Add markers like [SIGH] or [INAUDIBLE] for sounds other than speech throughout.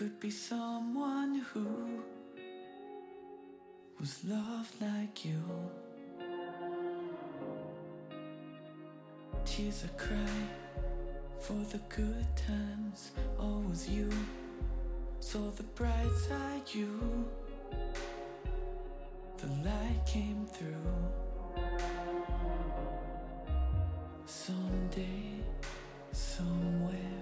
could be someone who was loved like you. Tears I cry for the good times, always you. Saw the bright side, you. The light came through. Someday, somewhere.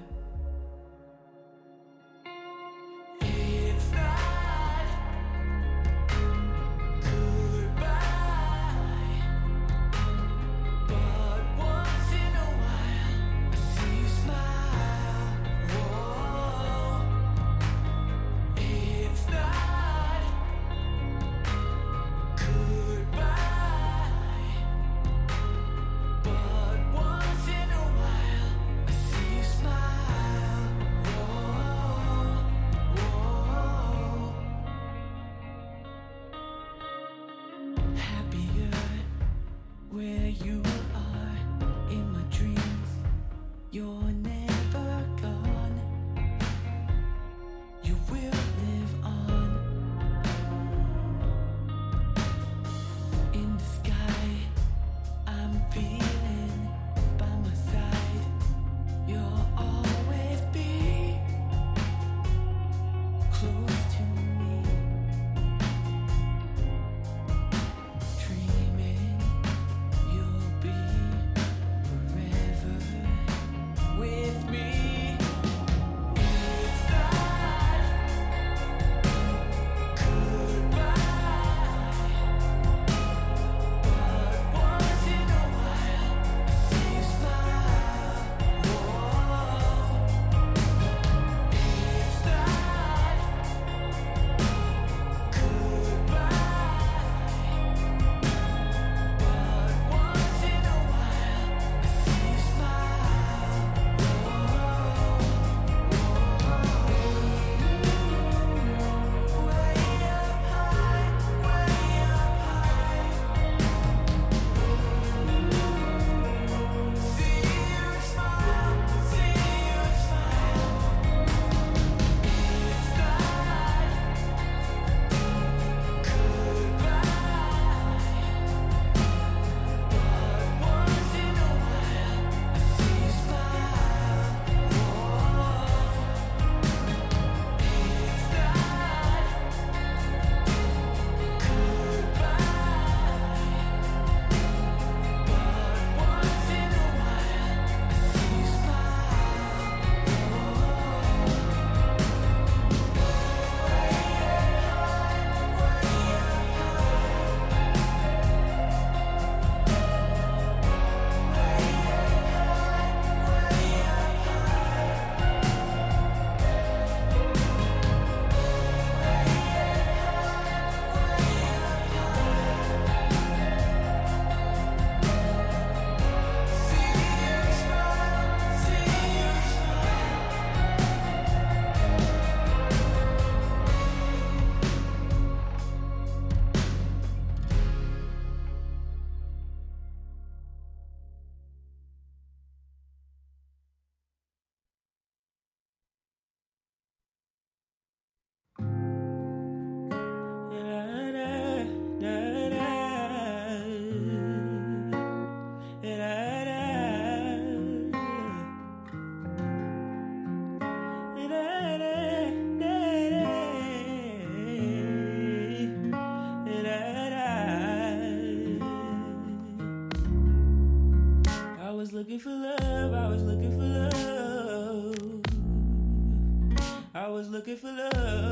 looking for love.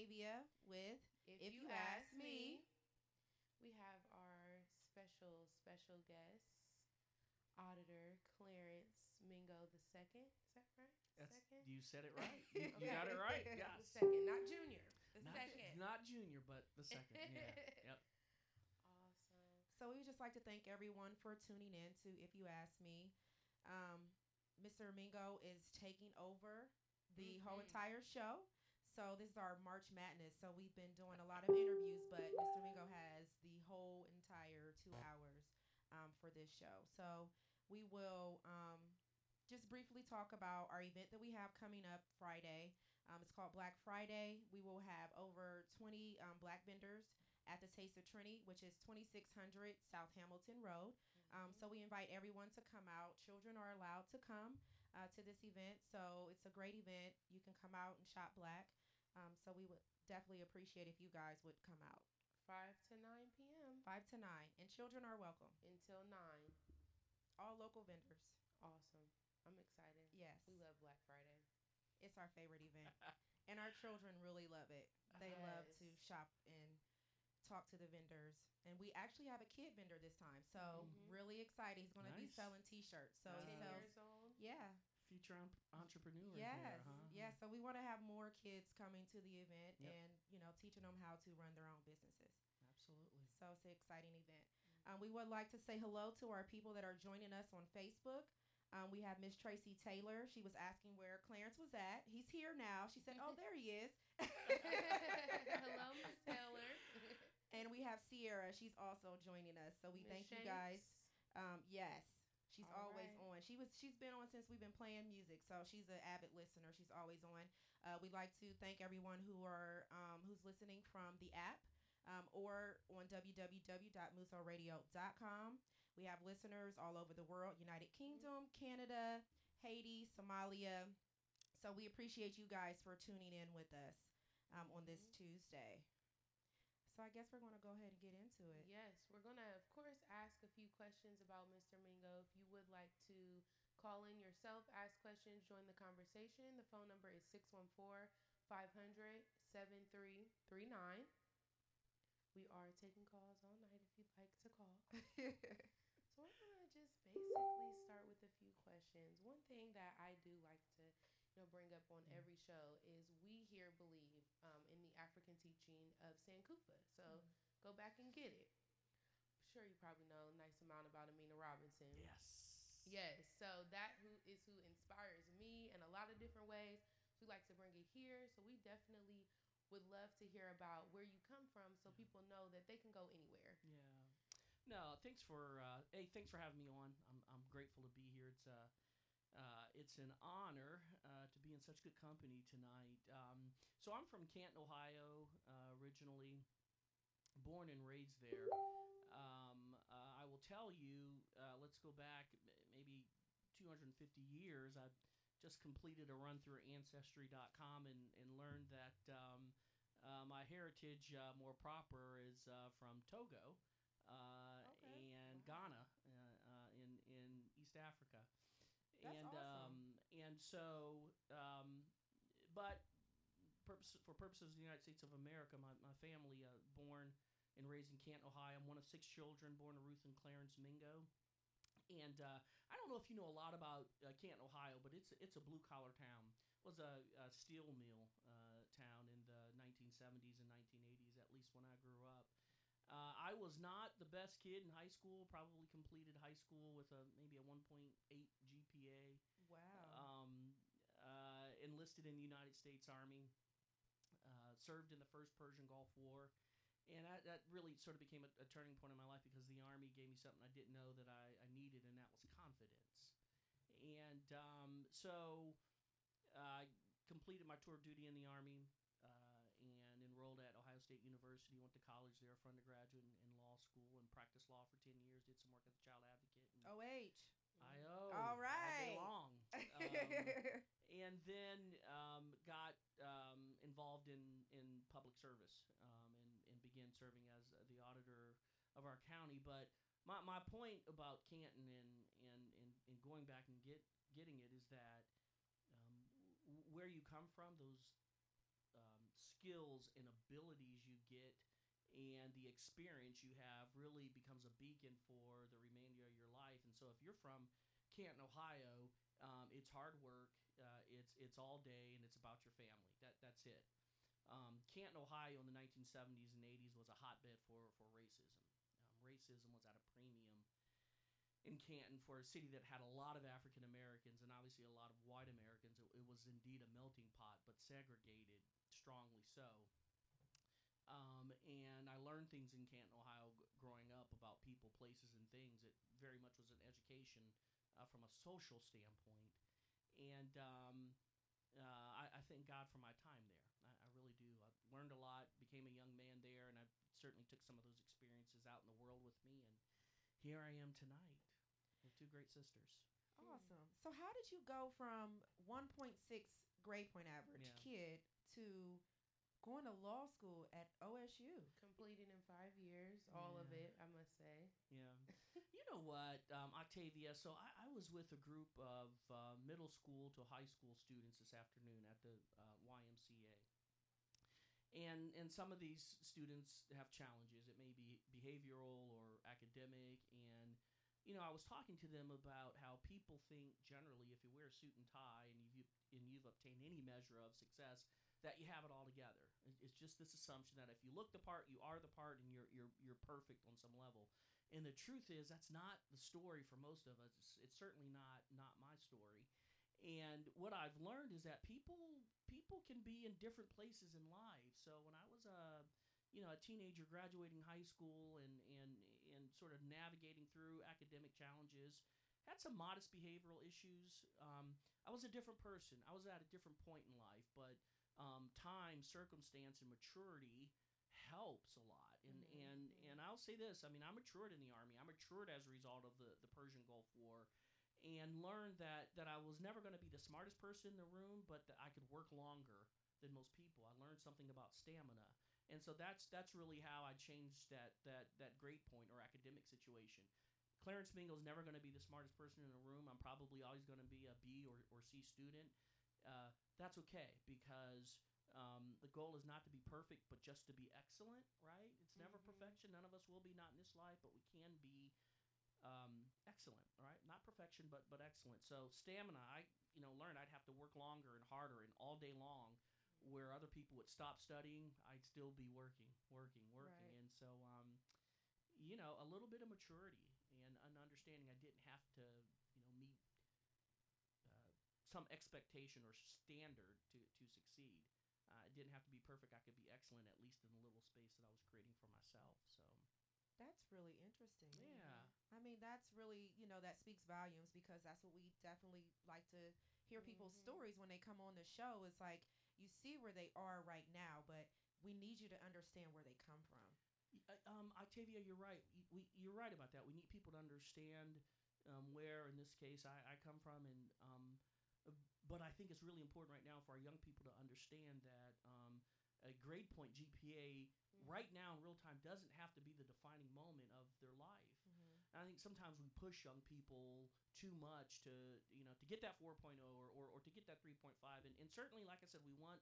Octavia with If, If you, You ask, Ask me, Me. we have our special, special guest, Auditor Clarence Mingo the second. Is that right? That's, second? you said it [LAUGHS] right. You, you got it right. [LAUGHS] The second, not junior. The Not, second. not junior, but the second. Yeah. [LAUGHS] Yep. awesome. So we would just like to thank everyone for tuning in to If You Ask Me. Um, Mr. Mingo is taking over the whole Mhm. entire show. So this is our March Madness. So we've been doing a lot of interviews, but Mr. Mingo has the whole entire two hours um, for this show. So we will um, just briefly talk about our event that we have coming up Friday. Um, it's called Black Friday. We will have over 20 um, black vendors at the Taste of Trinity, which is 2600 South Hamilton Road. Um, so we invite everyone to come out. Children are allowed to come uh, to this event. So it's a great event. You can come out and shop black. Um, so we would definitely appreciate if you guys would come out. 5 to 9 p.m. 5 to 9. And children are welcome. until 9. All local vendors. Awesome. I'm excited. Yes. We love Black Friday. It's our favorite event. [LAUGHS] and our children really love it. They love to shop and talk to the vendors. And we actually have a kid vendor this time. So Mhm. really excited. He's going to be selling t-shirts. So he 10 Uh, sells years old. Yeah. Future en- entrepreneur. Yes. Here, huh? Yes. So we want to have more kids coming to the event Yep. and, you know, teaching them how to run their own businesses. Absolutely. So it's an exciting event. Um, we would like to say hello to our people that are joining us on Facebook. Um, we have Miss Tracy Taylor. She was asking where Clarence was at. He's here now. She said, "Oh, there he is." [LAUGHS] Hello, Miss [LAUGHS] Taylor. And we have Sierra. She's also joining us. So we Miss thank you guys. Um, yes. She's All always right. on. She was she's been on since we've been playing music, so she's an avid listener. She's always on. Uh, we'd like to thank everyone who are um, who's listening from the app um, or on www.musoradio.com. We have listeners all over the world: United Kingdom, Canada, Haiti, Somalia. So we appreciate you guys for tuning in with us um, on this Tuesday. So I guess we're going to go ahead and get into it. Yes, we're going to, of course, ask a few questions about Mr. Mingo. If you would like to call in yourself, ask questions, join the conversation, the phone number is 614 500 7339. We are taking calls all night if you'd like to call. [LAUGHS] So we're gonna just basically start with a few questions. One thing that I do like to, you know, bring up on mm. every show is we here believe um, in the African teaching of Sankofa. So go back and get it. I'm sure you probably know a nice amount about Aminah Robinson. Yes. Yes. So that who is who inspires me in a lot of different ways. So we like to bring it here. So we definitely would love to hear about where you come from, so people know that they can go anywhere. Yeah. No, thanks for uh, hey, thanks for having me on. I'm I'm grateful to be here. It's uh, it's an honor uh, to be in such good company tonight. Um, so I'm from Canton, Ohio, uh, originally, born and raised there. Um, uh, I will tell you. Uh, let's go back maybe 250 years. I just completed a run through Ancestry.com and and learned that. Um, uh, my heritage, uh, more proper, is uh, from Togo uh, Okay. and Wow. Ghana uh, uh, in in East Africa, That's and awesome. um, and so, um, but purpose, for purposes of the United States of America, my my family uh, born and raised in Canton, Ohio. I'm one of six children born to Ruth and Clarence Mingo. And uh, I don't know if you know a lot about uh, Canton, Ohio, but it's it's a blue collar town. It was a, a steel mill uh, town in the 1970s and 1980s, at least when I grew up. Uh, I was not the best kid in high school. Probably completed high school with a maybe a 1.8 GPA. Wow. Um, uh, enlisted in the United States Army. Uh, served in the first Persian Gulf War, and that, that really sort of became a, a turning point in my life because the Army gave me something I didn't know that I, I needed, and that was confidence. And um, so I completed my tour of duty in the Army uh, and enrolled at Ohio State University. Went to college there for undergraduate and, and law school and practiced law for 10 years. Did some work as a child advocate. And OH. IO. All right. All long. [LAUGHS] Um, and then um, got um, involved in, in public service um, and, and began serving as the auditor of our county. But my, my point about Canton and, and, and, and going back and get getting it is that um, where you come from, those um, skills and abilities get and the experience you have really becomes a beacon for the remainder of your life. And so if you're from Canton, Ohio, um, it's hard work. Uh, it's it's all day and it's about your family. That that's it. Um, Canton, Ohio, in the 1970s and 80s was a hotbed for for racism. Um, racism was at a premium in Canton for a city that had a lot of African Americans and obviously a lot of white Americans. It, it was indeed a melting pot, but segregated strongly so. Um, and I learned things in Canton, Ohio, g- growing up about people, places, and things. It very much was an education uh, from a social standpoint, and um, uh, I, I thank God for my time there. I, I really do. I learned a lot, became a young man there, and I certainly took some of those experiences out in the world with me. And here I am tonight with two great sisters. Awesome. So how did you go from 1.6 grade point average Yeah. kid to going to law school at OSU? Completed in five years, all of it, I must say. Yeah. [LAUGHS] you know what, um, Octavia? So I, I was with a group of uh, middle school to high school students this afternoon at the uh, YMCA. And, and some of these students have challenges. It may be behavioral or academic. And, you know, I was talking to them about how people think generally if you wear a suit and tie and you've, and you've obtained any measure of success, that you have it all together. It's just this assumption that if you look the part, you are the part, and you're you're you're perfect on some level. And the truth is, that's not the story for most of us. It's, it's certainly not not my story. And what I've learned is that people people can be in different places in life. So when I was a you know a teenager graduating high school and and and sort of navigating through academic challenges, had some modest behavioral issues. Um, I was a different person. I was at a different point in life, but um, time, circumstance, and maturity helps a lot. And Mhm, and and I'll say this: I mean, I matured in the army. I matured as a result of the the Persian Gulf War, and learned that that I was never going to be the smartest person in the room, but that I could work longer than most people. I learned something about stamina. And so that's that's really how I changed that that that grade point or academic situation. Clarence Mingo's never going to be the smartest person in the room. I'm probably always going to be a B or, or C student. Uh, that's okay because um, the goal is not to be perfect, but just to be excellent, right? It's never Mhm. perfection. None of us will be, not in this life, but we can be um, excellent, right? Not perfection, but but excellent. So stamina, I you know learned I'd have to work longer and harder and all day long, where other people would stop studying, I'd still be working, working, working, Right. and so um, you know a little bit of maturity and an understanding I didn't have to you know meet uh, some expectation or standard to to succeed. Uh, it didn't have to be perfect. I could be excellent, at least in the little space that I was creating for myself. So That's really interesting. yeah, I mean, that's really, you know, that speaks volumes because that's what we definitely like to hear people's Mhm. stories when they come on the show. It's like you see where they are right now, but we need you to understand where they come from. Uh, um, Octavia, you're right. We, you're right about that. We need people to understand um, where, in this case, I, I come from, and um, uh, but I think it's really important right now for our young people to understand that um, a grade point GPA right now in real time doesn't have to be the defining moment of their life. Mm-hmm. And I think sometimes we push young people too much to you know to get that 4.0 or, or, or to get that 3.5 and, and certainly like I said we want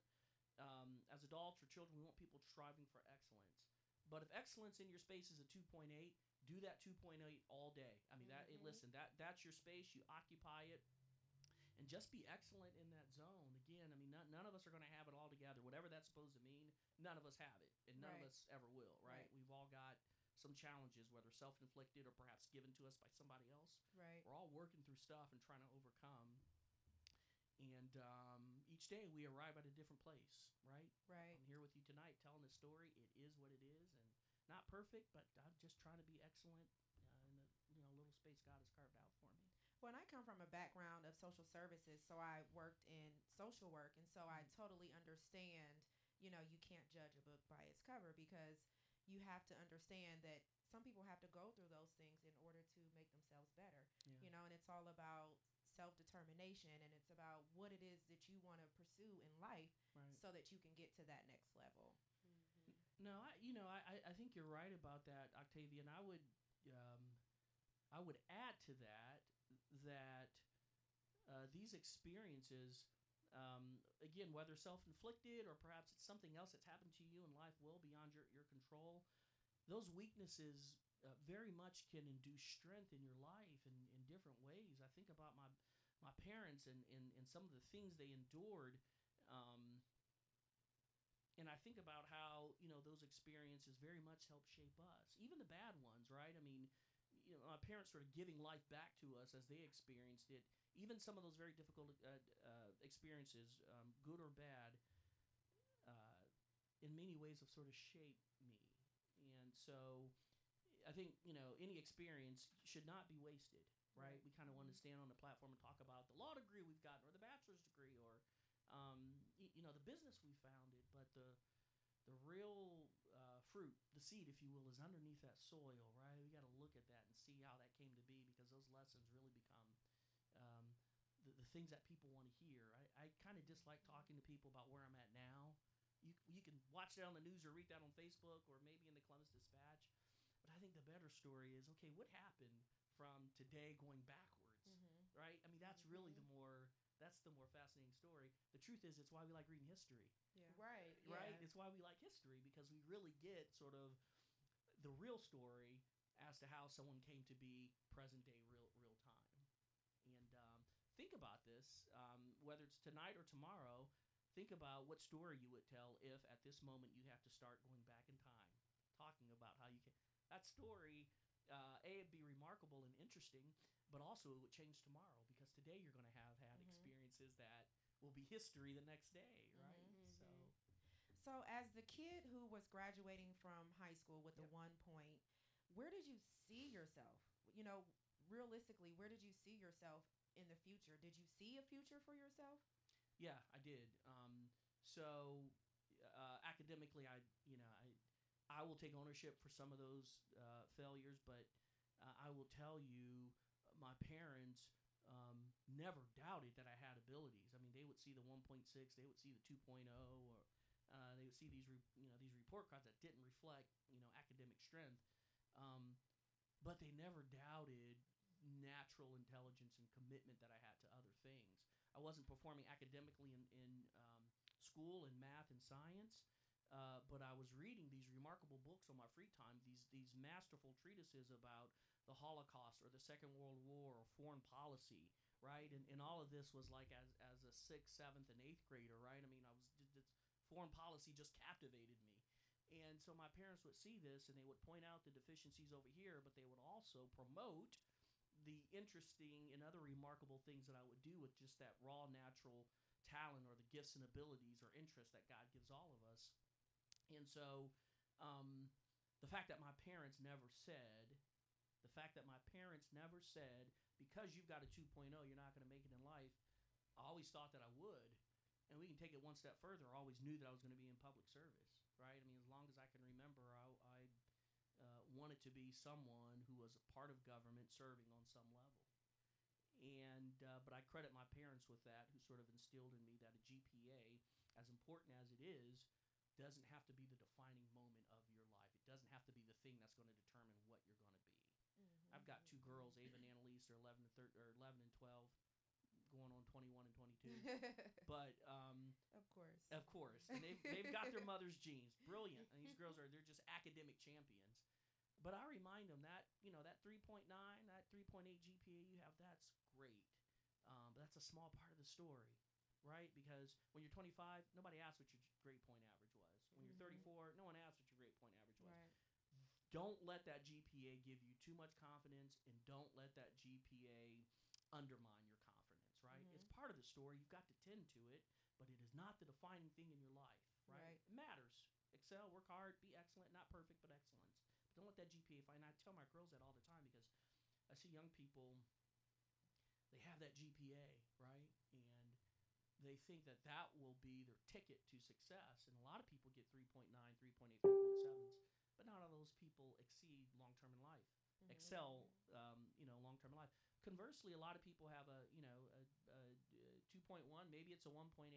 um, as adults or children we want people striving for excellence but if excellence in your space is a 2.8 do that 2.8 all day I mean that Mhm. listen that that's your space you occupy it and just be excellent in that zone again I mean none, none of us are going to have it all together whatever that's supposed to mean none of us have it and none Right. of us ever will right? Right. we've all got some challenges, whether self inflicted or perhaps given to us by somebody else. Right. We're all working through stuff and trying to overcome. And um, each day we arrive at a different place, right? Right. I'm here with you tonight telling this story. It is what it is, and not perfect, but I'm just trying to be excellent uh, in the you know little space God has carved out for me. When I come from a background of social services, so I worked in social work, and so I totally understand. You know, you can't judge a book by its cover because you have to understand that some people have to go through those things in order to make themselves better. Yeah. You know, and it's all about self determination, and it's about what it is that you want to pursue in life, Right. so that you can get to that next level. Mhm. No, I you know I, I- I think you're right about that, Octavia. I would um, I would add to that that uh, these experiences, um, again, whether self-inflicted or perhaps it's something else that's happened to you in life, well beyond your, your control, those weaknesses uh, very much can induce strength in your life in, in different ways. I think about my my parents and, and, and some of the things they endured. Um, and I think about how you know those experiences very much help shape us, even the bad ones, right? I mean, you know, my parents sort of giving life back to us as they experienced it. Even some of those very difficult uh, uh, experiences, um, good or bad, uh, in many ways have sort of shaped me. And so, I think you know any experience should not be wasted, right? We kind of want to stand on the platform and talk about the law degree we've gotten, or the bachelor's degree, or um, y- you know the business we founded, but the the real uh, fruit, the seed, if you will, is underneath that soil, right? At that and see how that came to be because those lessons really become um, the, the things that people want to hear. I, I kind of dislike talking to people about where I'm at now. You, you can watch that on the news or read that on Facebook or maybe in the Columbus Dispatch. But I think the better story is okay, what happened from today going backwards, Mm-hmm. right? I mean, that's really the more that's the more fascinating story. The truth is, it's why we like reading history Yeah. Right. right? yeah. It's why we like history because we really get sort of the real story as to how someone came to be present day real real time. And um, think about this, um, whether it's tonight or tomorrow. Think about what story you would tell if at this moment you have to start going back in time, talking about how you can. That story, uh, a, it'd be remarkable and interesting, but also it would change tomorrow because today you're going to have had Mhm. experiences that will be history the next day, right? Mhm. So. So, as the kid who was graduating from high school with Yep. a one point, where did you see yourself? You know, realistically, where did you see yourself in the future? Did you see a future for yourself? Yeah, I did. Um, so uh, academically, I you know I I will take ownership for some of those uh, failures, but uh, I will tell you, uh, my parents um, never doubted that I had abilities. I mean, they would see the 1.6, they would see the 2.0, or uh, they would see these re- you know these report cards that didn't reflect you know academic strength, but they never doubted natural intelligence and commitment that I had to other things. I wasn't performing academically in, in um, school in math and science, uh, but I was reading these remarkable books on my free time. These these masterful treatises about the Holocaust or the Second World War or foreign policy, right? And, and all of this was like as as a sixth, seventh, and eighth grader, right? I mean, I was foreign policy just captivated me. And so my parents would see this and they would point out the deficiencies over here, but they would also promote the interesting and other remarkable things that I would do with just that raw natural talent or the gifts and abilities or interests that God gives all of us. And so um, the fact that my parents never said, the fact that my parents never said, because you've got a 2.0, you're not going to make it in life, I always thought that I would. And we can take it one step further. I always knew that I was going to be in public service, right? I mean, as long as I can remember, I, I uh, wanted to be someone who was a part of government serving on some level. And uh, but I credit my parents with that, who sort of instilled in me that a GPA, as important as it is, doesn't have to be the defining moment of your life. It doesn't have to be the thing that's going to determine what you're going to be. I've got two girls, Ava and Annalise, are 11 and 13, or 11 and 12, going on 21 and 22. [LAUGHS] but um, course. of course, and they've, they've got their mother's genes. Brilliant. And these girls are they're just academic champions. But I remind them that you know that 3.9, that 3.8 GPA you have, that's great. Um, but that's a small part of the story, right? Because when you're 25, nobody asks what your grade point average was. When you're Mhm. 34, no one asks what your grade point average was right. don't let that GPA give you too much confidence and don't let that GPA undermine your confidence, right? Mhm. It's part of the story. You've got to tend to it, but it is not the defining thing in your life, right? Right. It matters. Excel, work hard, be excellent, not perfect, but excellence. But don't let that GPA find. I tell my girls that all the time because I see young people, they have that GPA, right? And they think that that will be their ticket to success. And a lot of people get 3.9, 3.8, 3.7s but not all those people exceed long term in life. Mhm. Excel, um, you know, long term in life. Conversely, a lot of people have a you know 2.1, maybe it's a 1.8,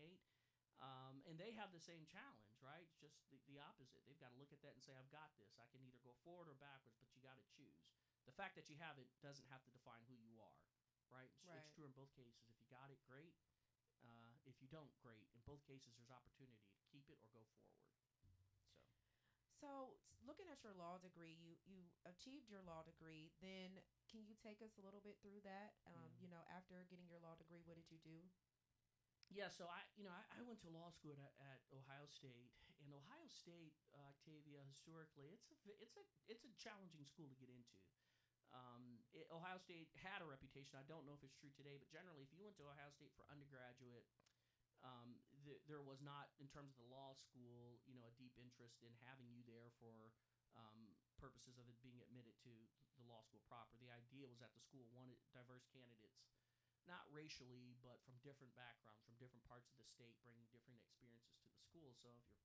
Um, and they have the same challenge, right? It's just the, the opposite. They've got to look at that and say, I've got this. I can either go forward or backwards, but you got to choose. The fact that you have it doesn't have to define who you are, right? It's, Right. it's true in both cases. If you got it, great. Uh, if you don't, great. In both cases, there's opportunity to keep it or go forward. So. So, looking at your law degree, you you achieved your law degree. Then, can you take us a little bit through that? Um, Yeah. You know, after getting your law degree, what did you do? Yeah, so I, you know, I, I went to law school at, at Ohio State, and Ohio State, uh, Octavia, historically, it's a, it's a, it's a challenging school to get into. Um, it, Ohio State had a reputation. I don't know if it's true today, but generally, if you went to Ohio State for undergraduate, um, th- there was not, in terms of the law school, you know, a deep interest in having you there for um, purposes of it being admitted to the law school proper. The idea was that the school wanted diverse candidates not racially, but from different backgrounds, from different parts of the state, bringing different experiences to the school. So if you're,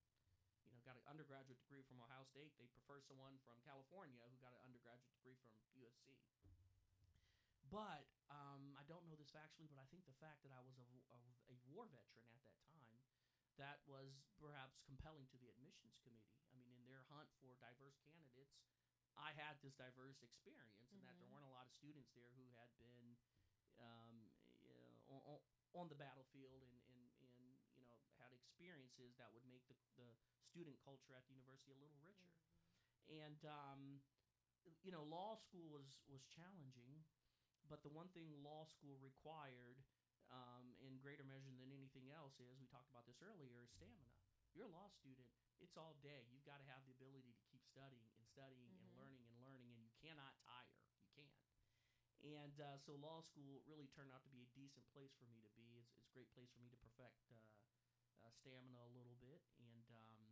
you know, got an undergraduate degree from Ohio State, they prefer someone from California who got an undergraduate degree from USC. But um, I don't know this factually, but I think the fact that I was a, a, a war veteran at that time, that was perhaps compelling to the admissions committee. I mean, in their hunt for diverse candidates, I had this diverse experience, and that there Mhm. weren't a lot of students there who had been um, on, on the battlefield and, and, and you know had experiences that would make the, the student culture at the university a little richer. And um, you know, law school was was challenging, but the one thing law school required, um, in greater measure than anything else, is we talked about this earlier, is stamina. You're a law student; it's all day. You've got to have the ability to keep studying and studying and Mhm. learning and learning, and you cannot tire. You can't. And uh, so law school really turned out to be a decent place for me to be. It's, it's a great place for me to perfect uh, uh, stamina a little bit. And um,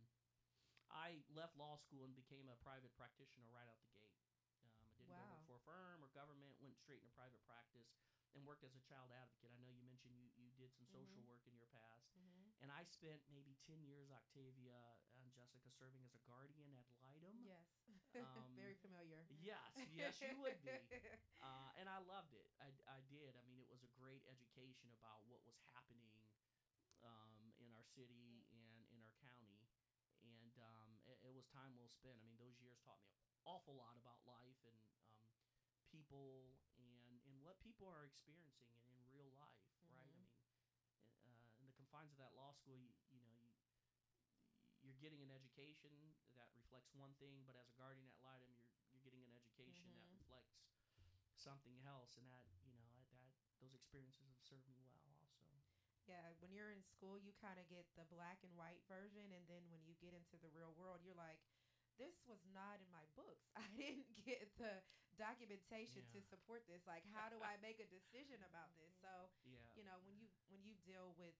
I left law school and became a private practitioner right out the gate. Um, I didn't go work for a firm or government. Went straight into private practice and worked as a child advocate. I know you mentioned you, you did some social Mhm. work in your past. Mm-hmm. And I spent maybe 10 years, Octavia and Jessica, serving as a guardian ad litem. Yes, [LAUGHS] Um, very familiar. Yes, yes, you would be. [LAUGHS] And I loved it. I, I did. I mean, it was a great education about what was happening um, in our city and in our county. And um, it, it was time well spent. I mean, those years taught me an awful lot about life and um, people and, and what people are experiencing in, in real life, right? I Mhm. mean, uh, in the confines of that law school, you, you know, you, you're getting an education that reflects one thing, but as a guardian ad litem, you're you're getting an education that Mhm. reflects something else, and that you know that those experiences have served me well. Also, Yeah, when you're in school, you kind of get the black and white version, and then when you get into the real world, you're like, "This was not in my books. [LAUGHS] I didn't get the documentation to support this. Like, how do I make a decision about this?" So, yeah, you know, when you when you deal with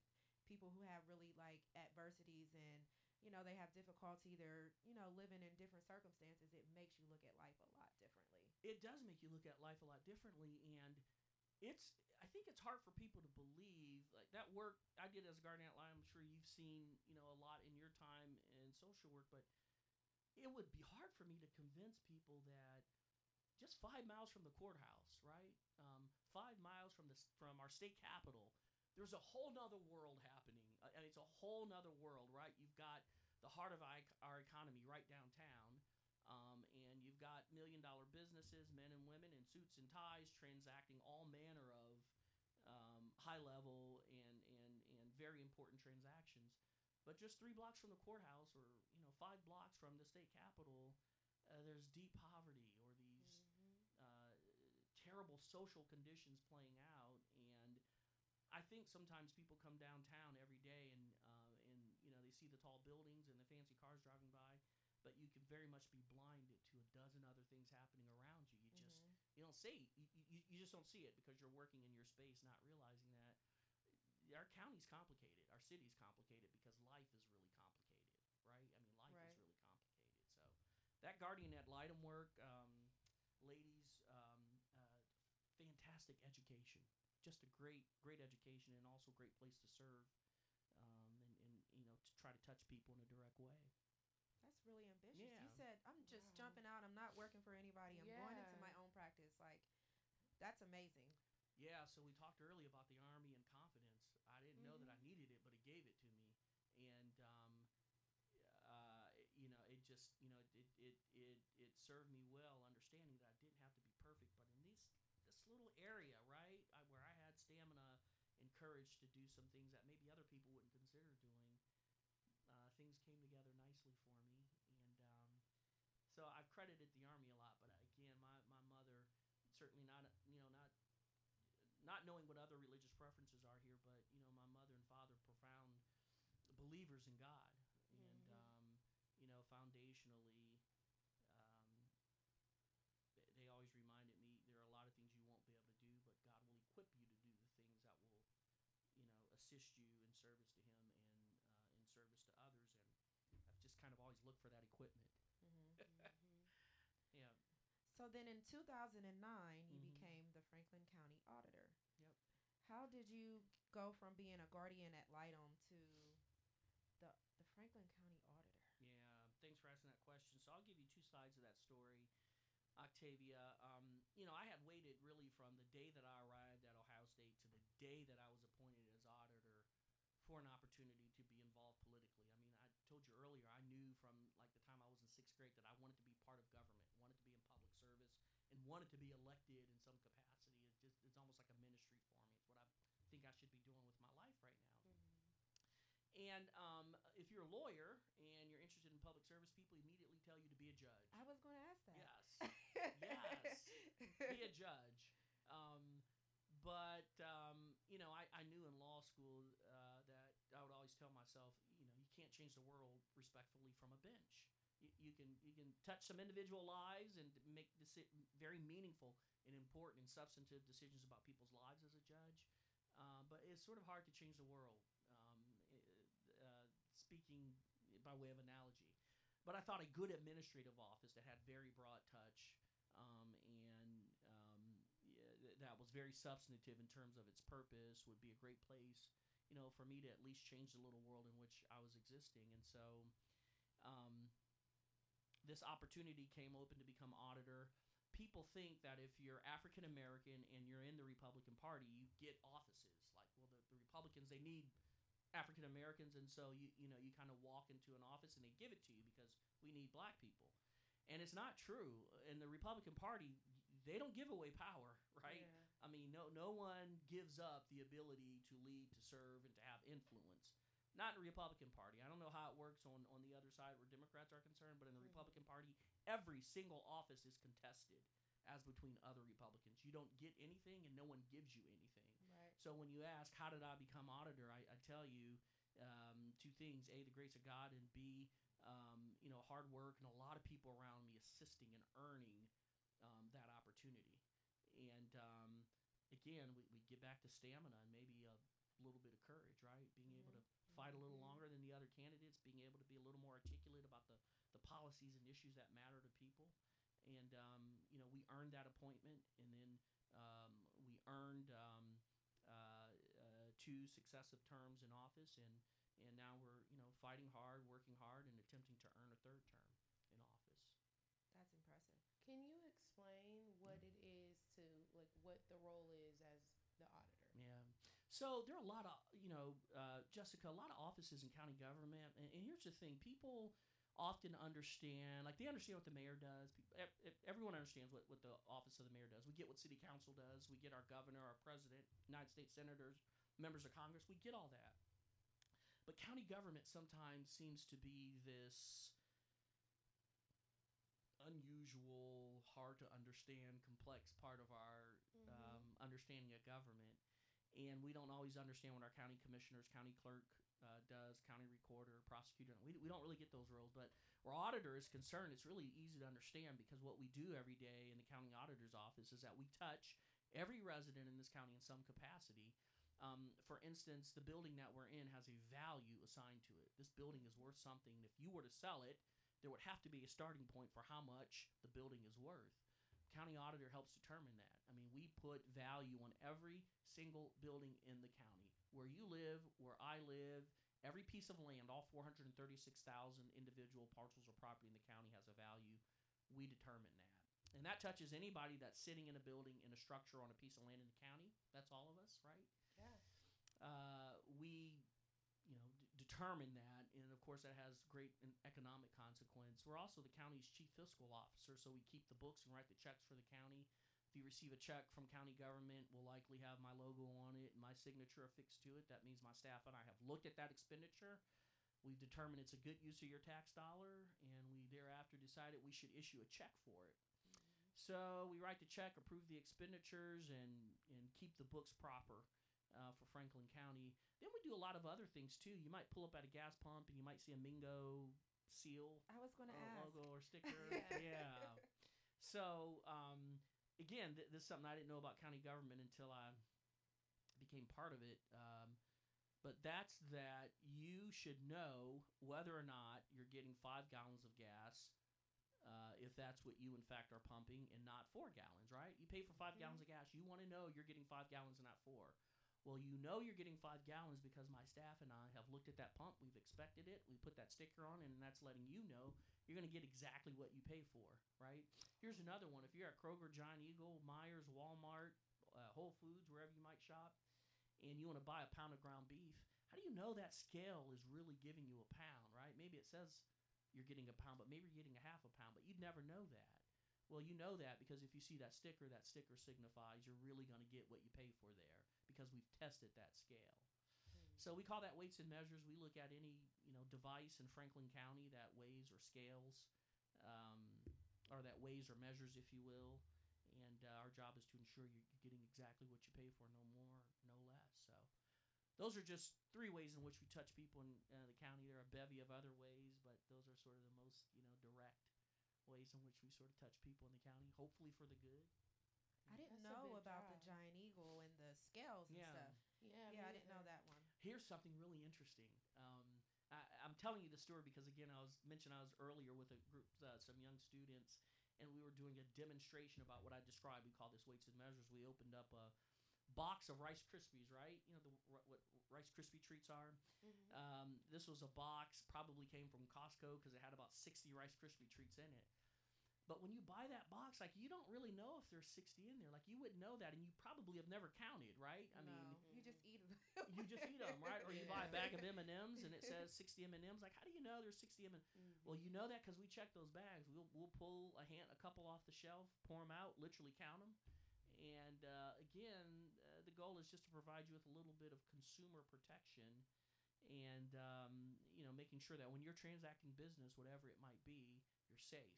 people who have really like adversities and you know they have difficulty, they're you know living in different circumstances. It makes you look at life a lot differently. it does make you look at life a lot differently, and it's. I think it's hard for people to believe like that work I did as a guardian litem. I'm sure you've seen you know a lot in your time in social work, but it would be hard for me to convince people that just five miles from the courthouse, right? Um, five miles from the from our state capital, there's a whole nother world happening, and it's a whole nother world, right? You've got the heart of our, economy right downtown, um, and you've got million dollar businesses, men and women in suits and ties, transacting all manner of um, high level and, and, and very important transactions. But just three blocks from the courthouse, or you know, five blocks from the state capitol, uh, there's deep poverty or these uh, terrible social conditions playing out. I think sometimes people come downtown every day and uh, and you know they see the tall buildings and the fancy cars driving by, but you can very much be blinded to a dozen other things happening around you. You just Mhm. you don't see you, you, you just don't see it because you're working in your space, not realizing that our county's complicated, our city's complicated because life is really complicated, right? I mean, life Right. is really complicated. So that guardian ad litem work, um, ladies, um, uh, fantastic education, just a great, great education, and also great place to serve, um, and, and you know to try to touch people in a direct way. That's really ambitious. You said, I'm just Wow. jumping out. I'm not working for anybody. I'm going into my own practice. Like, that's amazing. Yeah, so we talked earlier about the army and confidence. I ddidn't know that I needed it, but it gave it to me. and um, uh, you know, it just you know it it it it served me well, understanding that I didn't have to be perfect, but in this this little area, right, I, where I had stamina and courage to do some things that maybe other people wouldn't consider doing, uh, things came together nicely for me, and um, so I've credited the army a lot. But again, my my mother certainly not you know not not knowing what other religious preferences are here, but you know my mother and father profound believers in God, and Mhm. um, you know foundationally. Um, they, they always reminded me there are a lot of things you won't be able to do, but God will equip you to do the things that will, you know, assist you in service to Him and uh, in service to others. And I've just kind of always looked for that equipment. Mhm. Mhm. [LAUGHS] Yeah. So then in 2009, you Mhm. became the Franklin County Auditor. Yep. How did you go from being a guardian ad litem to the the Franklin County Auditor? Yeah, thanks for asking that question. So I'll give you two sides of that story, Octavia. Um, you know, I had waited really from the day that I arrived at Ohio State to the day that I was appointed as auditor for an opportunity to be involved politically. I mean, I told you earlier, I knew from like the time I was in sixth grade that I wanted to be part of government, wanted to be in public service, and wanted to be elected in some capacity. It's just it's almost like a ministry for me. It's what I think I should be doing with my life right now. And um, if you're a lawyer and you're interested in public service, people immediately tell you to be a judge. I was going to ask that. Yes, yes, be a judge. Um, but um, you know, I, I knew in law school uh, that I would always tell myself, you know, you can't change the world respectfully from a bench. You, you can you can touch some individual lives and make deci- very meaningful and important and substantive decisions about people's lives as a judge. Uh, but it's sort of hard to change the world. Um, uh, speaking by way of analogy, but I thought a good administrative office that had very broad touch um, and um, yeah, th- that was very substantive in terms of its purpose would be a great place, you know, for me to at least change the little world in which I was existing. And so, um, this opportunity came open to become auditor. People think that if you're African American and you're in the Republican Party, you get offices. Like, well, the, the Republicans they need African Americans, and so you you know you kind of walk into an office and they give it to you because we need black people, and it's not true. In the Republican Party, they don't give away power, [LAUGHS] right? Yeah. I mean, no no one gives up the ability to lead, to serve, and to have influence. Not in the Republican Party. I don't know how it works on, on the other side where Democrats are concerned, but in the Mhm. Republican Party, every single office is contested as between other Republicans. You don't get anything, and no one gives you anything. Right. So when you ask, how did I become auditor? I, I tell you um, two things: a, the grace of God, and b, um, you know, hard work and a lot of people around me assisting and earning um, that opportunity. And um, again, we, we get back to stamina and maybe a little bit of courage, right? Being able to fight a little longer than the other candidates, being able to be a little more articulate about the, the policies and issues that matter to people. And, um, you know, we earned that appointment, and then um, we earned um, uh, uh, two successive terms in office, and, and now we're, you know, fighting hard, working hard, and attempting to earn a third term in office. That's impressive. Can you explain what it is to like what the role is as the auditor? Yeah. So there are a lot of, you know, uh, Jessica, a lot of offices in county government. And, and here's the thing people often understand, like, they understand what the mayor does. Pe- ev- ev- Everyone understands what, what the office of the mayor does. We get what city council does. We get our governor, our president, United States senators, members of Congress. We get all that. But county government sometimes seems to be this unusual, hard to understand, complex part of our Mhm. um, understanding of government. And we don't always understand what our county commissioners, county clerk uh, does, county recorder, prosecutor. We, we don't really get those roles. But where auditor is concerned, it's really easy to understand because what we do every day in the county auditor's office is that we touch every resident in this county in some capacity. Um, for instance, the building that we're in has a value assigned to it. This building is worth something. If you were to sell it, there would have to be a starting point for how much the building is worth. County auditor helps determine that. I mean, we put value on every single building in the county. Where you live, where I live, every piece of land, all 436,000 individual parcels of property in the county has a value. We determine that. And that touches anybody that's sitting in a building, in a structure, on a piece of land in the county. That's all of us, right? Yeah. uh, we, you know, d- determine that, and of course that has great economic consequence. We're also the county's chief fiscal officer, so we keep the books and write the checks for the county. You receive a check from county government, we'll likely have my logo on it and my signature affixed to it. That means my staff and I have looked at that expenditure. We've determined it's a good use of your tax dollar, and we thereafter decided we should issue a check for it. So we write the check, approve the expenditures, and and keep the books proper uh, for Franklin County. Then we do a lot of other things too. You might pull up at a gas pump and you might see a Mingo seal I was going to ask. logo or [LAUGHS] sticker. Yeah. So um, again, th- this is something I didn't know about county government until I became part of it. Um, but that's that you should know whether or not you're getting five gallons of gas. Uh, if that's what you in fact are pumping and not four gallons, right? You pay for 5 Mhm. gallons of gas. You want to know you're getting five gallons and not four. Well, you know you're getting five gallons because my staff and I have looked at that pump. We've expected it. We put that sticker on, and that's letting you know you're going to get exactly what you pay for, right? Here's another one. If you're at Kroger, Giant Eagle, Meijer's, Walmart, uh, Whole Foods, wherever you might shop, and you want to buy a pound of ground beef, how do you know that scale is really giving you a pound, right? Maybe it says you're getting a pound, but maybe you're getting a half a pound, but you'd never know that. Well, you know that because if you see that sticker, that sticker signifies you're really going to get what you pay for there because we've tested that scale. So we call that weights and measures. We look at any you know device in Franklin County that weighs or scales, um, or that weighs or measures, if you will. And uh, our job is to ensure you're you're getting exactly what you pay for, no more, no less. So those are just three ways in which we touch people in uh, the county. There are a bevy of other ways, but those are sort of the most you know direct ways in which we sort of touch people in the county, hopefully for the good. I didn't That's know big about the giant eagle and the scales and Yeah. stuff. Yeah, Yeah, I didn't know that one. Here's something really interesting. Um, I, I'm telling you the story because again, I was mentioned I was earlier with a group, uh, some young students, and we were doing a demonstration about what I described. We call this weights and measures. We opened up a box of Rice Krispies, right? You know the what Rice Krispie treats are. Mhm. Um, this was a box, probably came from Costco because it had about 60 Rice Krispie treats in it. But when you buy that box, like you don't really know if there's 60 in there. Like you wouldn't know that, and you probably have never counted, right? I no, mean, you just eat them. you just eat them, right? Or you [LAUGHS] buy a bag of M and M's and it says 60 M and M's. Like, how do you know there's 60 M and? Mhm. Well, you know that because we check those bags. We'll we'll pull a hand, a couple off the shelf, pour them out, literally count them. And uh, again, uh, the goal is just to provide you with a little bit of consumer protection, and um, you know, making sure that when you're transacting business, whatever it might be, you're safe.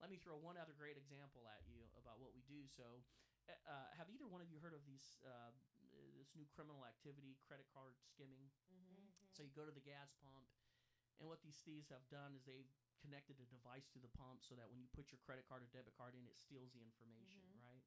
Let me throw one other great example at you about what we do. So, uh, uh, have either one of you heard of these uh, this new criminal activity, credit card skimming? mm-hmm. So you go to the gas pump, and what these thieves have done is they've connected a device to the pump so that when you put your credit card or debit card in, it steals the information, Mhm. right?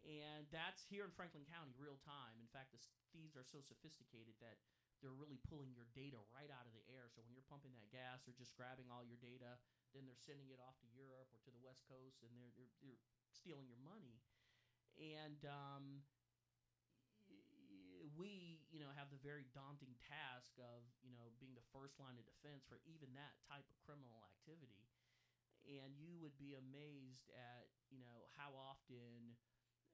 And that's here in Franklin County, real time. In fact, the thieves are so sophisticated that they're really pulling your data right out of the air. So when you're pumping that gas, they're just grabbing all your data, then they're sending it off to Europe or to the West Coast, and they're they're, they're stealing your money. And um, we, you know, have the very daunting task of, you know, being the first line of defense for even that type of criminal activity. And you would be amazed at, you know, how often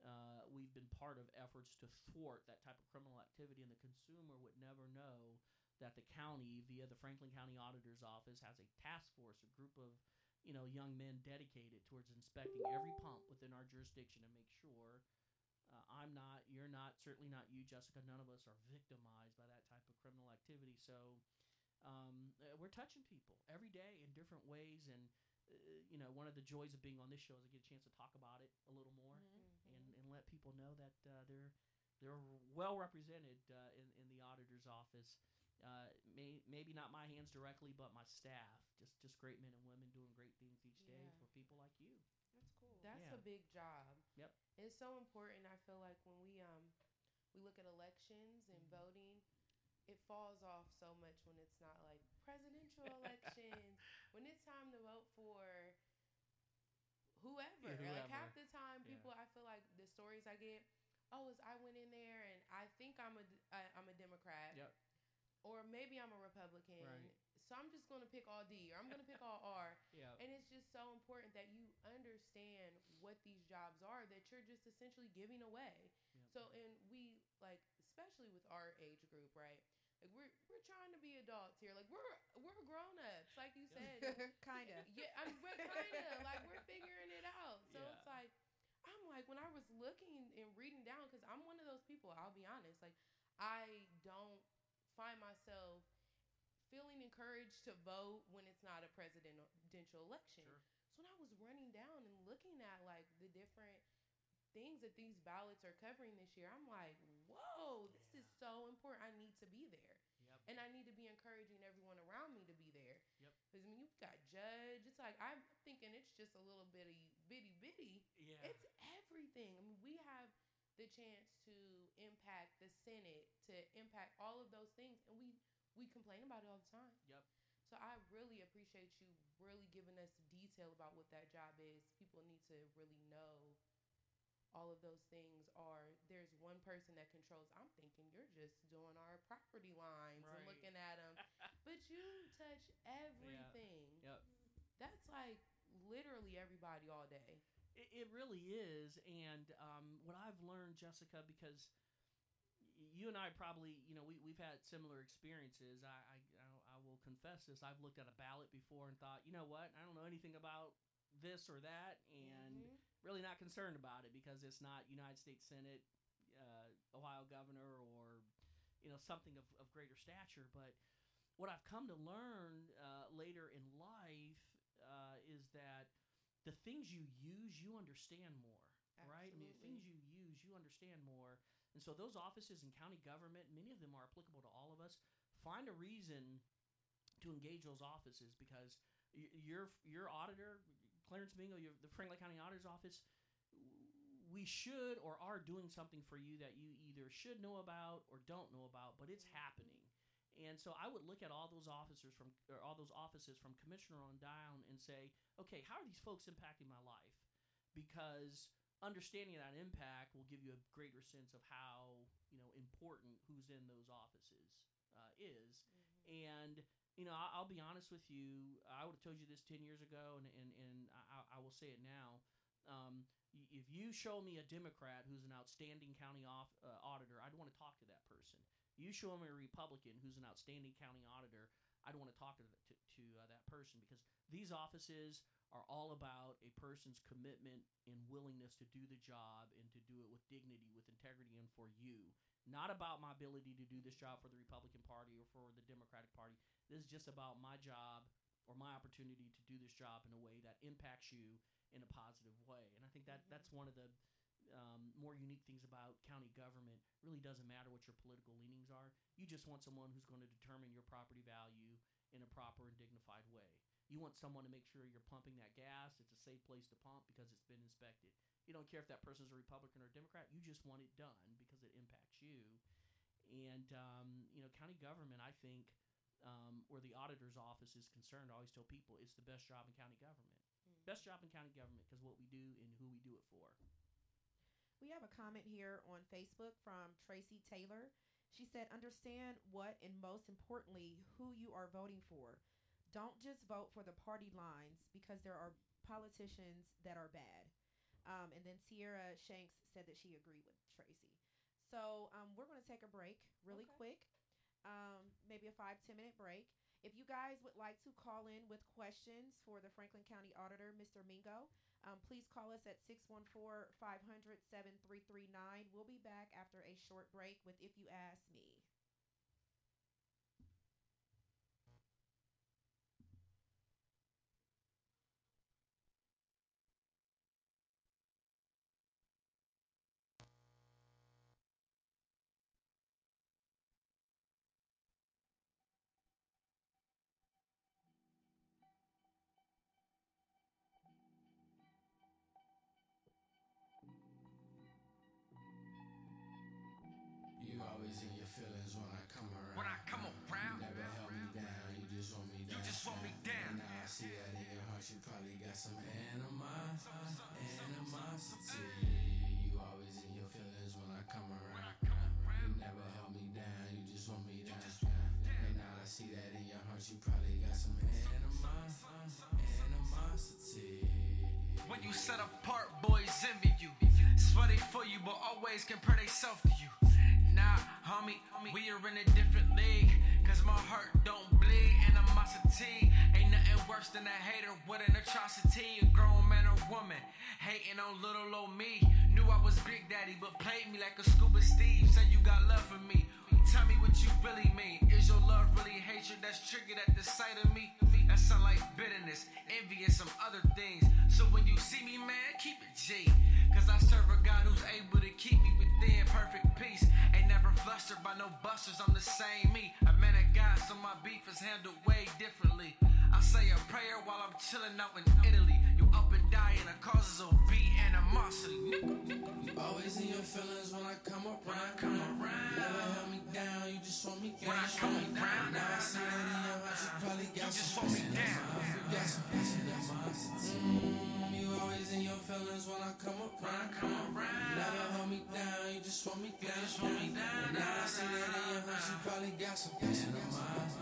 uh, we've been part of efforts to thwart that type of criminal activity, and the consumer would never know that the county, via the Franklin County Auditor's Office, has a task force, a group of, you know, young men dedicated towards inspecting every pump within our jurisdiction to make sure uh, I'm not, you're not, certainly not you, Jessica. None of us are victimized by that type of criminal activity. So um, uh, we're touching people every day in different ways. And, uh, you know, one of the joys of being on this show is I get a chance to talk about it a little more Mm-hmm. and, and let people know that uh, they're they're well represented uh, in, in the auditor's office. Uh, may, maybe not my hands directly, but my staff. Just just great men and women doing great things each day Yeah. for people like you. That's cool. That's Yeah. a big job. Yep. It's so important. I feel like when we um we look at elections and Mhm. voting, it falls off so much when it's not like presidential elections. [LAUGHS] when it's time to vote for whoever. Yeah, Like half the time, Yeah. people I feel like the stories I get, oh, is I went in there and I think I'm a d- I, I'm a Democrat. Yep. Or maybe I'm a Republican. Right. So I'm just gonna pick all D or I'm gonna pick all [LAUGHS] R. Yeah. And it's just so important that you understand what these jobs are that you're just essentially giving away. Yep. So, and we like, especially with our age group, right? Like Like we're we're trying to be adults here. Like we're we're grown ups, like you said. [LAUGHS] kind of. Yeah, I mean, we're kind of like we're figuring it out. So Yeah. it's like I'm like when I was looking and reading down because I'm one of those people. I'll be honest. Like I don't find myself feeling encouraged to vote when it's not a presidential election. Sure. So when I was running down and looking at like the different things that these ballots are covering this year, I'm like, whoa, this is so important. I need to be there. Yep. And I need to be encouraging everyone around me to be there. Yep. Because I mean, you've got judge. It's like I'm thinking it's just a little bitty, bitty, bitty. Yeah. It's everything. I mean, we have the chance to impact the Senate, to impact all of those things, and we we complain about it all the time. Yep. So I really appreciate you really giving us detail about what that job is. People need to really know all of those things are there's one person that controls i'm thinking you're just doing our property lines and Right. looking at them [LAUGHS] but you touch everything Yep. that's like literally everybody all day It, it really is, and um, what I've learned, Jessica, because you and I probably, you know, we we've had similar experiences. I, I I'll- confess this. I've looked at a ballot before and thought, you know what, I don't know anything about this or that, and Mhm. really not concerned about it because it's not United States Senate, uh, Ohio governor, or you know something of, of greater stature. But what I've come to learn uh, later in life uh, is that the things you use, you understand more, right? I mean, the things you use, you understand more. And so those offices in county government, many of them are applicable to all of us. Find a reason to engage those offices because your your auditor, Clarence Mingo, your, the Franklin County Auditor's Office, we should or are doing something for you that you either should know about or don't know about, but it's mm-hmm. happening. And so I would look at all those officers from or all those offices from commissioner on down and say, okay, how are these folks impacting my life? Because understanding that impact will give you a greater sense of how you know important who's in those offices uh, is. And you know, I, I'll be honest with you. I would have told you this ten years ago, and and, and I, I will say it now. Um, if you show me a Democrat who's an outstanding county off, uh, auditor, I'd want to talk to that person. You show me a Republican who's an outstanding county auditor, I don't want to talk to to, to uh, that person because these offices are all about a person's commitment and willingness to do the job and to do it with dignity, with integrity, and for you. Not about my ability to do this job for the Republican Party or for the Democratic Party. This is just about my job or my opportunity to do this job in a way that impacts you in a positive way. And I think that that's one of the um, more unique things about county government. Really doesn't matter what your political leanings are. You just want someone who's going to determine your property value in a proper and dignified way. You want someone to make sure you're pumping that gas. It's a safe place to pump because it's been inspected. You don't care if that person's a Republican or a Democrat. You just want it done because it impacts you. And um, you know, county government, I think, um, where the auditor's office is concerned, I always tell people it's the best job in county government. Best job in county government because what we do and who we do it for. We have a comment here on Facebook from Tracy Taylor. She said, Understand what and most importantly, who you are voting for. Don't just vote for the party lines because there are politicians that are bad. Um, and then Sierra Shanks said that she agreed with Tracy. So um, we're going to take a break really Okay. quick, um, maybe a five, 10 minute break. If you guys would like to call in with questions for the Franklin County Auditor, Mr. Mingo, um, please call us at 614 500 7339. We'll be back after a short break with If You Ask Me. You probably got some anima, animosity. You always in your feelings when I come around. You never held me down, you just want me down. And now I see that in your heart, you probably got some anima, animosity. when you set apart, boys envy you. Sweaty for you, but always compare themselves to you. Nah, homie, we are in a different league. Cause my heart don't bleed animosity. Ain't nothing worse than a hater with an atrocity. A grown man or woman hating on little old me. Knew I was Big Daddy, but played me like a scuba Steve. Say you got love for me. Tell me what you really mean. Is your love really hatred that's triggered at the sight of me? That sound like bitterness, envy, and some other things. So when you see me, man, keep it G. Cause I serve a God who's able to keep me within perfect peace. Ain't never flustered by no busters, I'm the same me. A man of God, so my beef is handled way differently. I say a prayer while I'm chilling out in Italy. Up and dying, the causes will be animosity. You always in your feelings when I come around. When I come around. Never held me down, you just want me down. When I come around. Now I see that in your heart, you probably got You just some want me down. You got some animosity. Mm, you always in your feelings when I come around. come around. Never hold me down, you just want me down. just want me down. Now I see that in your heart, you probably got some. You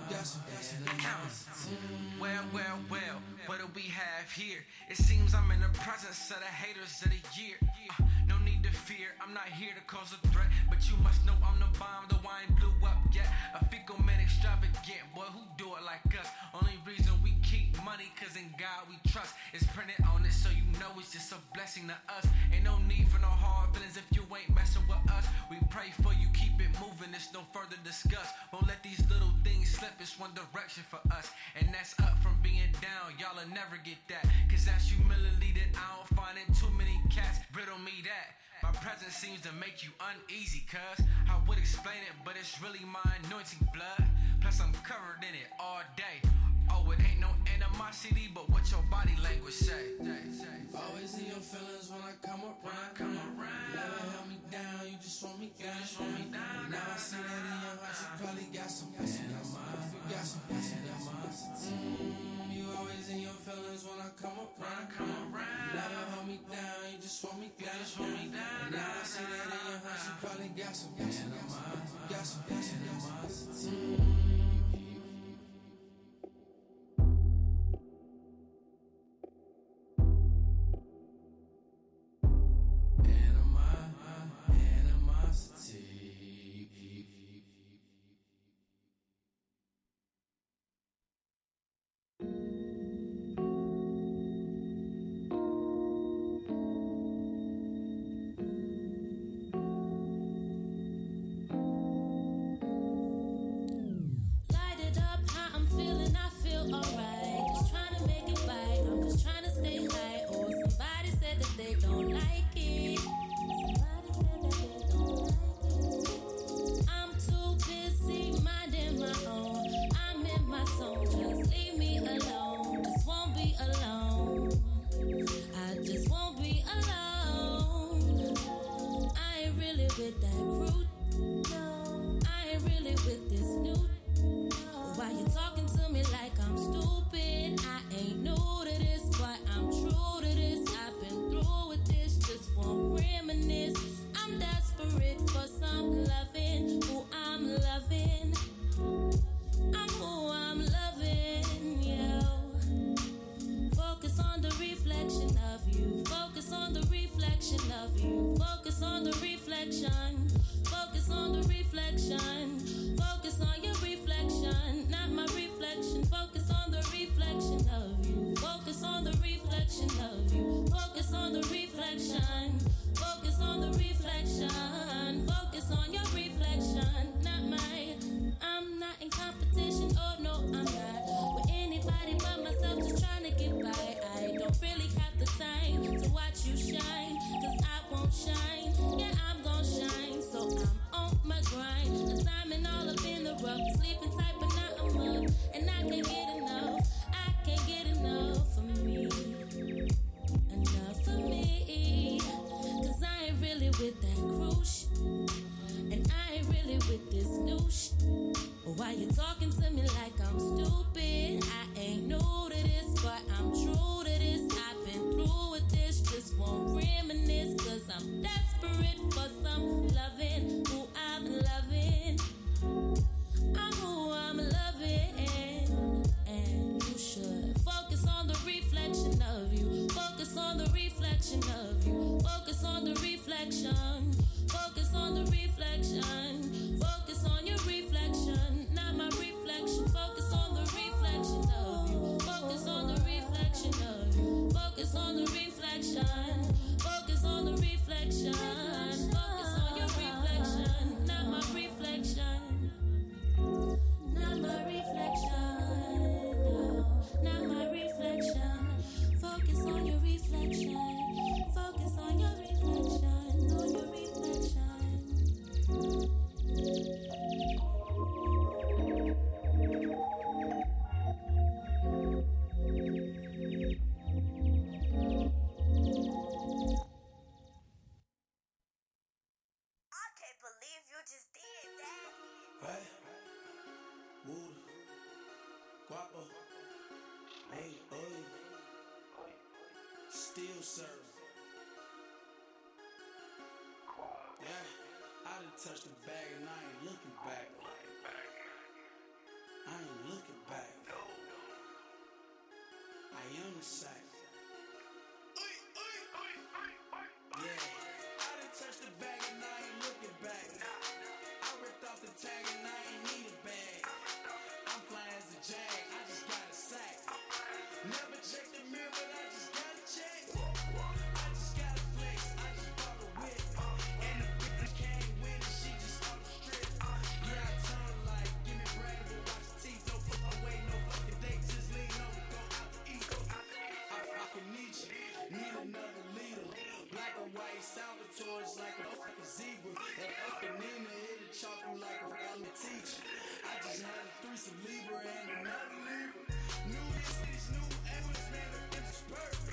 got some passion, animosity. Well, well, well, what do we have here? It seems I'm in the presence of the haters of the year. Uh, no fear, I'm not here to cause a threat. But you must know I'm the bomb, the wine blew up yet. A fecal man extravagant, boy, who do it like us? Only reason we keep money, cause in God we trust. It's printed on it, so you know it's just a blessing to us. Ain't no need for no hard feelings if you ain't messing with us. We pray for you, keep it moving, it's no further discuss. Won't let these little things slip, it's one direction for us. And that's up from being down, y'all'll never get that. Cause that's humility that I don't find in too many cats. Riddle me that. My presence seems to make you uneasy, cuz I would explain it, but it's really my anointing blood. Plus, I'm covered in it all day. Oh, it ain't no animosity, but what your body language say. Always in your feelings when I come around. When I come around. Never held me down, you just want me down. just want me down. Now I see that in your heart, you probably got some passion. You got some passion, Mm, you always in your feelings when I come around. come around. Never hold me down, you just want me down. just want me down. Now I see that in your heart, you probably got some passion. You got some passion, Light still serve. Yeah, I done touched the bag and I ain't looking back. I ain't looking back. I am the same. Salvatore's like a fucking zebra. And fucking Nina hit a chop like a fucking teacher. I just had a threesome Libra and another Libra. New hits, new Evans, man, the bitch is perfect.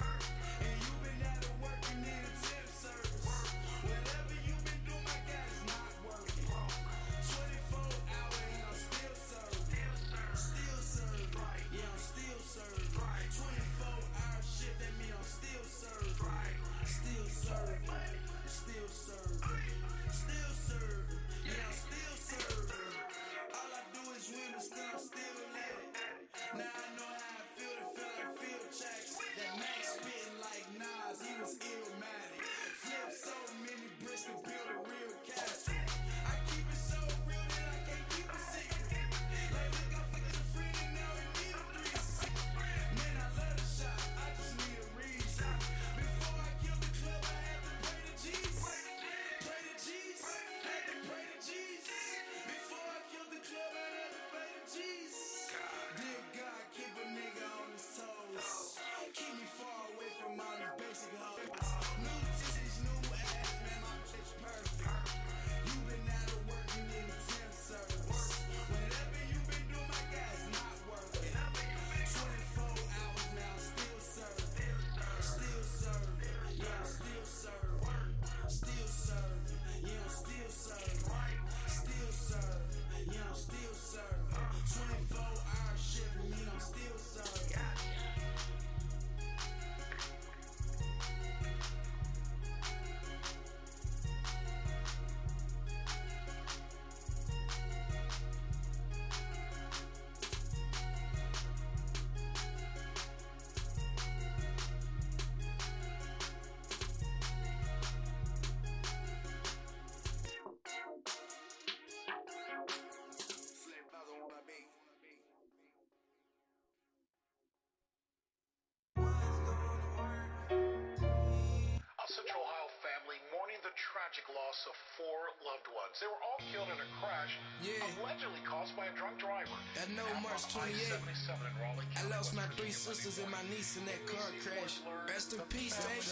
tragic loss of four loved ones. They were all killed in a crash yeah. allegedly caused by a drunk driver. At no March 28, I lost my three sisters and my niece in that car crash. Rest in peace, Dave.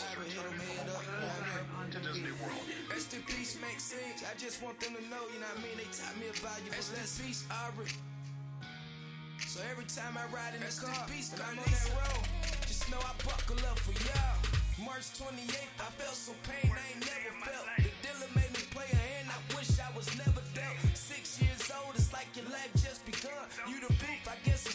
Rest in peace, Maxine. I just want them to know, you know what I mean? They taught me a valuable Rest lesson. Rest in peace, Aubrey. So every time I ride in the car, peace, I'm on that road. Just know I buckle up for y'all. March 28th, I felt some pain I ain't never felt. The dealer made me play a hand I wish I was never dealt. Six years old, it's like your life just begun. You the proof, I guess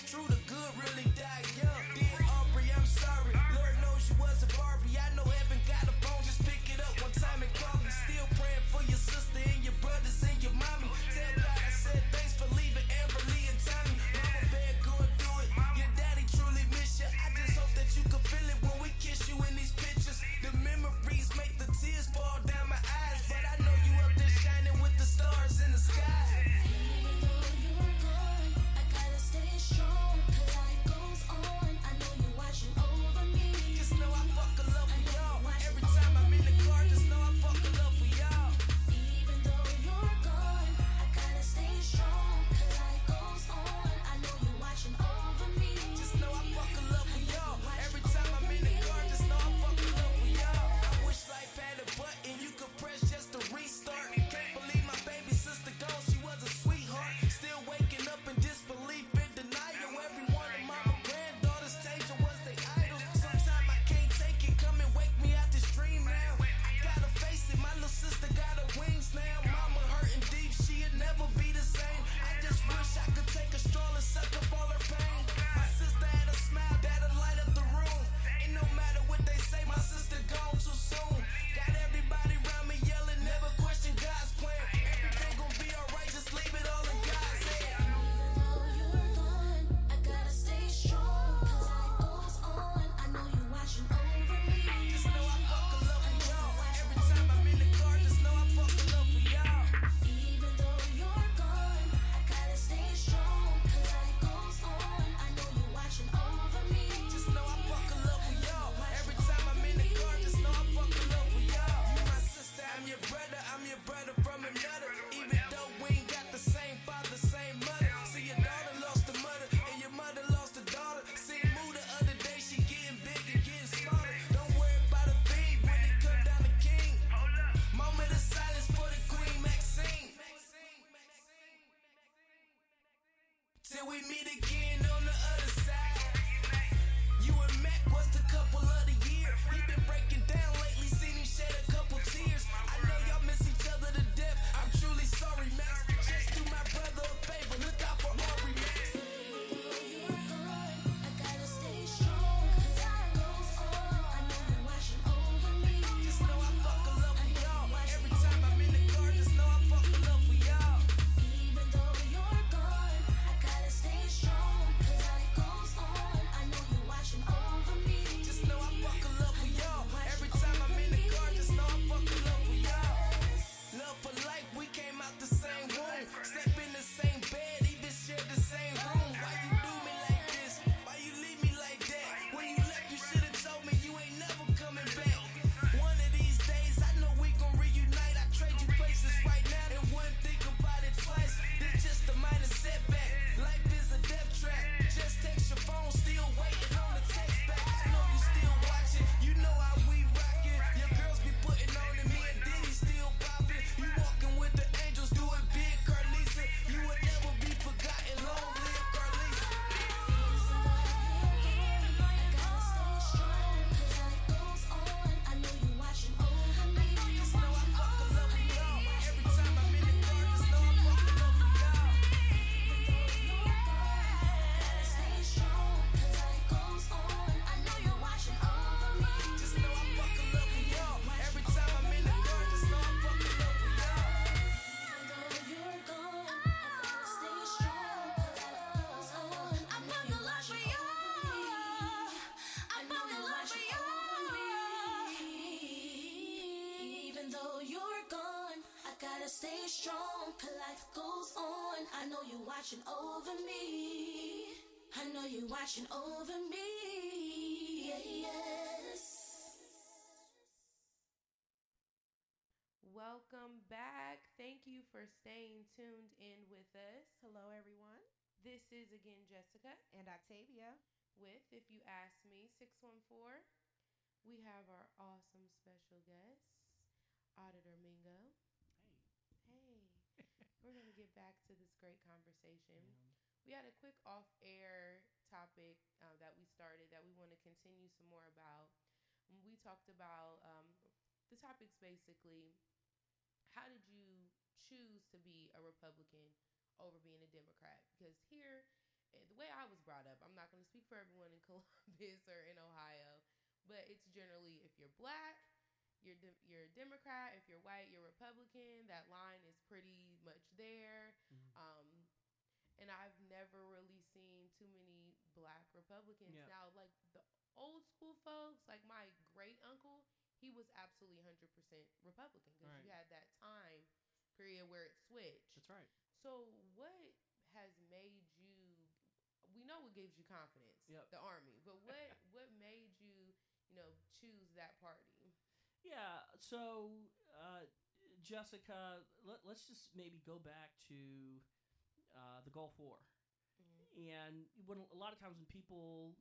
watching over me. I know you're watching over me. Yes. Welcome back. Thank you for staying tuned in with us. Hello, everyone. This is again Jessica and Octavia with If You Ask Me 614. We have our awesome special guest, Auditor Ming back to this great conversation. Yeah. We had a quick off air topic uh, that we started that we want to continue some more about. Mm, we talked about um, the topics basically how did you choose to be a Republican over being a Democrat? Because here, eh, the way I was brought up, I'm not going to speak for everyone in [LAUGHS] Columbus or in Ohio, but it's generally if you're black, you're de- you're a Democrat, if you're white, you're Republican. That line is pretty much there. Mm-hmm. Um, and I've never really seen too many black Republicans yeah. now. Like the old school folks, like my great uncle, he was absolutely 100% Republican because right. you had that time period where it switched. That's right. So what has made you? We know what gives you confidence, yep. the army, but what what made you you know choose that party? Yeah. So, uh, Jessica, let, us just maybe go back to uh, the Gulf War, mm-hmm. and when a lot of times when people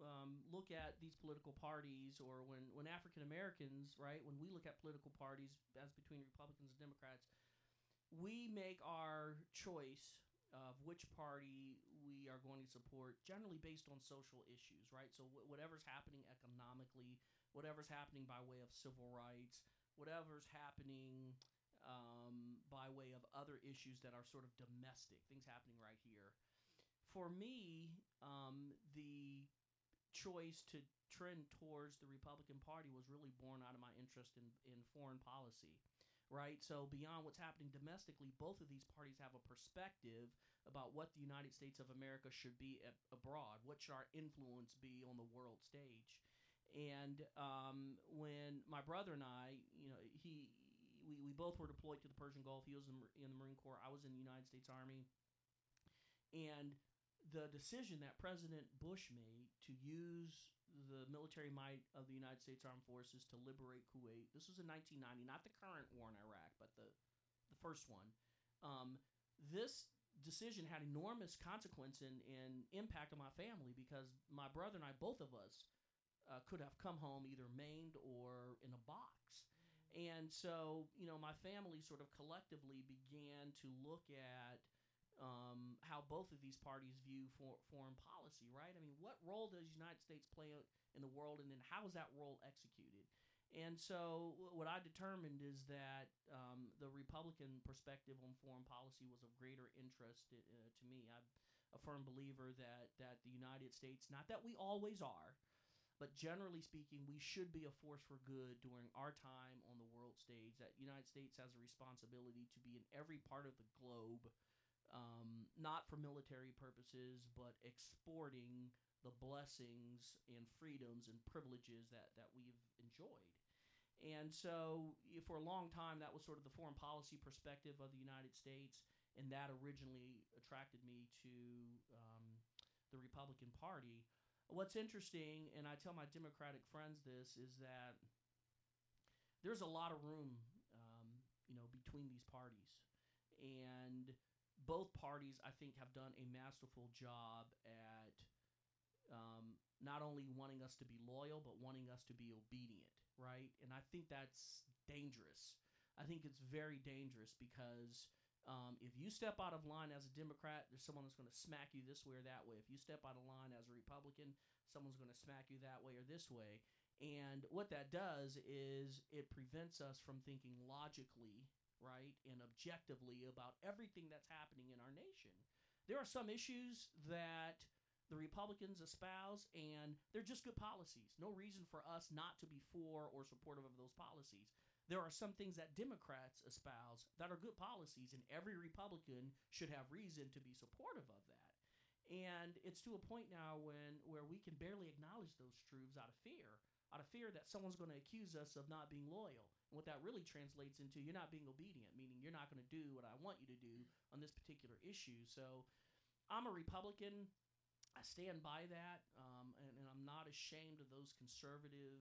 um, look at these political parties, or when when African Americans, right, when we look at political parties as between Republicans and Democrats, we make our choice of which party we are going to support generally based on social issues right so wh- whatever's happening economically whatever's happening by way of civil rights, whatever's happening um, by way of other issues that are sort of domestic, things happening right here. For me, um, the choice to trend towards the Republican Party was really born out of my interest in, in foreign policy right? So beyond what's happening domestically, both of these parties have a perspective about what the United States of America should be abroad. What should our influence be on the world stage? And um, when my brother and I, you know, he, we, we both were deployed to the Persian Gulf. He was in, in the Marine Corps. I was in the United States Army. And the decision that President Bush made to use the military might of the United States Armed Forces to liberate Kuwait. This was in 1990, not the current war in Iraq, but the the first one. Um, this decision had enormous consequence and, and impact on my family because my brother and I, both of us, uh, could have come home either maimed or in a box. And so, you know, my family sort of collectively began to look at um, how both of these parties view for, foreign policy, right? I mean, what role does the United States play in the world, and then how is that role executed? And so, what I determined is that um, the Republican perspective on foreign policy was of greater interest uh, to me. I'm a firm believer that that the United States, not that we always are, but generally speaking, we should be a force for good during our time on the world stage. That United States has a responsibility to be in every part of the globe um, not for military purposes, but exporting the blessings and freedoms and privileges that, that we've enjoyed. And so, for a long time, that was sort of the foreign policy perspective of the United States, and that originally attracted me to um, the Republican Party. What's interesting, and I tell my Democratic friends this, is that there's a lot of room, um, you know, between these parties, and both parties, I think, have done a masterful job at um, not only wanting us to be loyal, but wanting us to be obedient, right? And I think that's dangerous. I think it's very dangerous because um, if you step out of line as a Democrat, there's someone that's going to smack you this way or that way. If you step out of line as a Republican, someone's going to smack you that way or this way. And what that does is it prevents us from thinking logically right, and objectively about everything that's happening in our nation. There are some issues that the Republicans espouse, and they're just good policies. No reason for us not to be for or supportive of those policies. There are some things that Democrats espouse that are good policies, and every Republican should have reason to be supportive of that. And it's to a point now when where we can barely acknowledge those truths out of fear, out of fear that someone's going to accuse us of not being loyal. And what that really translates into, you're not being obedient, meaning you're not going to do what I want you to do on this particular issue. So I'm a Republican. I stand by that, um, and, and I'm not ashamed of those conservative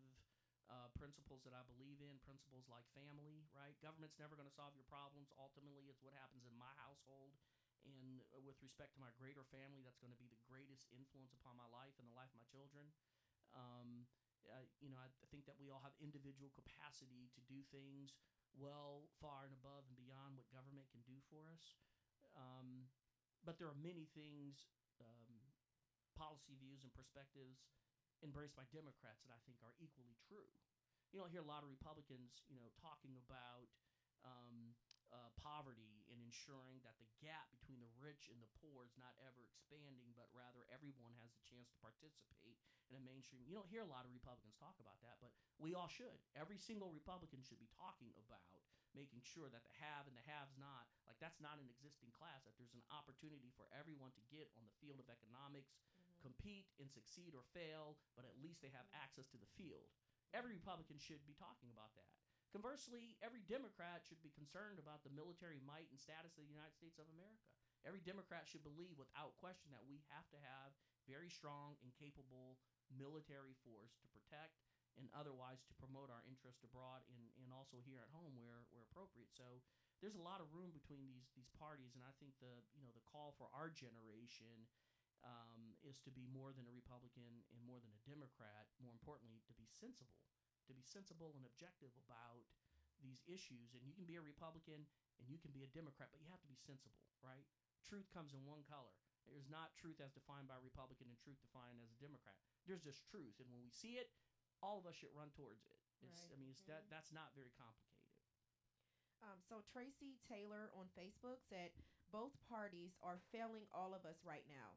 uh, principles that I believe in, principles like family, right? Government's never going to solve your problems. Ultimately, it's what happens in my household. And uh, with respect to my greater family, that's going to be the greatest influence upon my life and the life of my children. Um, you know, I, I think that we all have individual capacity to do things well, far and above and beyond what government can do for us. Um, but there are many things, um, policy views and perspectives embraced by Democrats that I think are equally true. You don't hear a lot of Republicans, you know, talking about um, uh, poverty and ensuring that the gap between the rich and the poor is not ever expanding, but rather everyone has the chance to participate in a mainstream. You don't hear a lot of Republicans talk about that, but we all should. Every single Republican should be talking about making sure that the have and the haves not, like that's not an existing class, that there's an opportunity for everyone to get on the field of economics. Compete and succeed or fail, but at least they have access to the field. Every Republican should be talking about that. Conversely, every Democrat should be concerned about the military might and status of the United States of America. Every Democrat should believe without question that we have to have very strong and capable military force to protect and otherwise to promote our interest abroad and, and also here at home where, where appropriate. So there's a lot of room between these these parties and I think the you know the call for our generation um, is to be more than a Republican and more than a Democrat. More importantly, to be sensible, to be sensible and objective about these issues. And you can be a Republican and you can be a Democrat, but you have to be sensible, right? Truth comes in one color. There's not truth as defined by a Republican and truth defined as a Democrat. There's just truth, and when we see it, all of us should run towards it. It's, I mean, it's that that's not very complicated. Um, so Tracy Taylor on Facebook said both parties are failing all of us right now.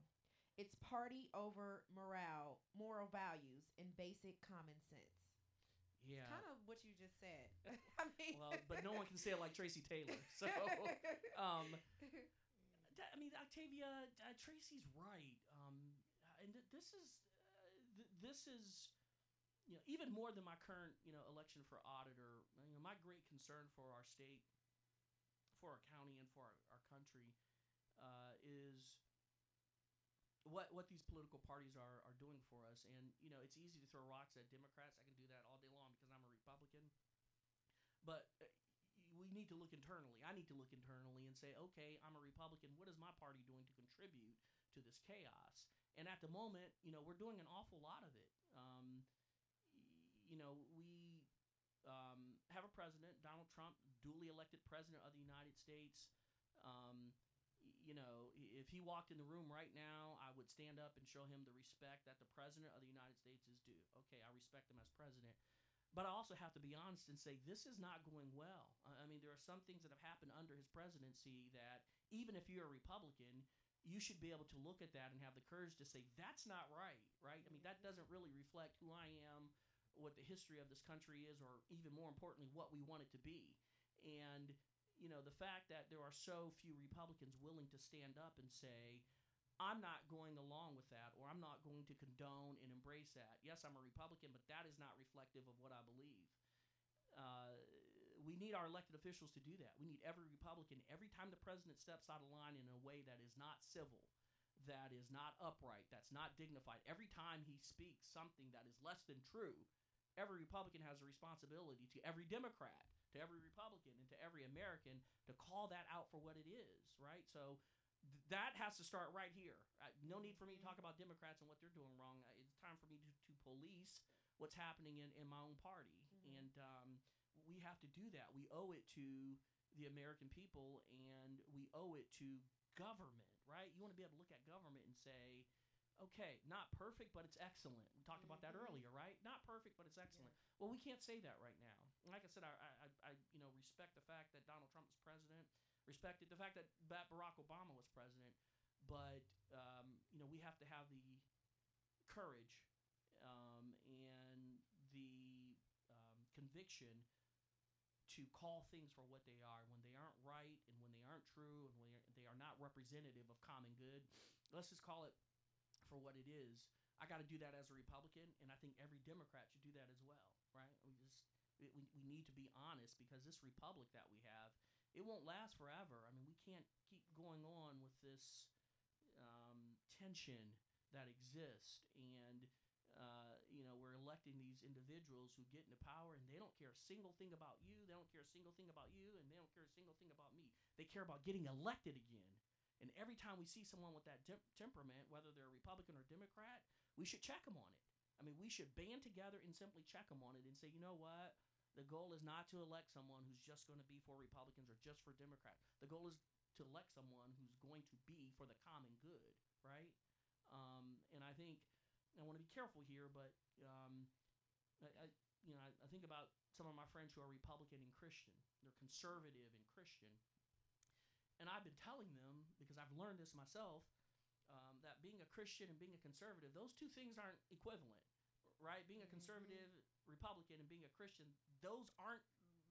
It's party over morale, moral values, and basic common sense. Yeah. Kind of what you just said. [LAUGHS] I mean, well, but no one can say it like Tracy Taylor. [LAUGHS] So, um, [LAUGHS] that- I mean, Octavia uh, Tracy's right. Um, and th- this is uh, th- this is you know even more than my current you know election for auditor. You know, my great concern for our state, for our county, and for our, our country uh, is what what these political parties are are doing for us. And you know, it's easy to throw rocks at Democrats. I can do that all day long because I'm a Republican. But uh, we need to look internally. I need to look internally and say, okay, I'm a Republican. What is my party doing to contribute to this chaos? And at the moment, you know, we're doing an awful lot of it. Um, you know, we um, have a president, Donald Trump, duly elected president of the United States. Um, you know, if he walked in the room right now, I would stand up and show him the respect that the president of the United States is due. Okay, I respect him as president. But I also have to be honest and say this is not going well. I mean, there are some things that have happened under his presidency that even if you're a Republican, you should be able to look at that and have the courage to say that's not right, right? I mean, that doesn't really reflect who I am, what the history of this country is, or even more importantly, what we want it to be. And you know, the fact that there are so few Republicans willing to stand up and say, I'm not going along with that, or I'm not going to condone and embrace that. Yes, I'm a Republican, but that is not reflective of what I believe. Uh, we need our elected officials to do that. We need every Republican, every time the president steps out of line in a way that is not civil, that is not upright, that's not dignified, every time he speaks something that is less than true, every Republican has a responsibility to every Democrat, to every Republican, and to every American to call that out for what it is, right? So th- that has to start right here. Uh, no need for me to talk about Democrats and what they're doing wrong. It's time for me to, to police what's happening in, in my own party. And um, we have to do that. We owe it to the American people and we owe it to government, right? You want to be able to look at government and say, okay, not perfect, but it's excellent. We talked about that earlier, right? Not perfect, but it's excellent. Well, we can't say that right now. Like I said, I, I, I- I you know respect the fact that Donald Trump is president, respected the fact that that Barack Obama was president, but um, you know we have to have the courage um, and the um, conviction to call things for what they are when they aren't right and when they aren't true and when they are not representative of common good. Let's just call it for what it is. I got to do that as a Republican, and I think every Democrat should do that as well, right? We just we, we need to be honest because this republic that we have, it won't last forever. I mean, we can't keep going on with this um, tension that exists, and uh, you know we're electing these individuals who get into power and they don't care a single thing about you, they don't care a single thing about you, and they don't care a single thing about me. They care about getting elected again. And every time we see someone with that tem- temperament, whether they're Republican or Democrat, we should check them on it. I mean, we should band together and simply check them on it and say, you know what? The goal is not to elect someone who's just going to be for Republicans or just for Democrats. The goal is to elect someone who's going to be for the common good, right? Um, and I think I want to be careful here, but um, I, I, you know, I, I think about some of my friends who are Republican and Christian. They're conservative and Christian, and I've been telling them because I've learned this myself um, that being a Christian and being a conservative, those two things aren't equivalent, right? Being a conservative Republican and being a Christian, those aren't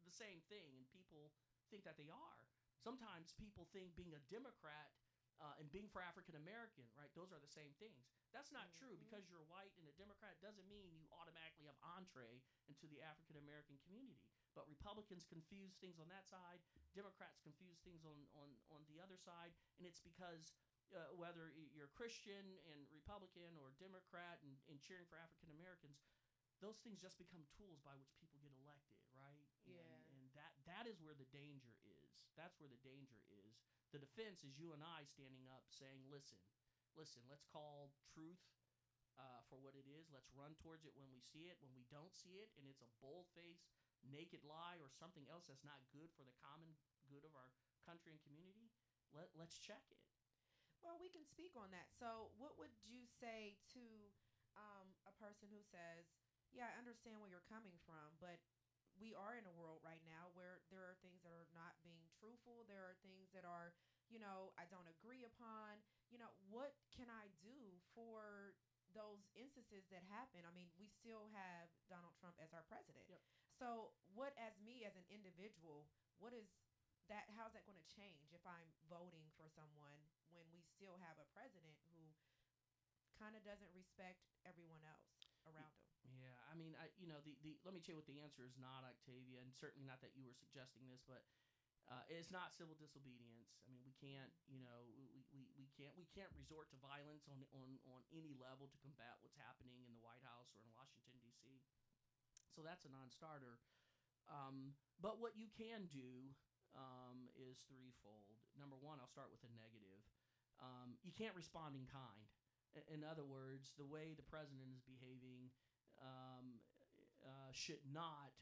the same thing, and people think that they are. Sometimes people think being a Democrat uh, and being for African American, right? Those are the same things. That's not true because you're white and a Democrat doesn't mean you automatically have entree into the African American community. But Republicans confuse things on that side, Democrats confuse things on, on, on the other side, and it's because uh, whether you're Christian and Republican or Democrat and, and cheering for African Americans, those things just become tools by which people get elected, right? Yeah. And, and that that is where the danger is. That's where the danger is. The defense is you and I standing up saying, listen, listen, let's call truth uh, for what it is. Let's run towards it when we see it. When we don't see it, and it's a bold faced, naked lie or something else that's not good for the common good of our country and community, let, let's check it. Well, we can speak on that. So, what would you say to um, a person who says, "Yeah, I understand where you're coming from, but we are in a world right now where there are things that are not being truthful. There are things that are, you know, I don't agree upon. You know, what can I do for those instances that happen? I mean, we still have Donald Trump as our president. Yep. So, what as me as an individual, what is that how's that going to change if I'm voting for someone when we still have a president who kind of doesn't respect everyone else around him? Yeah, I mean, I you know the, the let me tell you what the answer is not Octavia, and certainly not that you were suggesting this, but uh, it's not civil disobedience. I mean, we can't you know we, we, we can't we can't resort to violence on on on any level to combat what's happening in the White House or in Washington D.C. So that's a non-starter. Um, but what you can do um, is threefold. Number one, I'll start with a negative. Um, you can't respond in kind. In other words, the way the president is behaving um, uh, should not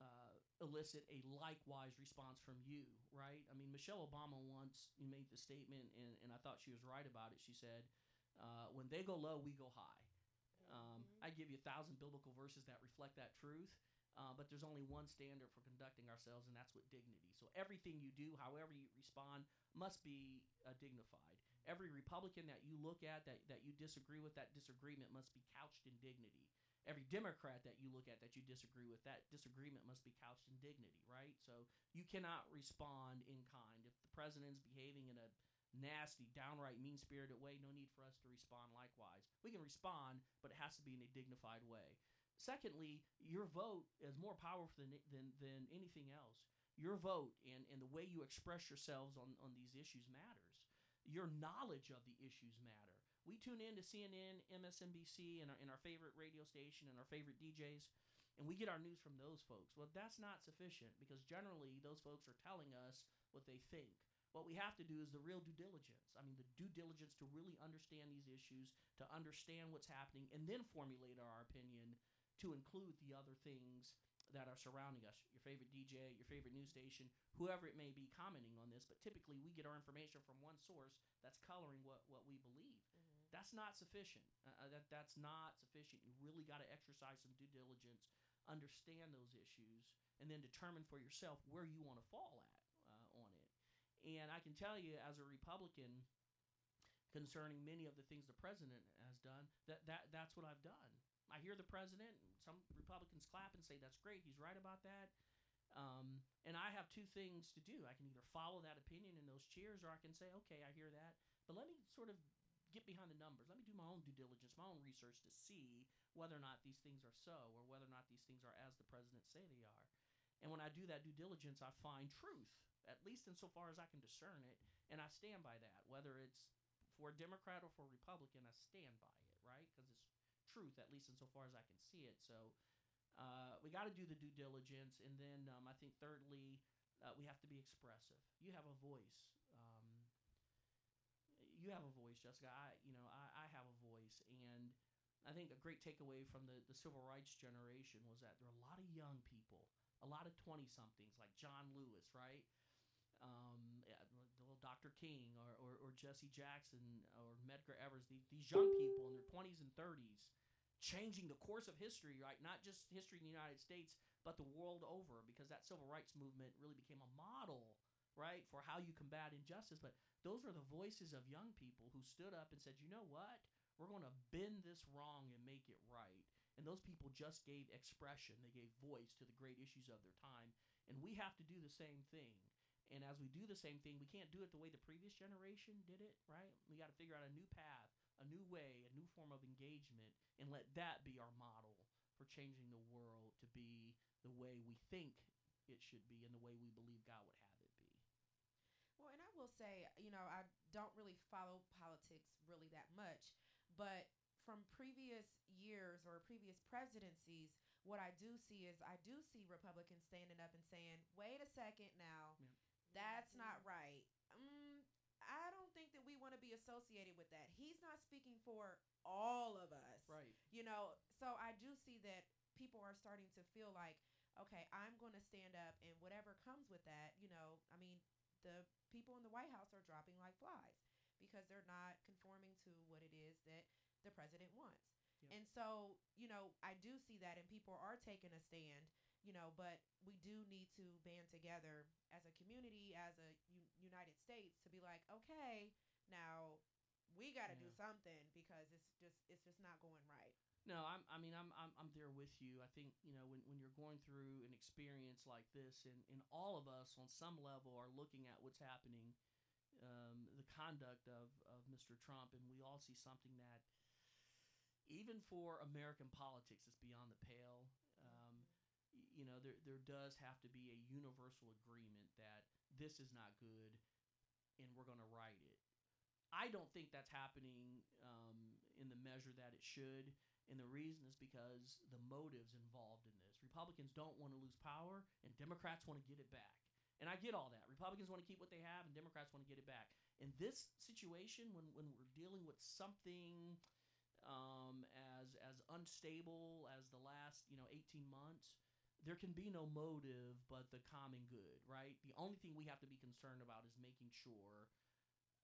uh, elicit a likewise response from you, right? I mean, Michelle Obama once made the statement, and, and I thought she was right about it. She said, uh, "When they go low, we go high." Um, I give you a thousand biblical verses that reflect that truth, uh, but there's only one standard for conducting ourselves, and that's with dignity. So everything you do, however you respond, must be uh, dignified. Every Republican that you look at that, that you disagree with, that disagreement must be couched in dignity. Every Democrat that you look at that you disagree with, that disagreement must be couched in dignity, right? So you cannot respond in kind. If the president's behaving in a nasty, downright mean spirited way, no need for us to respond likewise. We can respond, but it has to be in a dignified way. Secondly, your vote is more powerful than, than, than anything else. Your vote and, and the way you express yourselves on, on these issues matters. Your knowledge of the issues matter. We tune in to CNN, MSNBC, and our, and our favorite radio station and our favorite DJs, and we get our news from those folks. Well, that's not sufficient because generally those folks are telling us what they think. What we have to do is the real due diligence. I mean, the due diligence to really understand these issues, to understand what's happening, and then formulate our opinion to include the other things that are surrounding us. Your favorite DJ, your favorite news station, whoever it may be commenting on this. But typically, we get our information from one source that's coloring what, what we believe. That's not sufficient. Uh, uh, that that's not sufficient. You really got to exercise some due diligence, understand those issues, and then determine for yourself where you want to fall at. And I can tell you, as a Republican, concerning many of the things the president has done, that, that that's what I've done. I hear the president, some Republicans clap and say, that's great, he's right about that. Um, and I have two things to do. I can either follow that opinion in those cheers, or I can say, okay, I hear that, but let me sort of get behind the numbers. Let me do my own due diligence, my own research to see whether or not these things are so, or whether or not these things are as the president say they are. And when I do that due diligence, I find truth, at least insofar as I can discern it, and I stand by that. Whether it's for a Democrat or for a Republican, I stand by it, right? Because it's truth, at least insofar as I can see it. So uh, we got to do the due diligence, and then um, I think thirdly, uh, we have to be expressive. You have a voice. Um, you have a voice, Jessica. I, you know, I, I have a voice, and I think a great takeaway from the, the civil rights generation was that there are a lot of young people, a lot of twenty somethings like John Lewis, right? Um, yeah, little Dr. King or, or, or Jesse Jackson or Medgar Evers, these, these young people in their 20s and 30s changing the course of history, right? Not just history in the United States, but the world over, because that civil rights movement really became a model, right, for how you combat injustice. But those were the voices of young people who stood up and said, you know what? We're going to bend this wrong and make it right. And those people just gave expression, they gave voice to the great issues of their time. And we have to do the same thing. And as we do the same thing, we can't do it the way the previous generation did it, right? We got to figure out a new path, a new way, a new form of engagement, and let that be our model for changing the world to be the way we think it should be and the way we believe God would have it be. Well, and I will say, you know, I don't really follow politics really that much, but from previous years or previous presidencies, what I do see is I do see Republicans standing up and saying, "Wait a second now, Yeah. that's not right." Mm, I don't think that we want to be associated with that. He's not speaking for all of us. Right. You know, so I do see that people are starting to feel like, okay, I'm going to stand up and whatever comes with that, you know, I mean, the people in the White House are dropping like flies because they're not conforming to what it is that the president wants. Yep. And so, you know, I do see that and people are taking a stand, you know, but we do need to band together as a community, as a U- United States to be like, okay, now we got to do something because it's just it's just not going right. No, I'm. I mean, I'm. I'm. I'm there with you. I think you know when, when you're going through an experience like this, and, and all of us on some level are looking at what's happening, um, the conduct of, of Mr. Trump, and we all see something that, even for American politics, it's beyond the pale. Um, you know, there there does have to be a universal agreement that this is not good, and we're going to right it. I don't think that's happening um, in the measure that it should. And the reason is because the motives involved in this. Republicans don't want to lose power, and Democrats want to get it back. And I get all that. Republicans want to keep what they have, and Democrats want to get it back. In this situation, when, when we're dealing with something um, as as unstable as the last you know 18 months, there can be no motive but the common good, right? The only thing we have to be concerned about is making sure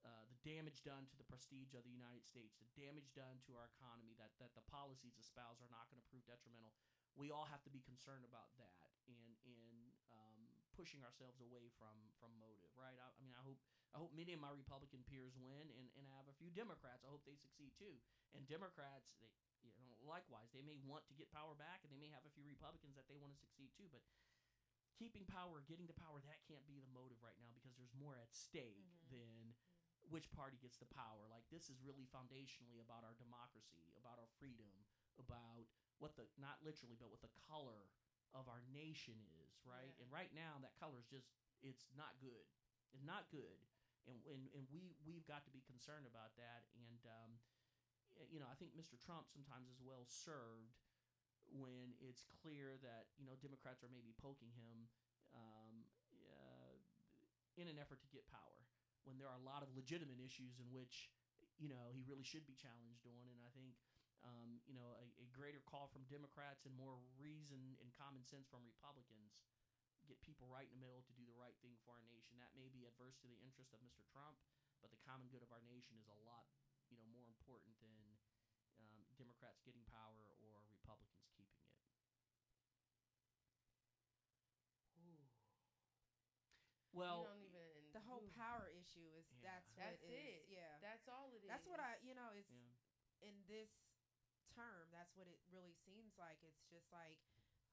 uh, the damage done to the prestige of the United States, the damage done to our economy, that, that the policies espoused are not going to prove detrimental. We all have to be concerned about that and in um, pushing ourselves away from from motive, right? I, I mean, I hope I hope many of my Republican peers win, and, and I have a few Democrats. I hope they succeed too. And Democrats, they you know, likewise, they may want to get power back, and they may have a few Republicans that they want to succeed too, but keeping power, getting to power, that can't be the motive right now because there's more at stake Mhm. than which party gets the power. Like this is really foundationally about our democracy, about our freedom, about what the not literally, but what the color of our nation is, right? Yeah. And right now, that color is just it's not good. It's not good, and and, and we we've got to be concerned about that. And um, you know, I think Mr. Trump sometimes is well served when it's clear that you know Democrats are maybe poking him um, uh, in an effort to get power when there are a lot of legitimate issues in which you know he really should be challenged on and i think um, you know a, a greater call from democrats and more reason and common sense from republicans get people right in the middle to do the right thing for our nation that may be adverse to the interest of mr trump but the common good of our nation is a lot you know more important than um, democrats getting power or republicans keeping it well even The whole ooh, power issue is Yeah. that's what That's is. it. Yeah. That's all it is. That's what I, you know, is yeah in this term, that's what it really seems like. It's just like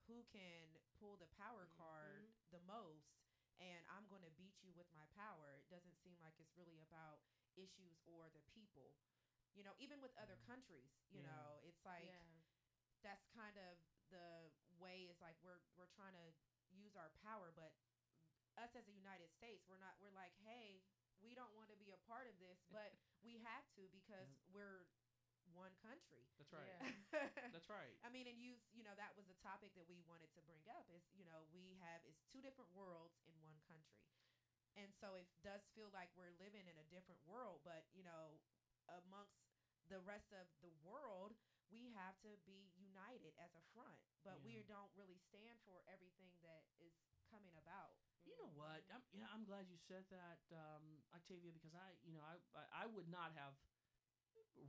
who can pull the power card Mhm. the most and I'm going to beat you with my power. It doesn't seem like it's really about issues or the people. You know, even with other countries, you Yeah. know, it's like yeah. that's kind of the way is like we're we're trying to use our power but us as a United States we're not we're like hey we don't want to be a part of this [LAUGHS] but we have to because we're one country. That's right. Yeah. [LAUGHS] that's right. I mean and you you know that was a topic that we wanted to bring up is you know we have it's two different worlds in one country. And so it does feel like we're living in a different world but you know amongst the rest of the world we have to be united as a front. But we don't really stand for everything that is coming about. You know what? I'm, yeah, I'm glad you said that, um, Octavia, because I, you know, I, I, I would not have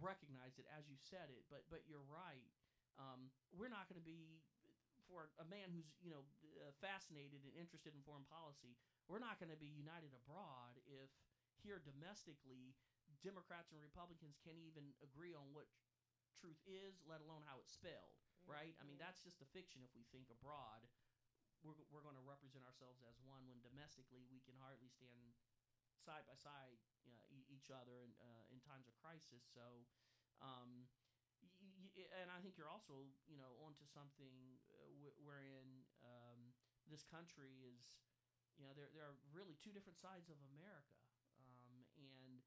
recognized it as you said it, but, but you're right. Um, we're not going to be for a man who's, you know, uh, fascinated and interested in foreign policy. We're not going to be united abroad if here domestically, Democrats and Republicans can't even agree on what truth is, let alone how it's spelled. Right? I mean, Mhm. that's just a fiction if we think abroad we're, we're going to represent ourselves as one when domestically we can hardly stand side by side you know, e- each other in, uh, in times of crisis. So, um, y- y- and I think you're also you know onto something uh, wh- wherein um, this country is you know there there are really two different sides of America, um, and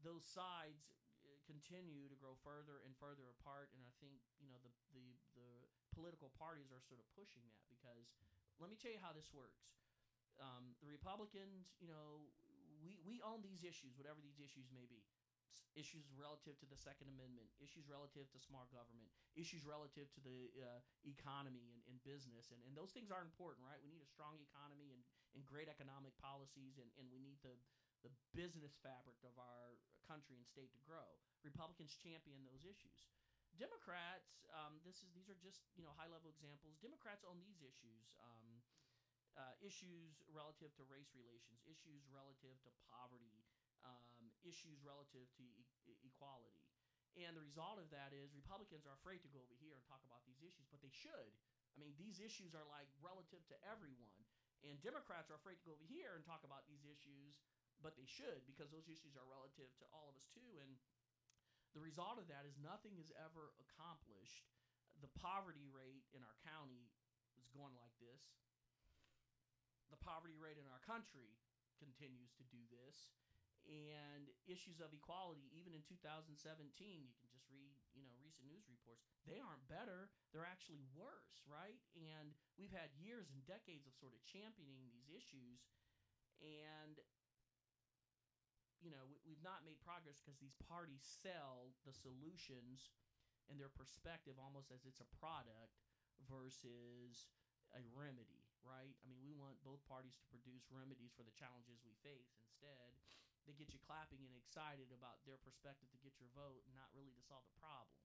those sides uh, continue to grow further and further apart. And I think you know the the the political parties are sort of pushing that because let me tell you how this works. Um, the Republicans, you know, we we own these issues, whatever these issues may be. S- Issues relative to the Second Amendment, issues relative to small government, issues relative to the uh, economy and, and business, and, and those things are important, right? We need a strong economy and, and great economic policies, and, and we need the the business fabric of our country and state to grow. Republicans champion those issues. Democrats, um, this is these are just you know high level examples. Democrats own these issues, um, uh, issues relative to race relations, issues relative to poverty, um, issues relative to e- equality. And the result of that is Republicans are afraid to go over here and talk about these issues, but they should. I mean, these issues are like relative to everyone. And Democrats are afraid to go over here and talk about these issues, but they should because those issues are relative to all of us too. And the result of that is nothing is ever accomplished. The poverty rate in our county is going like this. The poverty rate in our country continues to do this. And issues of equality, even in 2017, you can just read, you know, recent news reports. They aren't better; they're actually worse, right? And we've had years and decades of sort of championing these issues, and you know, we, we've not made progress because these parties sell the solutions and their perspective almost as it's a product versus a remedy, right? I mean, we want both parties to produce remedies for the challenges we face. Instead, they get you clapping and excited about their perspective to get your vote, not really to solve the problem.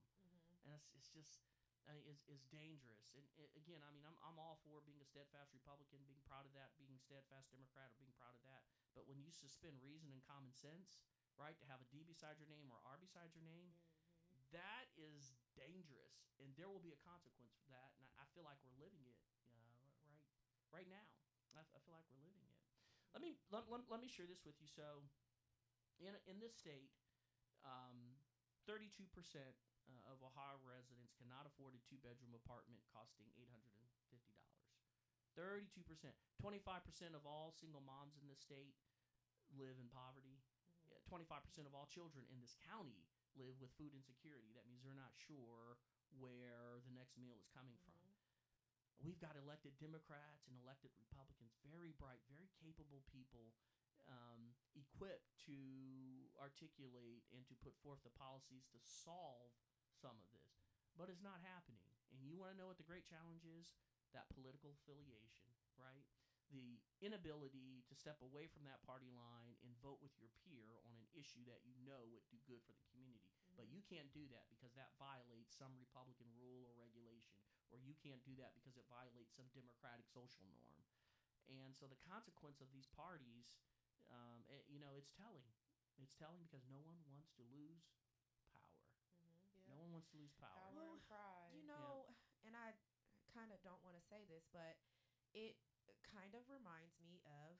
And it's, it's just I mean, is is dangerous. And uh, again, I mean, I'm I'm all for being a steadfast Republican, being proud of that, being steadfast Democrat, or being proud of that. But when you suspend reason and common sense, right, to have a D beside your name or R beside your name, that is dangerous, and there will be a consequence for that. And I, I feel like we're living it, right, now. I, I feel like we're living it. Let me let, let, let me share this with you. So, in in this state, um, thirty-two percent uh, of Ohio residents cannot afford a two-bedroom apartment costing eight hundred and fifty dollars. Thirty-two percent. Twenty-five percent of all single moms in this state live in poverty. Twenty-five percent of all children in this county live with food insecurity. That means they're not sure where the next meal is coming from. We've got elected Democrats and elected Republicans, very bright, very capable people, um, equipped to articulate and to put forth the policies to solve some of this. But it's not happening. And you want to know what the great challenge is? That political affiliation, right? The inability to step away from that party line and vote with your peer on an issue that you know would do good for the community. But you can't do that because that violates some Republican rule or regulation, or you can't do that because it violates some Democratic social norm. And so the consequence of these parties, um, eh, you know, it's telling. It's telling because no one wants to lose power. No one wants to lose power. Power Well, and pride. You know, and I kind of don't want to say this, but it kind of reminds me of,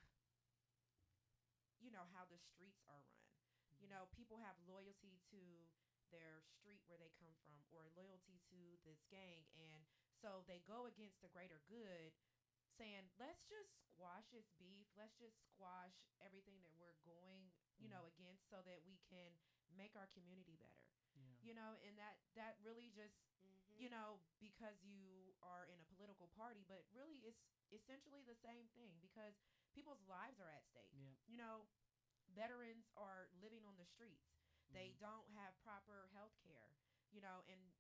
you know, how the streets are run. You know, people have loyalty to their street where they come from or loyalty to this gang. And so they go against the greater good, saying, let's just squash this beef. Let's just squash everything that we're going, you know, against so that we can make our community better Yeah. you know and that that really just Mm-hmm. you know because you are in a political party but really it's essentially the same thing because people's lives are at stake Yeah. you know veterans are living on the streets they Mhm. don't have proper health care you know and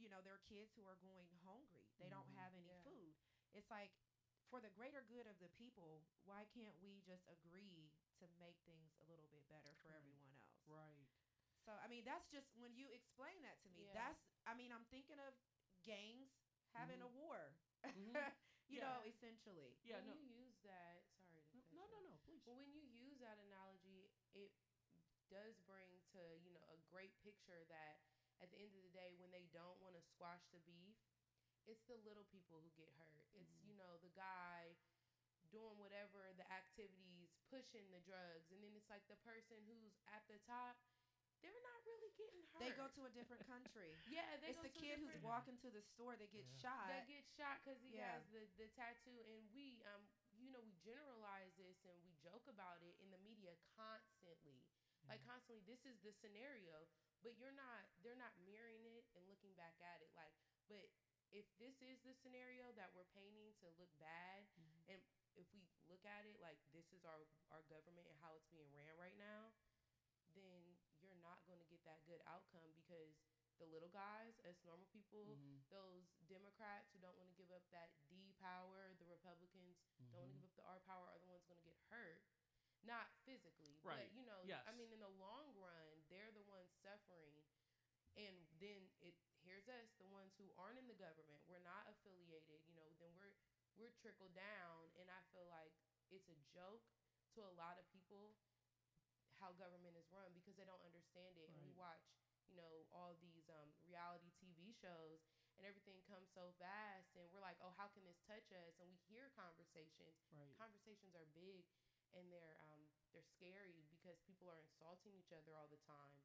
you know there are kids who are going hungry they don't Mhm. have any Yeah. food it's like for the greater good of the people why can't we just agree to make things a little bit better for Right. everyone else Right. so I mean, that's just when you explain that to me. Yeah. That's I mean, I'm thinking of gangs having Mhm. a war. Mhm. [LAUGHS] you Yeah. know, essentially. Yeah. when No. you use that, sorry to No. No. No. No. Please. Well, when you use that analogy, it does bring to you know a great picture that at the end of the day, when they don't want to squash the beef, it's the little people who get hurt. It's Mhm. you know the guy doing whatever the activities, pushing the drugs, and then it's like the person who's at the top, they're not really getting hurt. They go to a different country. [LAUGHS] yeah, they it's go the to a kid who's different- walking to the store that gets Yeah. shot. that get shot because he Yeah. has the, the tattoo and we um you know we generalize this and we joke about it in the media constantly like constantly this is the scenario but you're not they're not mirroring it and looking back at it like but if this is the scenario that we're painting to look bad Mm-hmm. and if we look at it like this is our our government and how it's being ran right now, then you're not going to get that good outcome because the little guys, as normal people, Mhm. those Democrats who don't want to give up that D power, the Republicans don't want to give up the R power, are the ones going to get hurt. Not physically, Right. but you know, Yes. I mean, in the long run, they're the ones suffering, and then it here's us, the ones who aren't in the government. We're not affiliated, you know. Then we're we're trickled down, and I feel like it's a joke to a lot of people how government is run because they don't understand it. And we watch, you know, all these um, reality TV shows, and everything comes so fast, and we're like, oh, how can this touch us? And we hear conversations. Right. Conversations are big, and they're um, they're scary because people are insulting each other all the time,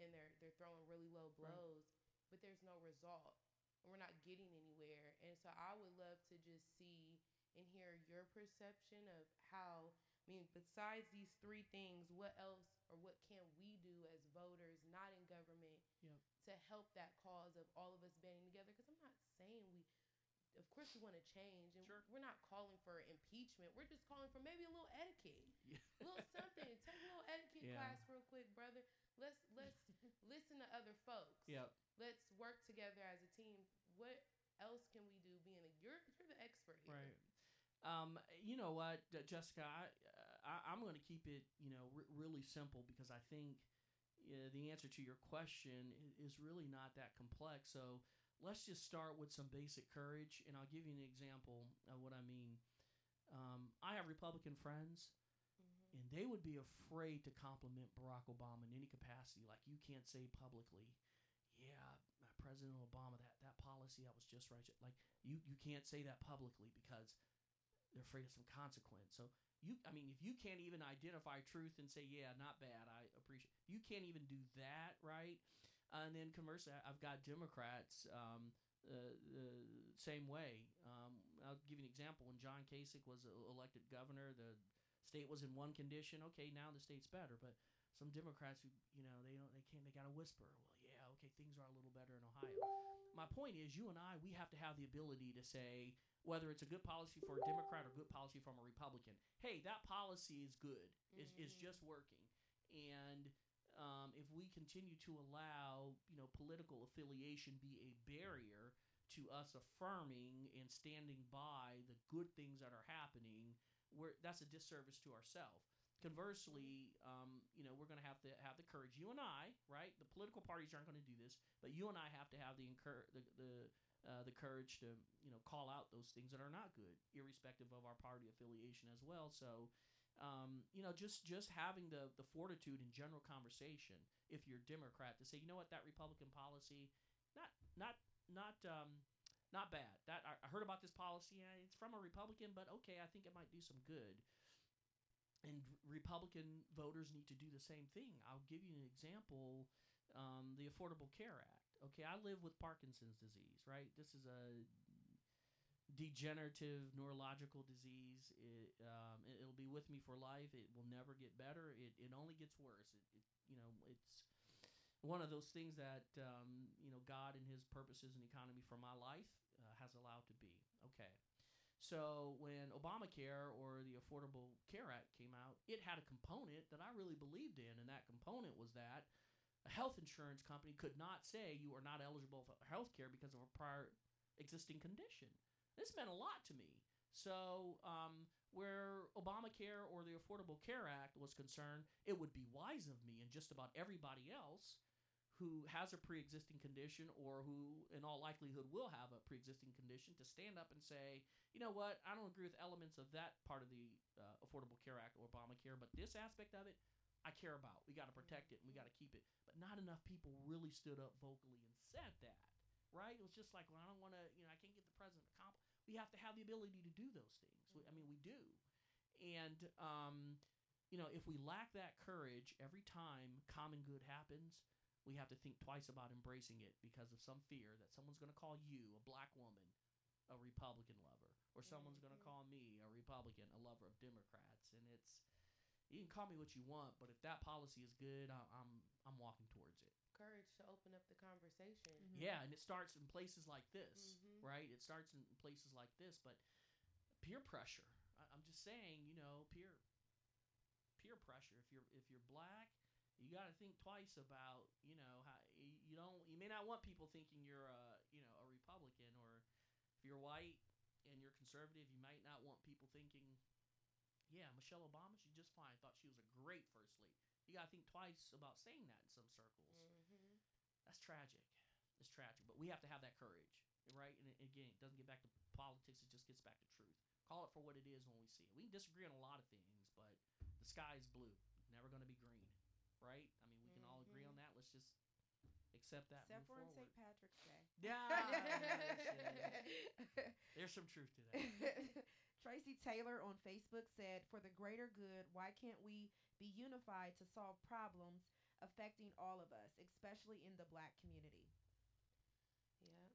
and they're they're throwing really low blows, but there's no result, and we're not getting anywhere. And so I would love to just see and hear your perception of how. I mean, besides these three things, what else or what can we do as voters, not in government, Yep. to help that cause of all of us banding together? Because I'm not saying we, of course, we want to change, and Sure. we're not calling for impeachment. We're just calling for maybe a little etiquette, Yeah. a little something. Take a little etiquette Yeah. class real quick, brother. Let's let's [LAUGHS] listen to other folks. Yep. Let's work together as a team. What else can we do? Being a, you're you're the expert here. Right. Um, you know what, uh, Jessica, I, I, I'm going to keep it, you know, r- really simple because I think uh, the answer to your question is really not that complex. So let's just start with some basic courage, and I'll give you an example of what I mean. Um, I have Republican friends, Mm-hmm. and they would be afraid to compliment Barack Obama in any capacity. Like you can't say publicly, "Yeah, uh, President Obama, that that policy that was just right." Like you you can't say that publicly because they're afraid of some consequence. So you, I mean, if you can't even identify truth and say, "Yeah, not bad," I appreciate. You can't even do that, right? And then conversely, I've got Democrats um, uh, the same way. Um, I'll give you an example. When John Kasich was elected governor, the state was in one condition. Okay, now the state's better, but some Democrats who you know they don't they can't they got to whisper. Well, yeah, okay, things are a little better in Ohio. My point is, you and I, we have to have the ability to say whether it's a good policy for a Democrat or good policy from a Republican. Hey, that policy is good. It's, it's just working. And um, if we continue to allow, you know, political affiliation be a barrier to us affirming and standing by the good things that are happening, we're, that's a disservice to ourselves. Conversely, um, you know, we're going to have to have the courage. You and I, right? The political parties aren't going to do this, but you and I have to have the incur the the, uh, the courage to you know call out those things that are not good, irrespective of our party affiliation as well. So, um, you know, just just having the the fortitude in general conversation, if you're Democrat, to say, you know what, that Republican policy, not not not um, not bad. That I, I heard about this policy. Yeah, it's from a Republican, but okay, I think it might do some good. And Republican voters need to do the same thing. I'll give you an example: um, the Affordable Care Act. Okay, I live with Parkinson's disease. Right, this is a degenerative neurological disease. It, um, it, will be with me for life. It will never get better. It, it only gets worse. It, it, you know, it's one of those things that um, you know God and His purposes and economy for my life uh, has allowed to be. Okay, so when Obamacare or the Affordable Care Act came out, it had a component that I really believed in, and that component was that a health insurance company could not say you are not eligible for health care because of a prior existing condition. This meant a lot to me. So, um, where Obamacare or the Affordable Care Act was concerned, it would be wise of me and just about everybody else who has a pre existing condition or who, in all likelihood, will have a pre existing condition to stand up and say, you know what, I don't agree with elements of that part of the uh, Affordable Care Act or Obamacare, but this aspect of it, I care about. We got to protect it and we got to keep it. But not enough people really stood up vocally and said that, right? It was just like, well, I don't want to, you know, I can't get the president to comp. We have to have the ability to do those things. We, I mean, we do. And, um, you know, if we lack that courage every time common good happens, we have to think twice about embracing it because of some fear that someone's going to call you, a black woman, a Republican lover, or someone's going to call me, a Republican, a lover of Democrats. And it's, you can call me what you want, but if that policy is good, I, I'm I'm walking towards it. Courage to open up the conversation. Yeah, and it starts in places like this, Mhm. right? It starts in places like this, but peer pressure. I, I I'm just saying, you know, peer peer pressure. If you're if you're black, you got to think twice about, you know, how you don't you may not want people thinking you're a, you know, a Republican or if you're white and you're conservative, you might not want people thinking, yeah, Michelle Obama, she's just fine. Thought she was a great first lady. You got to think twice about saying that in some circles. Mm-hmm. That's tragic. It's tragic, but we have to have that courage, right? And again, it doesn't get back to politics; it just gets back to truth. Call it for what it is when we see it. We can disagree on a lot of things, but the sky is blue, never going to be green, right? I mean, we can all agree on that. Let's just accept that. Except for on. St. Patrick's Day. [LAUGHS] [LAUGHS] Yeah, there's some truth to that. [LAUGHS] Tracy Taylor on Facebook said, "For the greater good, why can't we be unified to solve problems affecting all of us, especially in the black community?" Yeah.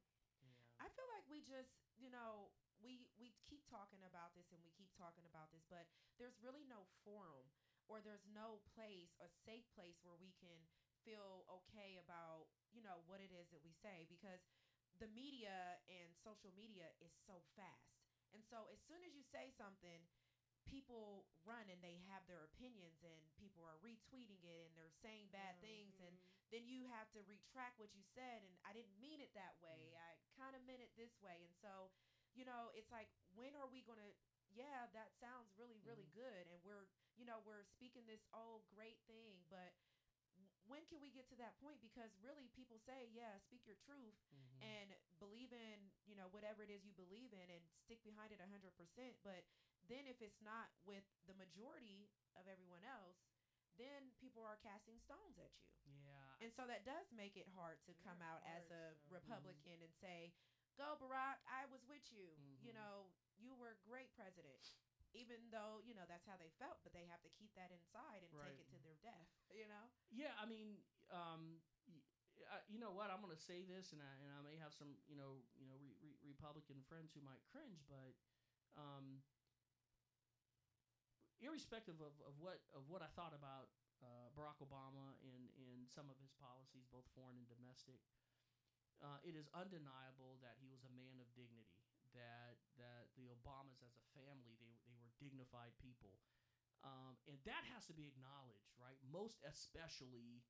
I feel like we just, you know, we we keep talking about this and we keep talking about this, but there's really no forum or there's no place, a safe place where we can feel okay about, you know, what it is that we say because the media and social media is so fast. And so as soon as you say something, people run and they have their opinions and people are retweeting it and they're saying bad things and mm-hmm. then you have to retract what you said and I didn't mean it that way. Mm. I kind of meant it this way. And so, you know, it's like when are we going to yeah, that sounds really really mm. good and we're, you know, we're speaking this oh great thing, but when can we get to that point because really people say, yeah, speak your truth Mhm. and believe in, you know, whatever it is you believe in and stick behind it 100%, but then if it's not with the majority of everyone else, then people are casting stones at you. Yeah. And so that does make it hard to come out as hard, a so. Republican and say, "Go Barack, I was with you. You Mhm. know, you were a great president." Even though, you know, that's how they felt, but they have to keep that inside and Right. take it to their death, [LAUGHS] you know? Yeah, I mean, um, y- uh, you know what? I'm gonna say this, and I and I may have some, you know, you know, re- re- Republican friends who might cringe, but um, irrespective of, of what of what I thought about uh, Barack Obama and and some of his policies, both foreign and domestic, uh, it is undeniable that he was a man of dignity. That that the Obamas as a family, they they were dignified people. Um, and that has to be acknowledged, right? Most especially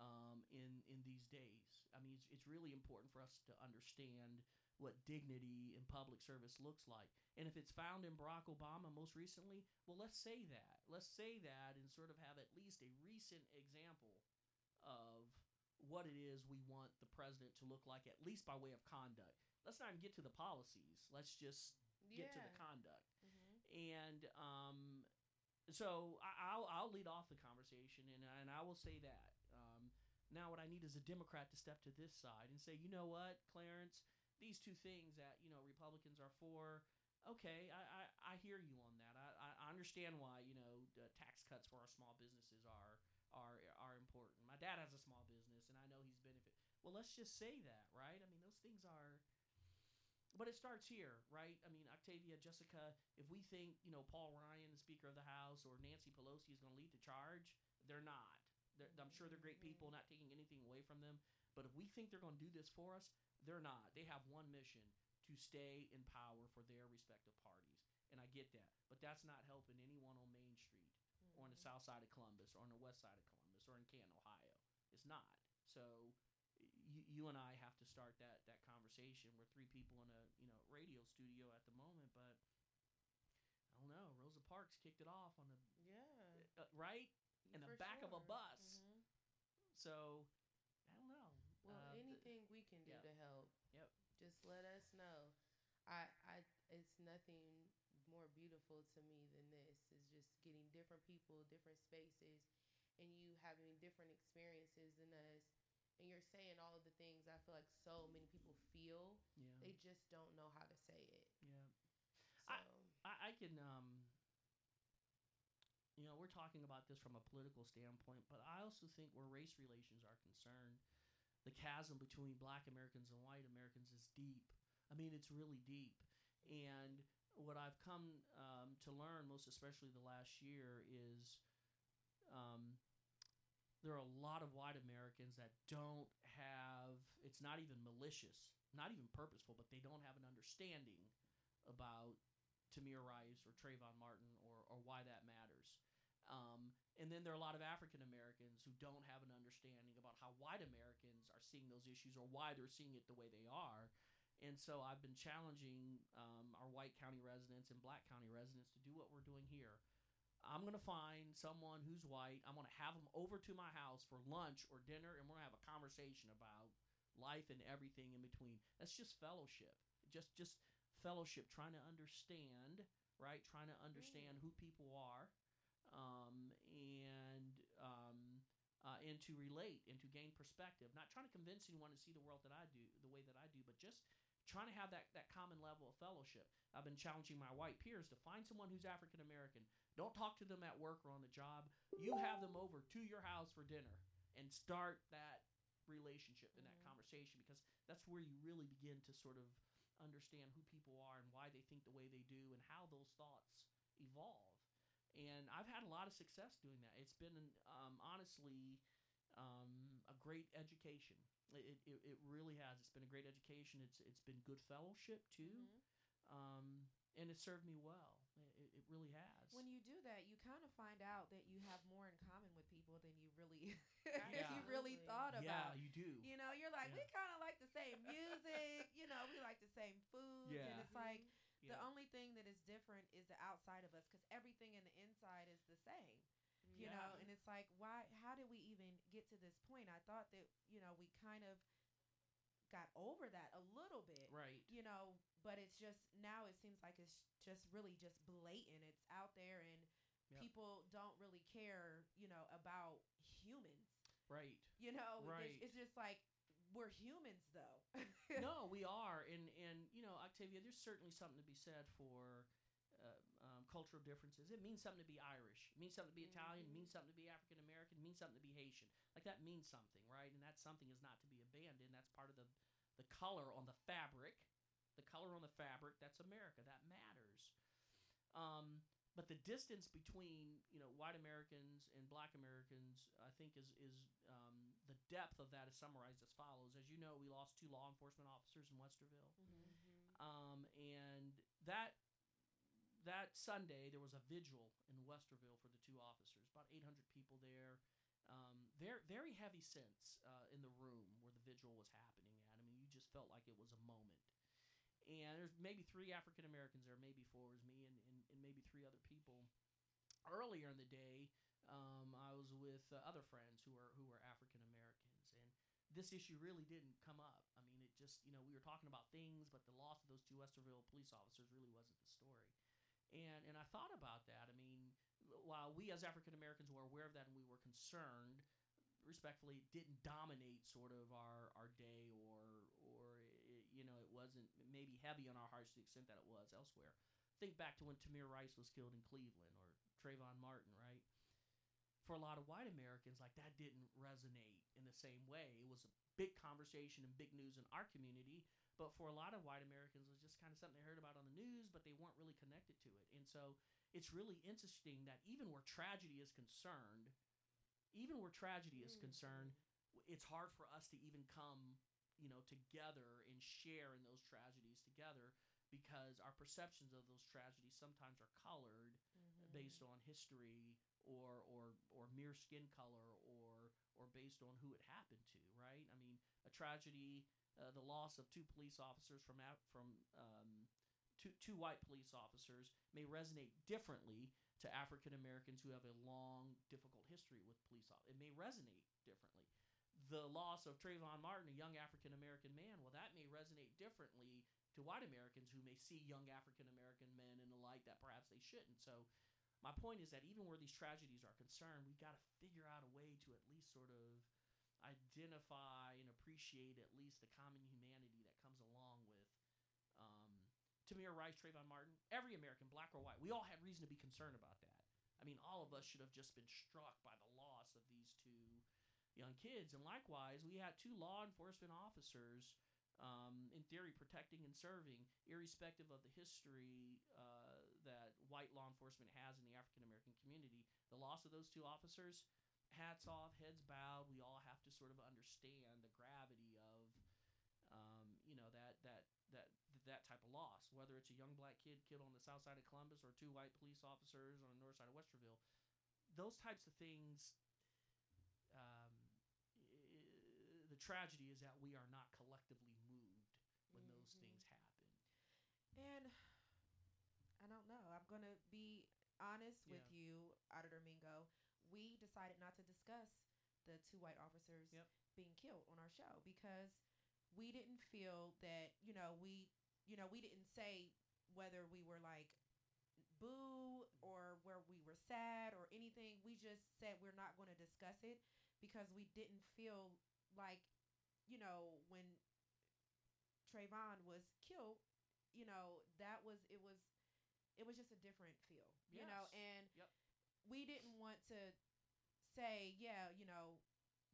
um, in in these days. I mean, it's, it's really important for us to understand what dignity in public service looks like. And if it's found in Barack Obama most recently, well, let's say that. Let's say that and sort of have at least a recent example of what it is we want the president to look like, at least by way of conduct. Let's not even get to the policies. Let's just get to the conduct. Mm-hmm. And um, so I, I'll I'll lead off the conversation, and and I will say that. Um, now, what I need is a Democrat to step to this side and say, you know what, Clarence, these two things that you know Republicans are for. Okay, I, I, I hear you on that. I, I- understand why you know tax cuts for our small businesses are are are important. My dad has a small business, and I know he's benefit. Well, let's just say that, right? I mean, those things are but it starts here, right? I mean, Octavia, Jessica, if we think, you know, Paul Ryan, the Speaker of the House, or Nancy Pelosi is going to lead the charge, they're not. They're, I'm sure they're great people, mm-hmm. not taking anything away from them. But if we think they're going to do this for us, they're not. They have one mission to stay in power for their respective parties. And I get that. But that's not helping anyone on Main Street or on the south side of Columbus or on the west side of Columbus or in Canton, Ohio. It's not. So you, you and I have to start that that conversation. We're three people in a you know radio studio at the moment, but I don't know. Rosa Parks kicked it off on the Yeah. uh, right in the For back of a bus. Mm-hmm. So I don't know. Well, Uh, th- anything we can do yeah. to help. Yep. Just let us know. I, I, it's nothing more beautiful to me than this. Is just getting different people, different spaces, and you having different experiences than us. And you're saying all of the things I feel like so many people feel. Yeah. They just don't know how to say it. Yeah. So I, I can um you know, we're talking about this from a political standpoint, but I also think where race relations are concerned, the chasm between black Americans and white Americans is deep. I mean, it's really deep. And what I've come um, to learn, most especially the last year, is um, there are a lot of white Americans that don't have, it's not even malicious, not even purposeful, but they don't have an understanding about Tamir Rice or Trayvon Martin or, or why that matters. Um, and then there are a lot of African Americans who don't have an understanding about how white Americans are seeing those issues or why they're seeing it the way they are. And so I've been challenging um, our white county residents and black county residents to do what we're doing here. I'm going to find someone who's white. I'm going to have them over to my house for lunch or dinner, and we're going to have a conversation about life and everything in between. That's just fellowship. Just just fellowship, trying to understand, right? Trying to understand who people are, um, um, uh, and to relate and to gain perspective. Not trying to convince anyone to see the world that I do, the way that I do, but just trying to have that, that common level of fellowship. I've been challenging my white peers to find someone who's African American. Don't talk to them at work or on the job. You have them over to your house for dinner and start that relationship and that conversation because that's where you really begin to sort of understand who people are and why they think the way they do and how those thoughts evolve. And I've had a lot of success doing that. It's been um, honestly um, a great education. It, it, it really has. It's been a great education. It's it's been good fellowship too, um, and it served me well. It, it really has. When you do that, you kind of find out that you have more in common with people than you really [LAUGHS] Yeah. you really thought about. yeah, you do. You know, you're like, we kind of like the same music. you know, we like the same foods, and Yeah. it's like the only thing that is different is the outside of us, because everything in the inside is the same. You Yeah. know, and it's like, why? How did we even get to this point? I thought that you know we kind of got over that a little bit, Right. You know, but it's just now it seems like it's just really just blatant. It's out there, and Yep. people don't really care, you know, about humans. Right. You know, It's- Right. it's just like we're humans, though. no, [LAUGHS] we are, and and you know, Octavia, there's certainly something to be said for uh, um, cultural differences. It means something to be Irish. It means something to be Italian. It means something to be African American. It means something to be Haitian. Like that means something, right? And that something is not to be abandoned. That's part of the the color on the fabric. The color on the fabric. That's America. That matters. Um, but the distance between you know white Americans and Black Americans, I think, is is um, the depth of that is summarized as follows. As you know, we lost two law enforcement officers in Westerville, um, and that that Sunday there was a vigil in Westerville for the two officers. About 800 people there. Um, very very heavy sense uh, in the room where the vigil was happening at. I mean, you just felt like it was a moment and there's maybe three African Americans there, maybe four is me, and, and, and maybe three other people. Earlier in the day, um, I was with uh, other friends who are who are African this issue really didn't come up. I mean, it just you know we were talking about things, but the loss of those two Westerville police officers really wasn't the story. And and I thought about that. I mean, while we as African Americans were aware of that and we were concerned, respectfully, it didn't dominate sort of our, our day or or it, you know it wasn't maybe heavy on our hearts to the extent that it was elsewhere. Think back to when Tamir Rice was killed in Cleveland or Trayvon Martin, right? For a lot of white Americans, like that didn't resonate in the same way. It was a big conversation and big news in our community, but for a lot of white Americans, it was just kind of something they heard about on the news, but they weren't really connected to it. And so it's really interesting that even where tragedy is concerned, even where tragedy is mm. concerned, it's hard for us to even come, you know, together and share in those tragedies together because our perceptions of those tragedies sometimes are colored mm-hmm. based on history or or or mere skin color or or based on who it happened to, right? I mean, a tragedy, uh, the loss of two police officers from Af- from um, two two white police officers may resonate differently to African Americans who have a long, difficult history with police. It may resonate differently. The loss of Trayvon Martin, a young African American man, well, that may resonate differently to white Americans who may see young African American men and the like that perhaps they shouldn't. So, my point is that even where these tragedies are concerned, we got to figure out a way to at least sort of identify and appreciate at least the common humanity that comes along with um, Tamir Rice, Trayvon Martin, every American, black or white, we all had reason to be concerned about that. I mean, all of us should have just been struck by the loss of these two young kids. And likewise, we had two law enforcement officers, um, in theory, protecting and serving, irrespective of the history uh, that white law enforcement has in the African American community. The loss of those two officers, hats off, heads bowed. We all have to sort of understand the gravity of um, you know that that that that type of loss, whether it's a young black kid killed on the south side of Columbus or two white police officers on the north side of Westerville. Those types of things. Um, the tragedy is that we are not collectively moved when those Mhm. things happen. And don't know. I'm gonna be honest with Yeah. you, Auditor Mingo. We decided not to discuss the two white officers Yep. being killed on our show because we didn't feel that you know we you know we didn't say whether we were like boo or where we were sad or anything. We just said we're not going to discuss it because we didn't feel like you know when Trayvon was killed, you know that was it was it was just a different feel, you know, and Yep. we didn't want to say, yeah, you know,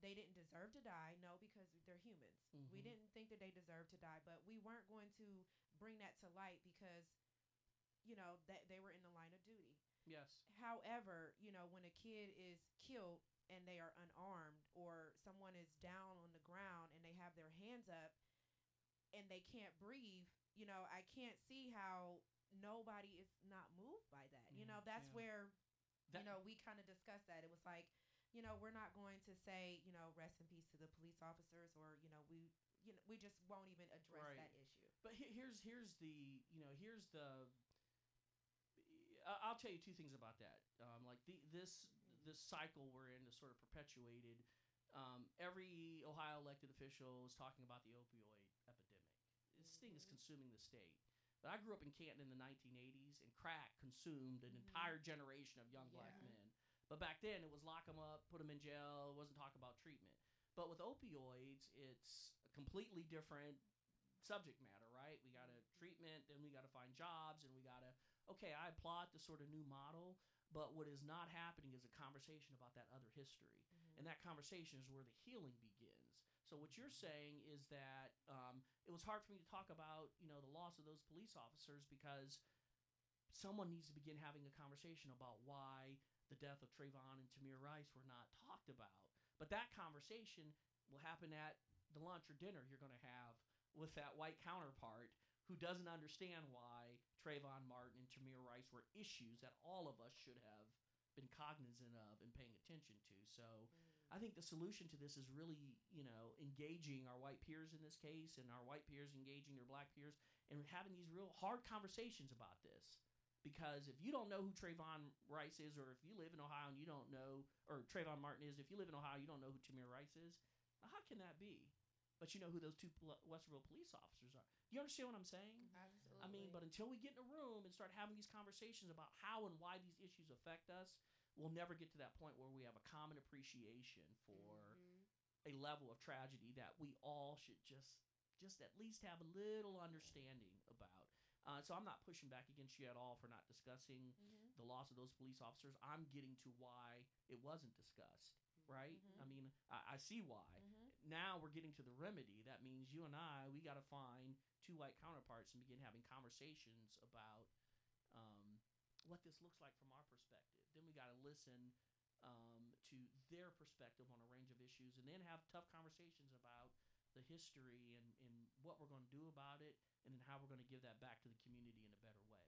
they didn't deserve to die. No, because they're humans. We Mhm. didn't think that they deserved to die, but we weren't going to bring that to light because, you know, that they were in the line of duty. Yes. However, you know, when a kid is killed and they are unarmed or someone is down on the ground and they have their hands up and they can't breathe, you know, I can't see how nobody is not moved by that. You know, that's yeah. where That- you know, we kind of discussed that. It was like, you know, we're not going to say, you know, rest in peace to the police officers or, you know, we you know, we just won't even address Right. that issue. But here's here's the you know here's the. I'll tell you two things about that. Um, like the this this cycle we're in is sort of perpetuated. Um, every Ohio elected official is talking about the opioid epidemic. This thing is consuming the state. But I grew up in Canton in the 1980s, and crack consumed an Mhm. entire generation of young black men. But back then, it was lock them up, put them in jail. It wasn't talk about treatment. But with opioids, it's a completely different subject matter, right? We got to treatment, then we got to find jobs, and we got to. Okay, I applaud the sort of new model, but what is not happening is a conversation about that other history, and that conversation is where the healing begins. So what you're saying is that um, it was hard for me to talk about, you know, the loss of those police officers because someone needs to begin having a conversation about why the death of Trayvon and Tamir Rice were not talked about. But that conversation will happen at the lunch or dinner you're going to have with that white counterpart who doesn't understand why Trayvon Martin and Tamir Rice were issues that all of us should have been cognizant of and paying attention to. So I think the solution to this is really, you know, engaging our white peers in this case and our white peers engaging their black peers and having these real hard conversations about this. Because if you don't know who Trayvon Rice is, or if you live in Ohio and you don't know, or Trayvon Martin is, if you live in Ohio, you don't know who Tamir Rice is, now how can that be? But you know who those two Westerville police officers are. You understand what I'm saying? Absolutely. I mean, but until we get in a room and start having these conversations about how and why these issues affect us, we'll never get to that point where we have a common appreciation for Mhm. a level of tragedy that we all should just just at least have a little understanding about. Uh, so I'm not pushing back against you at all for not discussing Mhm. the loss of those police officers. I'm getting to why it wasn't discussed, right? Mhm. I mean, I, I see why. Mhm. Now we're getting to the remedy. That means you and I, we got to find two white counterparts and begin having conversations about um, what this looks like from our perspective. Then we got to listen um, to their perspective on a range of issues, and then have tough conversations about the history and, and what we're going to do about it, and then how we're going to give that back to the community in a better way.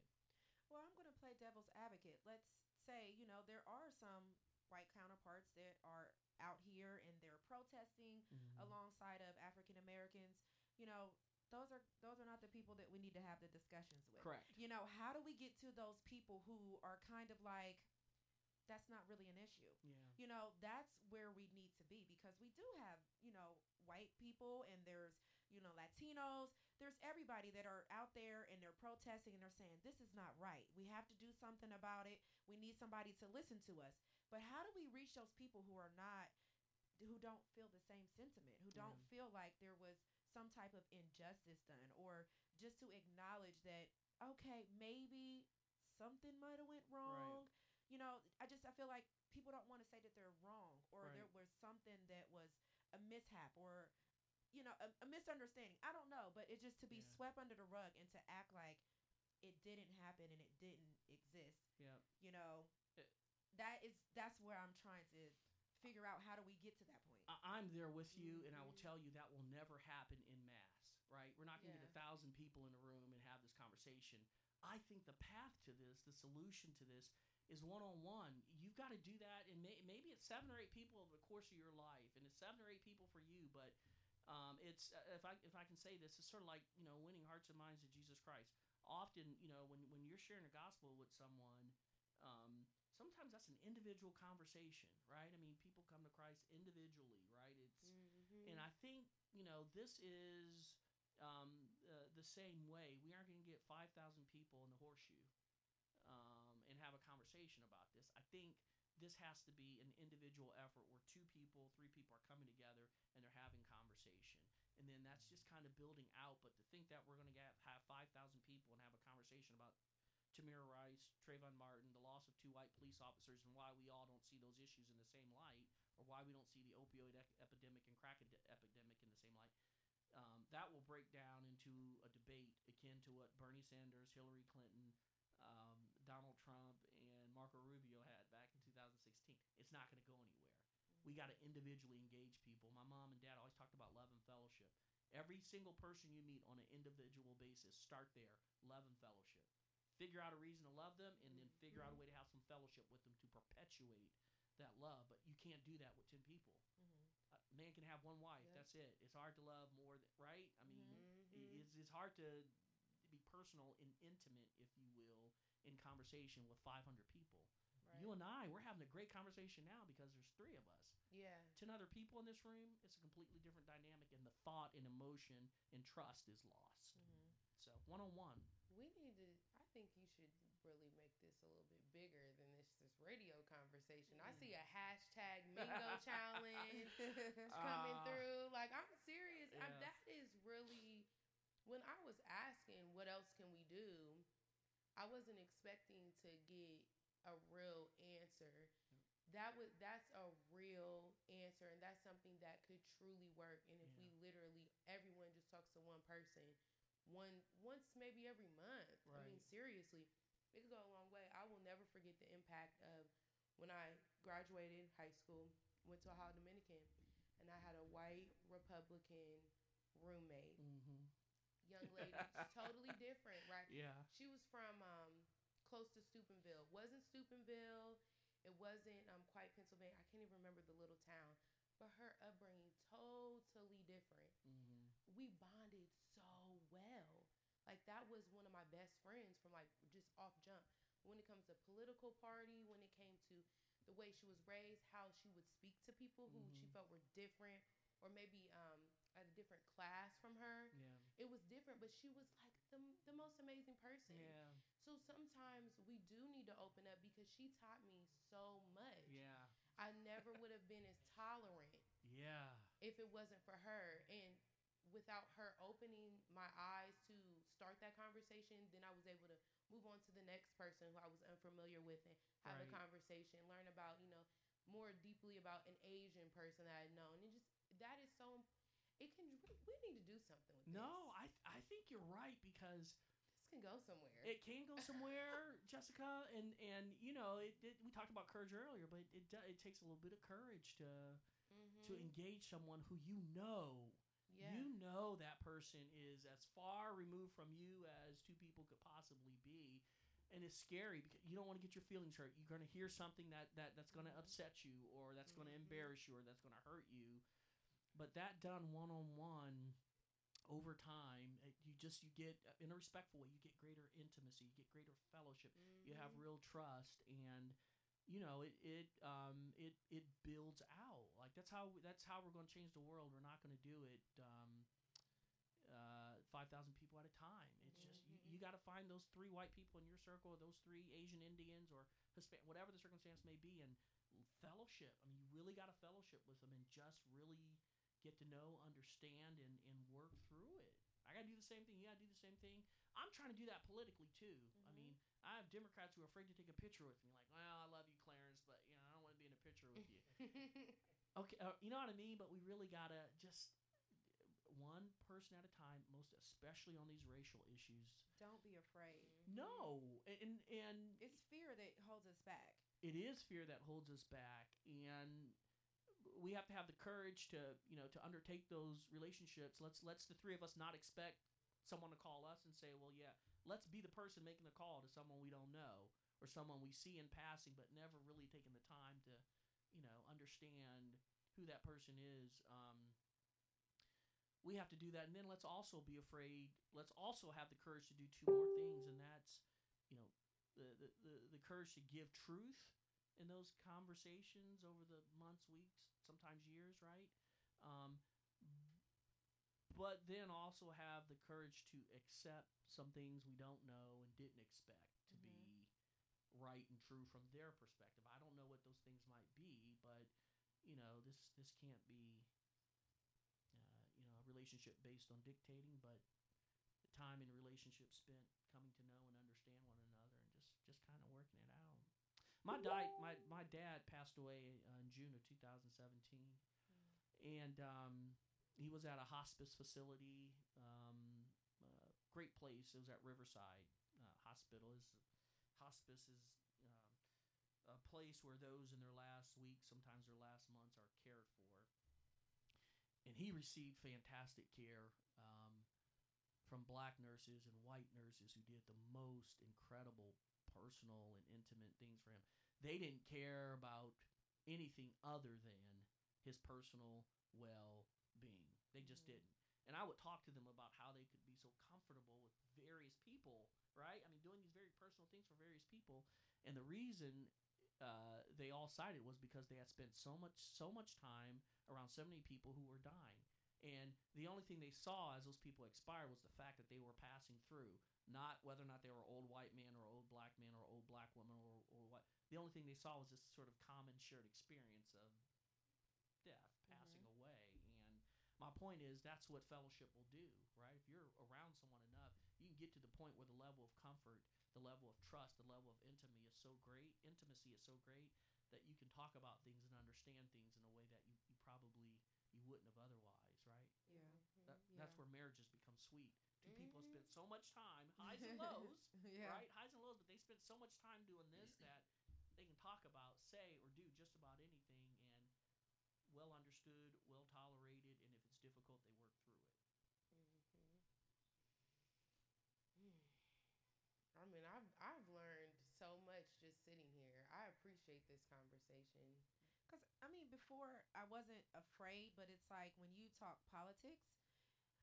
Well, I'm going to play devil's advocate. Let's say, you know, there are some white counterparts that are out here and they're protesting alongside of African Americans. You know, those are those are not the people that we need to have the discussions with. Correct. You know, how do we get to those people who are kind of like that's not really an issue? Yeah. You know, that's where we need to be because we do have, you know, white people and there's, you know, Latinos. There's everybody that are out there and they're protesting and they're saying, this is not right. We have to do something about it. We need somebody to listen to us. But how do we reach those people who are not, who don't feel the same sentiment, who don't Yeah. feel like there was some type of injustice done or just to acknowledge that, okay, maybe something might have went wrong you know, I just I feel like people don't want to say that they're wrong or Right. there was something that was a mishap or you know a, a misunderstanding. I don't know, but it's just to be Yeah. swept under the rug and to act like it didn't happen and it didn't exist. Yeah. You know, It- that is that's where I'm trying to figure out how do we get to that point. I- I'm there with you, and I will Mhm. tell you that will never happen in mass, right? We're not going to get a thousand people in a room and have this conversation. I think the path to this, the solution to this, is one on one. You've got to do that, and may, maybe it's seven or eight people over the course of your life, and it's seven or eight people for you. But um, it's uh, if I if I can say this, it's sort of like you know winning hearts and minds of Jesus Christ. Often, you know, when when you're sharing the gospel with someone, um, sometimes that's an individual conversation, right? I mean, people come to Christ individually, right? It's Mhm. and I think you know this is um, uh, the same way. We aren't going to get five thousand people in the horseshoe um, and have a conversation about this. I think this has to be an individual effort where two people, three people are coming together and they're having conversation. And then that's just kind of building out. But to think that we're going to get have 5,000 people and have a conversation about Tamir Rice, Trayvon Martin, the loss of two white police officers, and why we all don't see those issues in the same light, or why we don't see the opioid epidemic and crack ed- epidemic in the same light, um, that will break down into a debate akin to what Bernie Sanders, Hillary Clinton, um, Donald Trump, and Marco Rubio had back in 2016. It's not going to go anywhere. We got to individually engage people. My mom and dad always talked about love and fellowship. Every single person you meet on an individual basis, start there. Love and fellowship. Figure out a reason to love them, and then figure out a way to have some fellowship with them to perpetuate that love. But you can't do that with 10 people. Mhm. A man can have one wife. Yep. That's it. It's hard to love more, than, right? I mean, Mhm. it's, it's hard to be personal and intimate, if you will, in conversation with 500 people. You and I, we're having a great conversation now because there's three of us. Yeah. 10 other people in this room, it's a completely different dynamic, and the thought and emotion and trust is lost. Mhm. So, one on one. We need to. I think you should really make this a little bit bigger than this this radio conversation. I see a hashtag [LAUGHS] Mingo challenge [LAUGHS] coming Ah. through. Like I'm serious. I'm, that is really. When I was asking what else can we do, I wasn't expecting to get a real answer. That would that's a real answer, and that's something that could truly work. And if Yeah. we literally everyone just talks to one person, one once maybe every month. I mean, seriously, it could go a long way. I will never forget the impact of when I graduated high school, went to a Ohio Dominican, and I had a white Republican roommate, Mm-hmm. young lady, [LAUGHS] totally different, right? Yeah. She was from um, close to Steubenville. Wasn't Steubenville. It wasn't um, quite Pennsylvania. I can't even remember the little town. But her upbringing totally different. Mm-hmm. We bonded. Like that was one of my best friends from like just off jump. When it comes to political party, when it came to the way she was raised, how she would speak to people who she Mhm. felt were different or maybe um, at a different class from her Yeah. it was different, but she was like the, the most amazing person. Yeah. So sometimes we do need to open up because she taught me so much. Yeah. I never would have been as tolerant Yeah. if it wasn't for her. And without her opening my eyes to start that conversation, then I was able to move on to the next person who I was unfamiliar with and have a conversation, learn about, you know, more deeply about an Asian person that I'd known. And just that is so it can we, need to do something with No, this. I I think you're right because this can go somewhere. it can go somewhere, [LAUGHS] Jessica, and and you know it, it. We talked about courage earlier, but it it takes a little bit of courage to to Mhm. engage someone who you know yeah. you know that person is as far removed from you as two people could possibly be and it's scary because you don't want to get your feelings hurt you're going to hear something that, that that's going to Mhm. upset you or that's going to embarrass you or that's going to hurt you but that done one-on-one over time you just you get in a respectful way you get greater intimacy you get greater fellowship you have Mhm. real trust and you know it it um it it builds out. Like that's how that's how we're going to change the world. We're not going to do it um uh 5000 people at a time. It's just you, you got to find those three white people in your circle or those three asian indians or hispanic whatever the circumstance may be and fellowship. I mean you really got to fellowship with them and just really get to know understand and and work through it. I got to do the same thing. You got to do the same thing. I'm trying to do that politically too. I Mhm. mean I have Democrats who are afraid to take a picture with me. Like, well, I love you, Clarence, but you know, I don't want to be in a picture with you. [LAUGHS] okay, uh, you know what I mean. But we really gotta just one person at a time, most especially on these racial issues. Don't be afraid. No, and and It's fear that holds us back. it is fear that holds us back, and we have to have the courage to you know to undertake those relationships. Let's let's the three of us not expect someone to call us and say, well, yeah, let's be the person making the call to someone we don't know or someone we see in passing, but never really taking the time to you know understand who that person is. Um, we have to do that, and then let's also be afraid. Let's also have the courage to do two more things, and that's you know the the, the, the courage to give truth in those conversations over the months, weeks, sometimes years, right? Um, but then also have the courage to accept some things we don't know and didn't expect right and true from their perspective. I don't know what those things might be, but you know this this can't be uh, you know a relationship based on dictating, but the time in relationship spent coming to know and understand one another and just just kind of working it out. My di- my my dad passed away uh, in June of 2017, and um, he was at a hospice facility. Um, uh, great place. It was at Riverside uh, Hospital. Is hospice is um, a place where those in their last week, sometimes their last months, are cared for. And he received fantastic care um, from black nurses and white nurses who did the most incredible personal and intimate things for him. They didn't care about anything other than his personal well being. They just Mhm. didn't. And I would talk to them about how they could be so comfortable with various people, right? I mean, doing these very personal things for various people. And the reason uh, they all cited was because they had spent so much so much time around so many people who were dying. And the only thing they saw as those people expired was the fact that they were passing through, not whether or not they were old white man or old black man or old black woman or, or what. The only thing they saw was this sort of common shared experience of death, passing away. And my point is that's what fellowship will do, right? If you're around someone enough, you can get to the point where the level of comfort, the level of trust, the level of intimacy is so great, intimacy is so great that you can talk about things and understand things in a way that you, you probably you wouldn't have otherwise, right? Yeah. That, Yeah. That's where marriages become sweet. Two people have Mhm. spent so much time, [LAUGHS] highs and lows, [LAUGHS] Yeah. right? Highs and lows, but they spent so much time doing this [CLEARS THROAT] that they can talk about, say, or do just about anything and well understood, well tolerated, and if it's difficult, they work through it. I mean, I've I've learned so much just sitting here. I appreciate this conversation. Because, I mean, before I wasn't afraid, but it's like when you talk politics,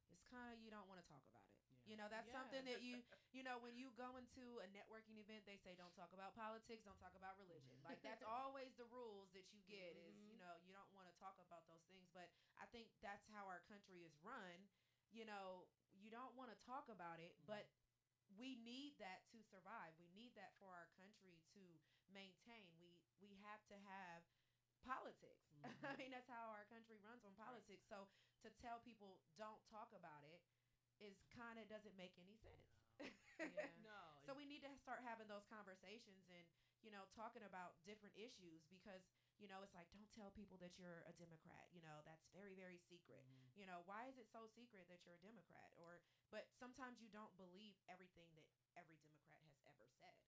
it's kind of, you don't want to talk about it. You know, that's something that you, you know, when you go into a networking event, they say don't talk about politics, don't talk about religion. Mm-hmm. Like, that's always the rules that you get is, mm-hmm. you know, you don't want to talk about those things. But I think that's how our country is run. You know, you don't want to talk about it, but mm-hmm. we need that to survive. We need that for our country to maintain. We we have to have politics. [LAUGHS] I mean, that's how our country runs on politics. So to tell people don't talk about it is kind of doesn't make any sense. [LAUGHS] Yeah. No. So we need to start having those conversations and you know talking about different issues because you know it's like don't tell people that you're a Democrat. You know that's very very secret. Mhm. You know why is it so secret that you're a Democrat? Or but sometimes you don't believe everything that every Democrat has ever said.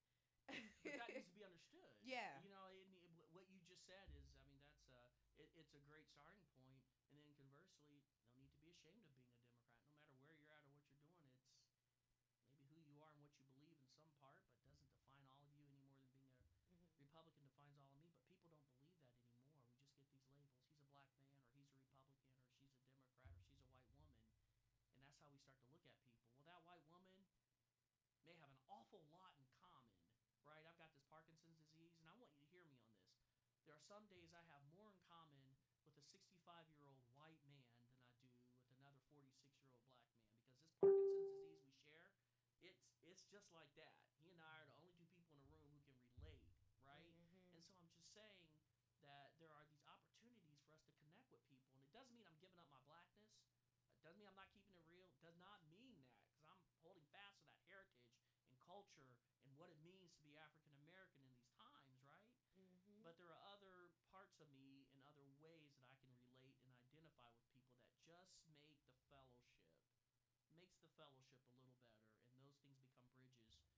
[LAUGHS] but that needs to be understood. Yeah. You know, it, it- what you just said is, I mean, that's uh, it, it's a great starting point. And then conversely, no need to be ashamed of being a Democrat. No matter where you're at or what you're doing, it's maybe who you are and what you believe in some part, but doesn't define all of you any more than being a Republican defines all of me. But people don't believe that anymore. We just get these labels. He's a black man, or he's a Republican, or she's a Democrat, or she's a white woman, and that's how we start to look at people. Well, that white woman may have an awful lot in common, right? I've got this Parkinson's disease, and I want you to hear me on this. There are some days I have more in common with a 65 year old white man than I do with another 46 year old black man because this Parkinson's disease we share, it's it's just like that. He and I are the only two people in a room who can relate, right? Mhm. And so I'm just saying that there are these opportunities for us to connect with people, and it doesn't mean I'm giving up my blackness. It doesn't mean I'm not keeping it real. It does not mean that because I'm holding fast to that heritage and culture and what it means to be African American in these times, right? Mhm. But there are other parts of me and other ways that I can relate and identify with people that just make the fellowship makes the fellowship a little better, and those things become bridges,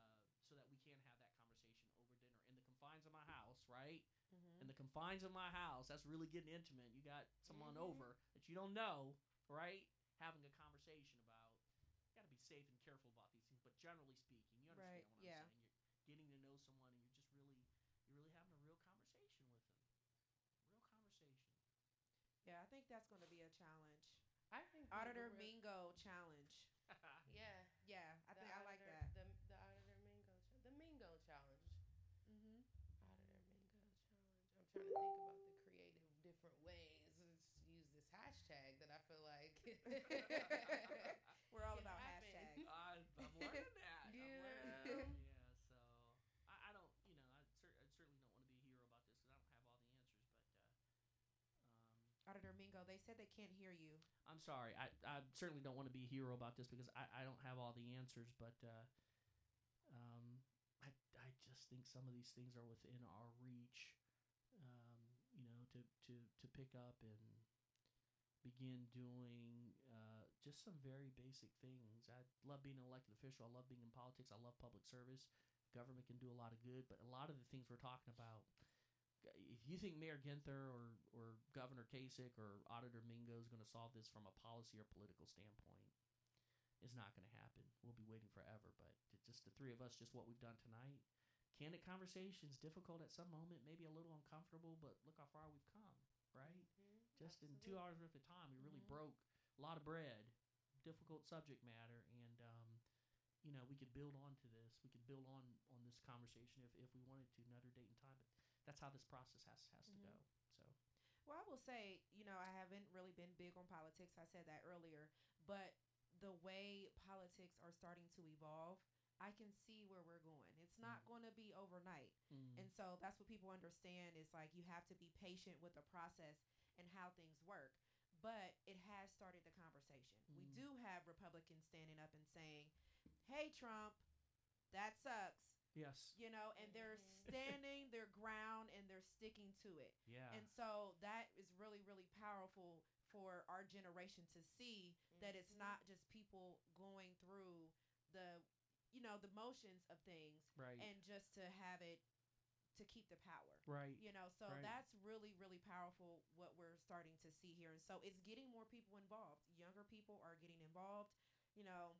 uh, so that we can have that conversation over dinner in the confines of my house, right? Mhm. In the confines of my house. That's really getting intimate. You got someone Mhm. over that you don't know, right? Having a conversation about. Got to be safe and careful about these things, but generally speaking, you understand Right, what yeah. I'm saying. You're getting to know someone, and you're just really, you're really having a real conversation with them. Real conversation. Yeah, I think that's going to be a challenge. I think Auditor real- Mingo challenge. [LAUGHS] Yeah. Yeah, I the think I like auditor- that. The, the auditor Mingo, cha- the Mingo challenge. Mm-hmm. Auditor Mingo challenge. I'm trying to think about the creative different ways. Let's use this hashtag that I feel like [LAUGHS] [LAUGHS] We're all can about happen. hashtags. I, I'm learning that. I'm You learning know? that. Yeah, so I, I don't, you know, I, cer- I certainly don't want to be a hero about this because I don't have all the answers. But uh, um, Auditor Mingo, they said they can't hear you. I'm sorry. I, I certainly don't want to be a hero about this because I, I don't have all the answers. But uh, um, I, I just think some of these things are within our reach. Um, you know, to, to, to pick up and begin doing uh, just some very basic things. I love being an elected official. I love being in politics. I love public service. Government can do a lot of good, but a lot of the things we're talking about, if you think Mayor Ginther or, or Governor Kasich or Auditor Mingo is going to solve this from a policy or political standpoint, it's not going to happen. We'll be waiting forever. But just the three of us, just what we've done tonight, candid conversations, difficult at some moment, maybe a little uncomfortable, but look how far we've come, right? Mhm, just in two hours worth of time, we really Mhm. broke a lot of bread, difficult subject matter, and um, you know we could build on to this. We could build on on this conversation if, if we wanted to another date and time. But that's how this process has has to Mhm. go. So Well, I will say, you know, I haven't really been big on politics. I said that earlier, but the way politics are starting to evolve, I can see where we're going. It's not Mm. going to be overnight. mm, And so that's what people understand is like you have to be patient with the process and how things work. But it has started the conversation. We Mm. do have Republicans standing up and saying, "Hey Trump, that sucks." Yes, You know, and they're [LAUGHS] standing their ground and they're sticking to it. yeah, And so that is really, really powerful for our generation to see that it's Mhm. not just people going through the, you know, the motions of things right, and just to have it to keep the power. right, You know, so Right. that's really, really powerful what we're starting to see here. And so it's getting more people involved. Younger people are getting involved, you know,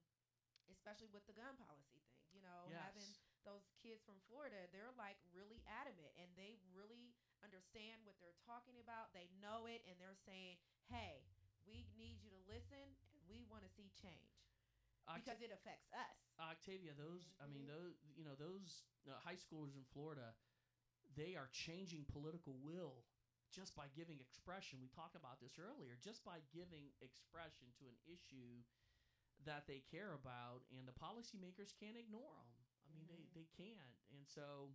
especially with the gun policy thing. You know, having yes, those kids from Florida, they're like really adamant and they really understand what they're talking about. They know it and they're saying, hey, we need you to listen and we want to see change Oct- because it affects us. Octavia, those I mean Mhm. those you know those uh, high schoolers in Florida, they are changing political will just by giving expression. We talked about this earlier. Just by giving expression to an issue that they care about, and the policymakers can't ignore them. Mean, they they can't, and so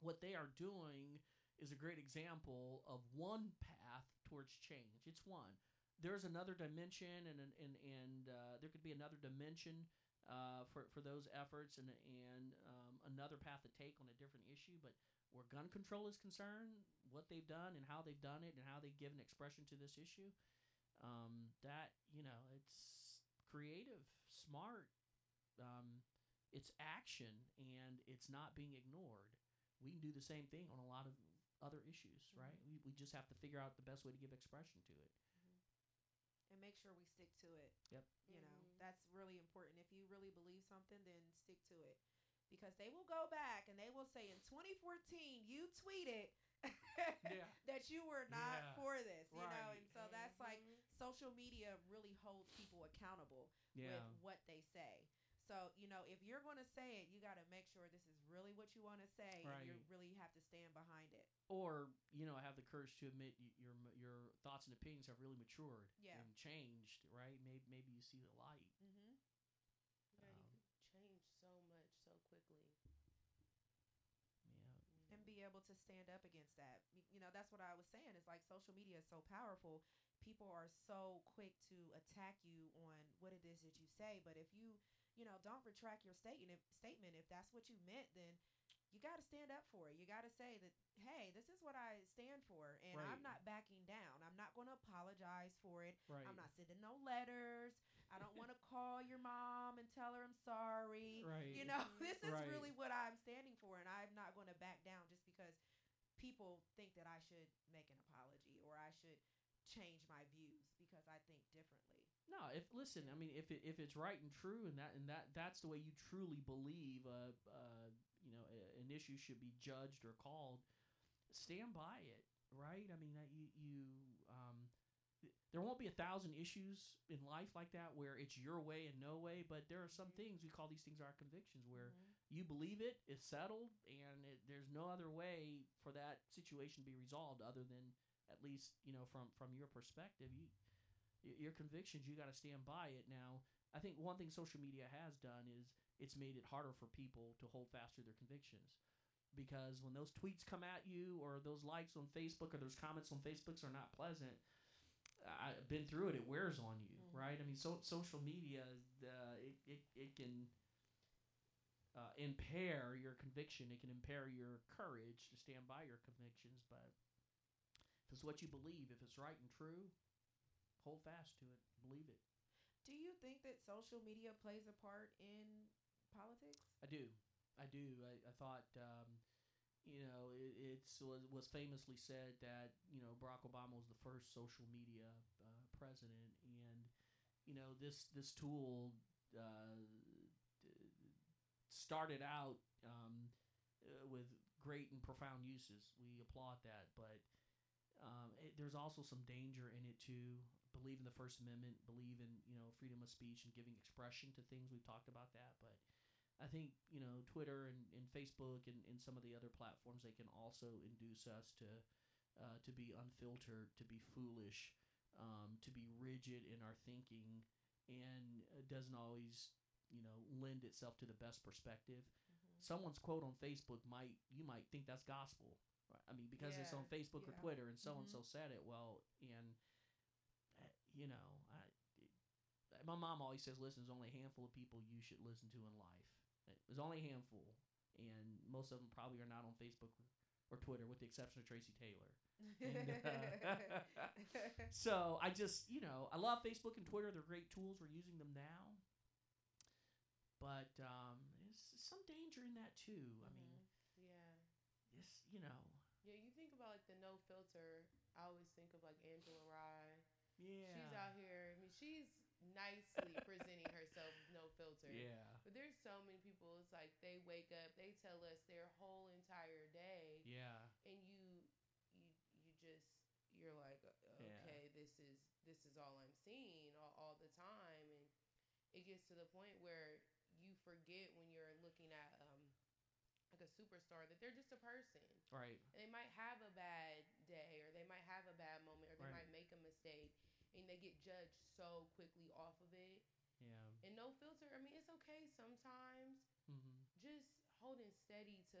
what they are doing is a great example of one path towards change. It's one. There's another dimension, and and and, and uh, there could be another dimension uh, for for those efforts, and and um, another path to take on a different issue. But where gun control is concerned, what they've done and how they've done it, and how they've given expression to this issue, um, that you know, it's creative, smart. Um, it's action, and it's not being ignored. We can do the same thing on a lot of other issues, right? We, we just have to figure out the best way to give expression to it. And make sure we stick to it. Yep. You know, Mhm. that's really important. If you really believe something, then stick to it. Because they will go back and they will say in 2014 you tweeted [LAUGHS] Yeah. that you were not Yeah. for this, you know, and so that's like Mhm. social media really holds people accountable Yeah. with what they say. So, you know, if you're going to say it, you got to make sure this is really what you want to say and you really have to stand behind it. Or you know, have the courage to admit your your thoughts and opinions have really matured Yeah. and changed, right? Maybe maybe you see the light. Mhm. Yeah, Um, you could change so much so quickly. Yeah. and be able to stand up against that. You know, that's what I was saying. It's like social media is so powerful. People are so quick to attack you on what it is that you say, but if you, you know, don't retract your statement, if, statement if that's what you meant, then you got to stand up for it. You got to say that, hey, this is what I stand for, and I'm not backing down. I'm not going to apologize for it. Right. I'm not sending no letters. I don't want to call your mom and tell her I'm sorry. Right. You know, [LAUGHS] this is Right. really what I'm standing for, and I'm not going to back down just because people think that I should make an apology or I should change my views because I think differently. No, if listen, I mean, if it, if it's right and true, and that and that that's the way you truly believe, uh, uh, you know, a, an issue should be judged or called, stand by it, right? I mean, that you you um, there won't be a thousand issues in life like that where it's your way and no way, but there are some things we call these things our convictions where you believe it, it's settled, and it, there's no other way for that situation to be resolved other than at least you know from from your perspective. You your convictions you got to stand by it. Now i think one thing social media has done is it's made it harder for people to hold fast to their convictions. Because when those tweets come at you or those likes on facebook or those comments on facebooks are not pleasant i've been through it it wears on you right? I mean so social media uh, it, it, it can uh, impair your conviction. It can impair your courage to stand by your convictions. But if it's what you believe if it's right and true hold fast to it believe it Do you think that social media plays a part in politics? I do. I do. I, I thought, um, you know, it, it's was, was famously said that you know Barack Obama was the first social media uh, president, and you know this this tool uh, started out um, uh, with great and profound uses. We applaud that, but um, it, there's also some danger in it too. Believe in the First Amendment, believe in you know freedom of speech and giving expression to things. We've talked about that, but I think you know Twitter and, and Facebook and, and some of the other platforms they can also induce us to uh, to be unfiltered, to be foolish, um, to be rigid in our thinking, and it doesn't always you know lend itself to the best perspective. Someone's quote on Facebook might you might think that's gospel. right? I mean because it's on Facebook or. Twitter and so and Mhm. so said it. Well, and you know I. My mom always says, "Listen, there's only a handful of people you should listen to in life. There's only a handful, and most of them probably are not on Facebook or, Twitter, with the exception of Tracy Taylor. And, uh, [LAUGHS] so I just, you know, I love Facebook and Twitter. They're great tools. We're using them now, but um, there's some danger in that too. I mean, Yeah. this, you know, Yeah, you think about like the no filter. I always think of like Angela Rye. Yeah, She's out here. I mean, she's nicely [LAUGHS] presenting herself with no filter. yeah, But there's so many people. It's like they wake up, they tell us their whole entire day, yeah, and you, you, you just you're like, "Uh, Yeah. okay, this is this is all I'm seeing all, all the time, and it gets to the point where you forget when you're looking at um like a superstar that they're just a person. right, And they might have a bad day or they might have a bad moment or they Right. might make a mistake and they get judged so quickly off of it. yeah, And no filter, I mean, it's okay sometimes. Mm-hmm. Just holding steady to,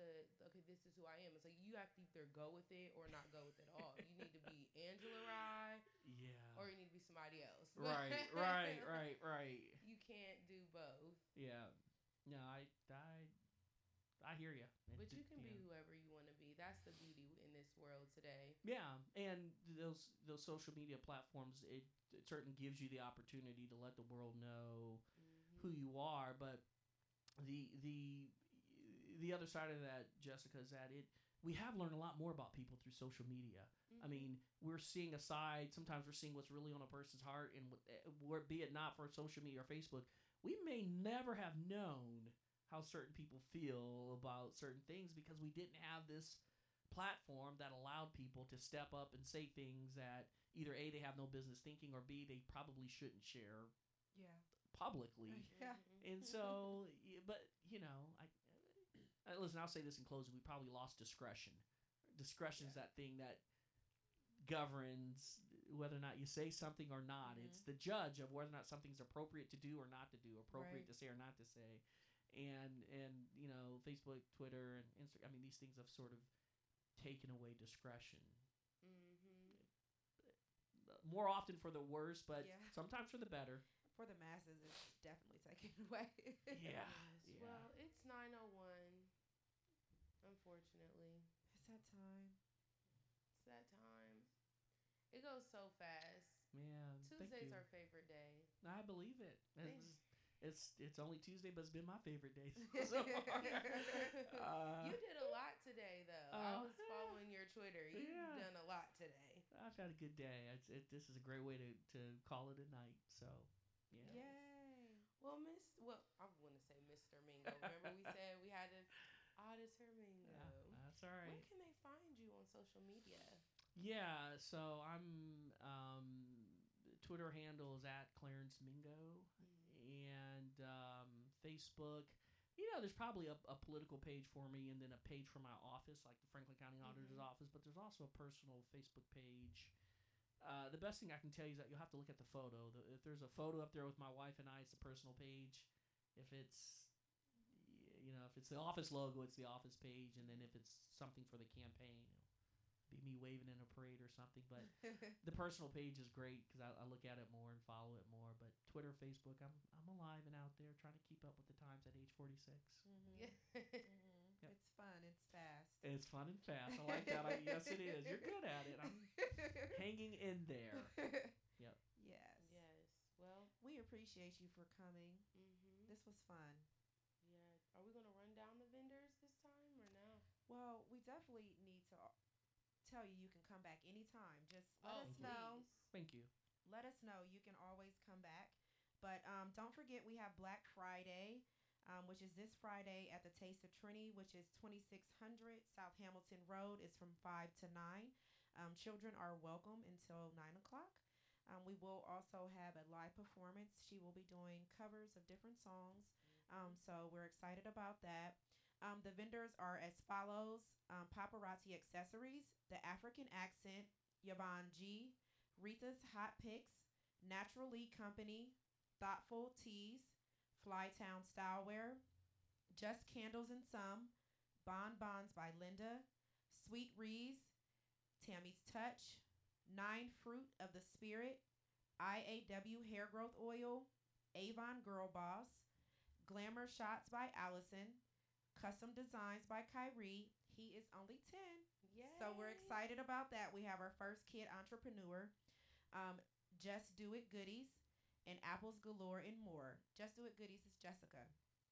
okay, this is who I am. It's like you have to either go with it or not go with it at all. You need to be [LAUGHS] Angela Rye yeah, or you need to be somebody else. right, right, [LAUGHS] right, right. You can't do both. Yeah. No, I I I hear you. But you can be whoever you want to be. That's the beauty in world today. Yeah, and those those social media platforms it, it certainly gives you the opportunity to let the world know who you are, but the the the other side of that, Jessica, is that it we have learned a lot more about people through social media. I mean, we're seeing a side. Sometimes we're seeing what's really on a person's heart, and what- eh, where be it not for social media or Facebook, we may never have known how certain people feel about certain things because we didn't have this platform that allowed people to step up and say things that either a they have no business thinking or b they probably shouldn't share Yeah. publicly. [LAUGHS] Yeah. And so, but you know, I, I listen. I'll say this in closing: we probably lost discretion. Discretion is that thing that governs whether or not you say something or not. Mm-hmm. It's the judge of whether or not something's appropriate to do or not to do, appropriate Right. to say or not to say. And and you know, Facebook, Twitter, and Instagram. I mean, these things have sort of taken away discretion. Mm-hmm. More often for the worse, but Yeah. sometimes for the better. For the masses, it's definitely taken [LAUGHS] away. Yeah. Yeah. Well, it's 901. Unfortunately, It's that time. it's that time. It goes so fast. Yeah. Tuesday's our favorite day. I believe it. Thank- It's- it's it's only Tuesday, but it's been my favorite day. so [LAUGHS] far. Uh, you did a lot today, though. I Oh, was following your Twitter. You've Yeah. done a lot today. I've had a good day. It's, it, this is a great way to, to call it a night. So, yeah. Yay. Well, Miss, well, I want to say Mr. Mingo. Remember we said we had an auditor Mingo. Yeah, that's all right. Where can they find you on social media? Yeah, so I'm um, Twitter handle is at Clarence Mingo, and um, Facebook. You know, there's probably a, a political page for me, and then a page for my office, like the Franklin County Auditor's Mhm. office. But there's also a personal Facebook page. Uh, the best thing I can tell you is that you'll have to look at the photo. The, if there's a photo up there with my wife and I, it's the personal page. If it's you know, if it's the office logo, it's the office page, and then if it's something for the campaign, be me waving in a parade or something. But [LAUGHS] the personal page is great because I, I look at it more and follow it more. But Twitter, Facebook, I'm I'm alive and out there trying to keep up with the times at age 46. Yeah. Mhm. [LAUGHS] Yep. It's fun. It's fast. It's fun and fast. I like that. I, yes, it is. You're good at it. I'm [LAUGHS] hanging in there. Yep. yes. yes. Well, We appreciate you for coming. mm-hmm. This was fun. yeah. Are we gonna run down the vendors this time or no? Well, we definitely need to tell you you can come back anytime. Just let oh, us please. know. Thank you. Let us know. You can always come back. But um, don't forget, we have Black Friday, um, which is this Friday at the Taste of Trinity, which is 2600 South Hamilton Road. It's from 5 to 9. Um, children are welcome until 9 o'clock. Um, we will also have a live performance. She will be doing covers of different songs. Um, so we're excited about that. Um, the vendors are as follows um, Paparazzi Accessories, The African Accent, Yvonne G, Rita's Hot Picks, Natural League Company, Thoughtful Teas, Flytown Stylewear, Just Candles and Some, Bon Bons by Linda, Sweet Rees, Tammy's Touch, Nine Fruit of the Spirit, IAW Hair Growth Oil, Avon Girl Boss, Glamour Shots by Allison, Custom Designs by Kyrie. He is only 10. Yeah. So we're excited about that. We have our first kid entrepreneur. Um, Just Do It Goodies and Apples Galore and more. Just Do It Goodies is Jessica.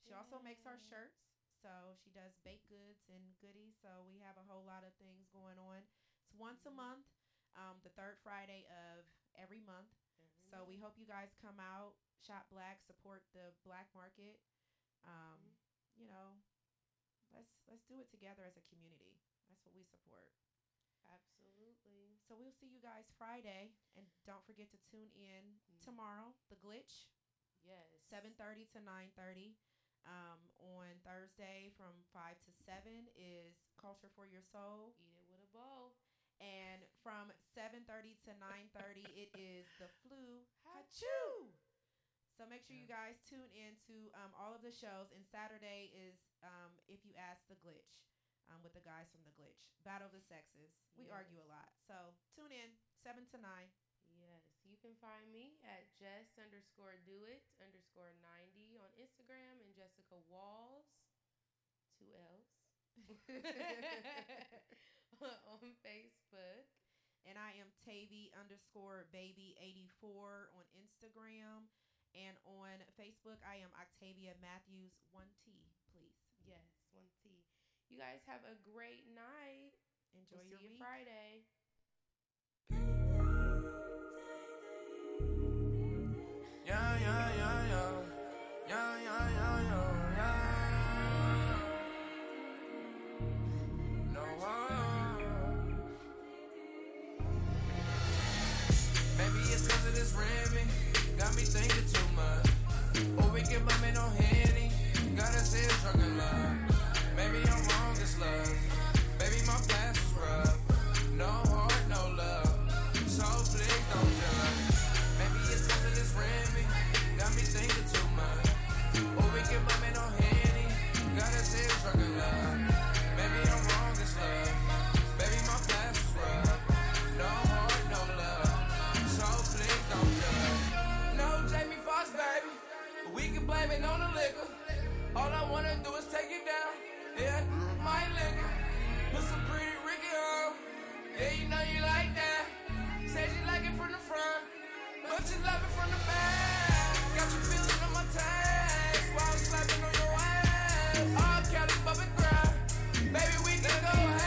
She also makes our shirts. So she does baked goods and goodies. So we have a whole lot of things going on. It's once a Mhm. month, um, the third Friday of every month. Every So we hope you guys come out, shop black, support the black market. Um, Mhm. You know, let's let's do it together as a community. That's what we support. Absolutely. So we'll see you guys Friday, and don't forget to tune in Mm. tomorrow. The Glitch, Yes. seven thirty to nine thirty. Um, on Thursday from five to seven is Culture for Your Soul, Eat it with a bowl. and from seven thirty to nine thirty [LAUGHS] it is the Flu Achoo! Hachoo. So make sure you guys tune in to um, all of the shows. And Saturday is um, if you ask the Glitch um, with the guys from the Glitch, Battle of the Sexes. We argue a lot, so tune in seven to nine. Yes, you can find me at Jess underscore do it underscore ninety on Instagram and Jessica Walls, two L's, [LAUGHS] on Facebook. And I am Tavy underscore baby 84 on Instagram. And on Facebook, I am Octavia Matthews 1T, please. Yes, one T. You guys have a great night. Enjoy we'll your see you week. Friday. Yeah, yeah, yeah, yeah. Yeah, yeah, yeah, yeah, yeah. No, uh, Maybe it's cause of this Remy. Got me thinking too much. Or we can blame it on Henny. Gotta say it's drunk in love. Maybe I'm wrong, it's love. Baby, my past was rough. No heart, no love. So please don't judge. Maybe it's cause of Remy. Got me thinking too much. Or we can blame it on Henny. Gotta say it's in love. Maybe I'm wrong, it's love. Baby, my past was rough. No heart, no love. So please don't judge. No Jamie Foxx, baby. We can blame it on the liquor. All I wanna do is take you down. Yeah, liquor. Put some pretty Ricky on. Yeah, you know you like that. Said you like it from the front, but you love it from the back. Got on my while I'm slapping on your ass. All Baby, we can go high.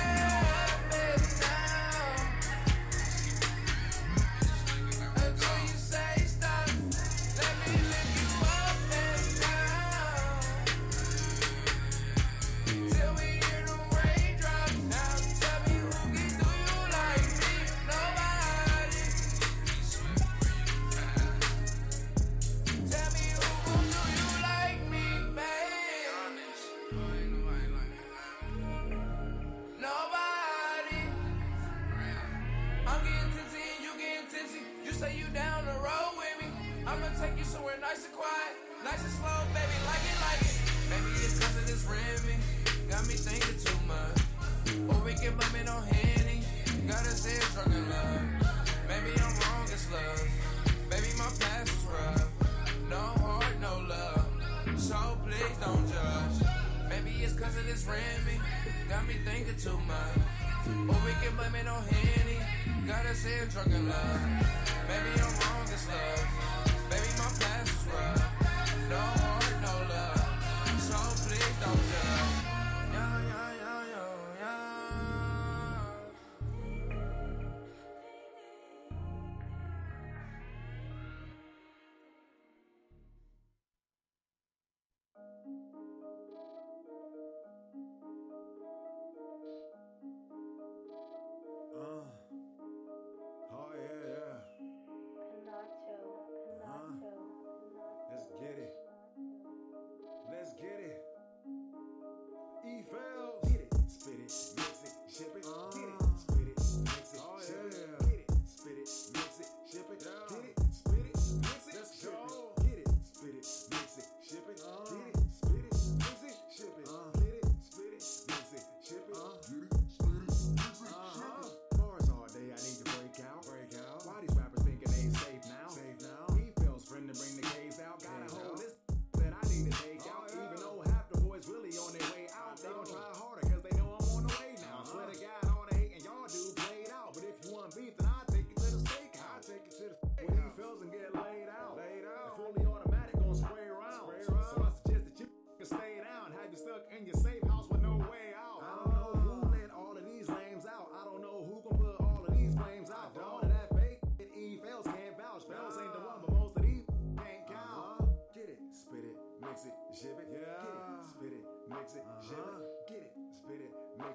Love. Maybe I'm wrong, it's love. Baby, my past is rough. No heart, no love. So please don't judge. Maybe it's cause of this Remy, got me thinking too much. Or we can blame it on Henny, it's drunk in love. Maybe I'm wrong, it's love. Baby, my past is rough. No heart, no love. So please don't judge.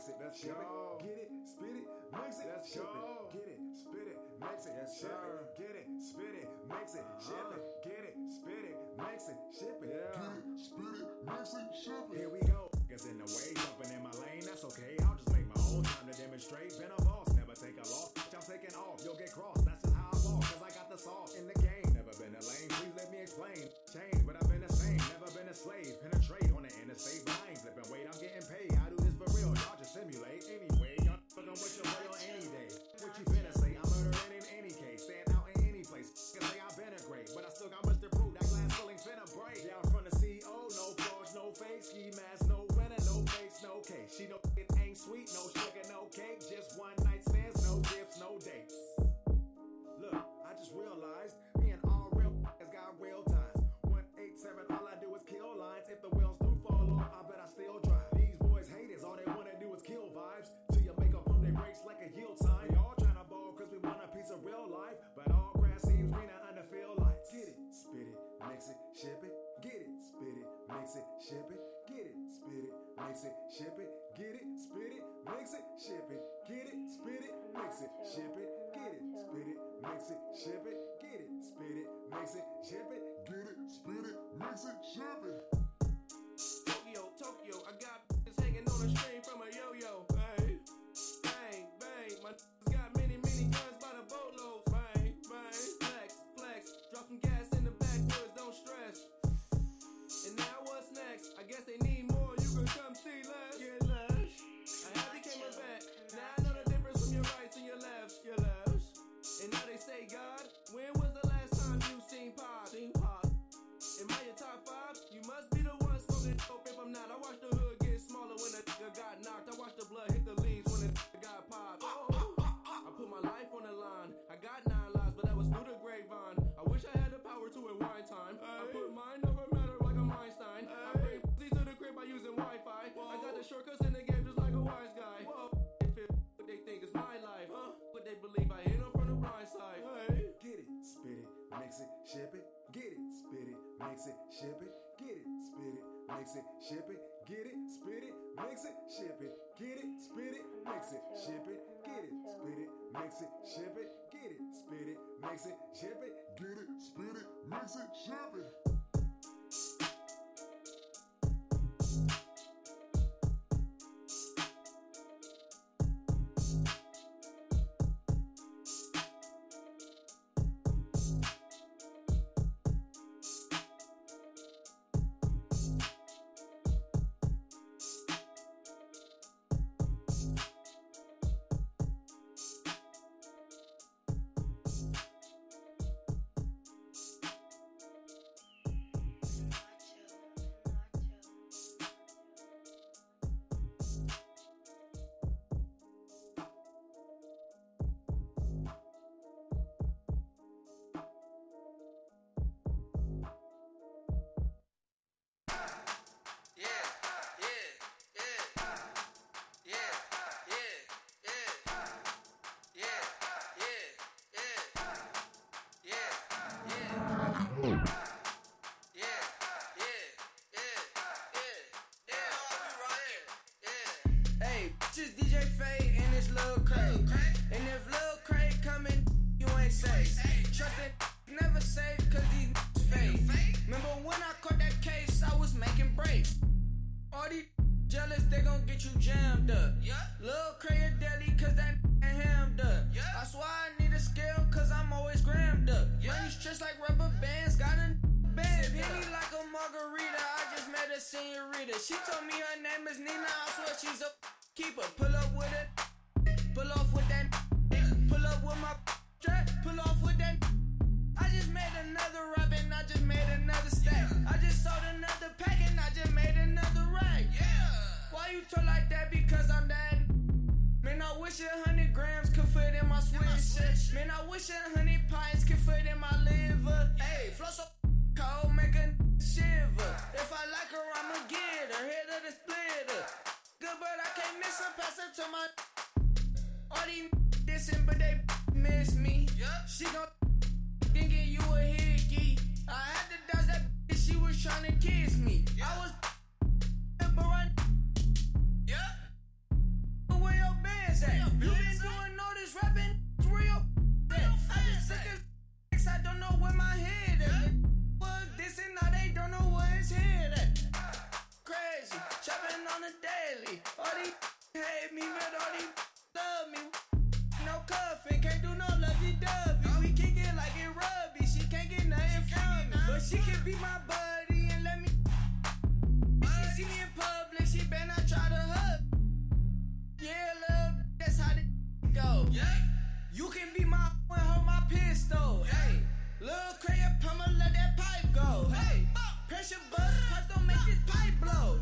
Mix it, Let's ship it. Get it, spit it, mix it, Let's ship it. Get it, spit it, mix it, yes, ship it. Get it, spit it, mix it, uh-huh. ship it. Get it, spit it, mix it, ship it. Get it, spit it, mix it, ship it. Here we go. Cause in the way, jumping in my lane, that's okay. I'll just make my own time to demonstrate. Been a boss, never take a loss. Bitch, I'm taking off, you'll get crossed. That's just how I ball, cause I got the sauce in the game. Never been a lame, please let me explain. Change, but I've been the same, never been a slave. Penetrate on the interstate, but I ain't flipping weight. I'm getting paid. No. Just one night stands, no gifts, no dates. Look, I just realized me and all real has got real ties. 187, all I do is kill lines. If the wheels do fall off, I bet I still drive. These boys hate haters, all they wanna do is kill vibes. Till you make 'em pump their brakes like a yield sign. We all tryna ball cause we want a piece of real life. But all grass seems greener under field lights. Get it, spit it, mix it, ship it. Get it, spit it, mix it, ship it. Mix it, ship it. Get it, spit it, mix it, ship it. Get it, spit it, mix it, ship it. Get it, spit it, mix it, ship it. Get it, spit it, mix it, ship it. Get it, spit it, mix it, ship it. Tokyo, Tokyo, I got hanging on a string Where mix it, ship it. Get it, spit it, mix it, ship it. Get it, spit it, mix it, ship it. Get it, spit it, mix it, ship it. Get it, spit it, mix it, ship it. Get it, spit it, mix it, ship it. Get it, spit it, mix it, ship it. Hundred grams could fit in my switch. Man, I wish a hundred pints could fit in my liver. Hey, flow so cold, make a shiver. If I like her, I'ma get her. Hit her the splitter. Good, but I can't miss her. Pass her to my. All these dissing, but they miss me. She gon' thinking you a hickey. I had to dodge that she was trying to kiss me. I was but right at? You been doing all this rapping? Your at? I don't know where my head this and they don't know. Crazy, on the daily. All these hate me, but all these love me. No cuffing, can't do no lovey dovey. We kick it like. She can't get nothing from me, but she can be my Yeah. You can be my and hold my pistol. Hey, little crazy pummer, let that pipe go. Hey, pressure bust, don't make this pipe blow.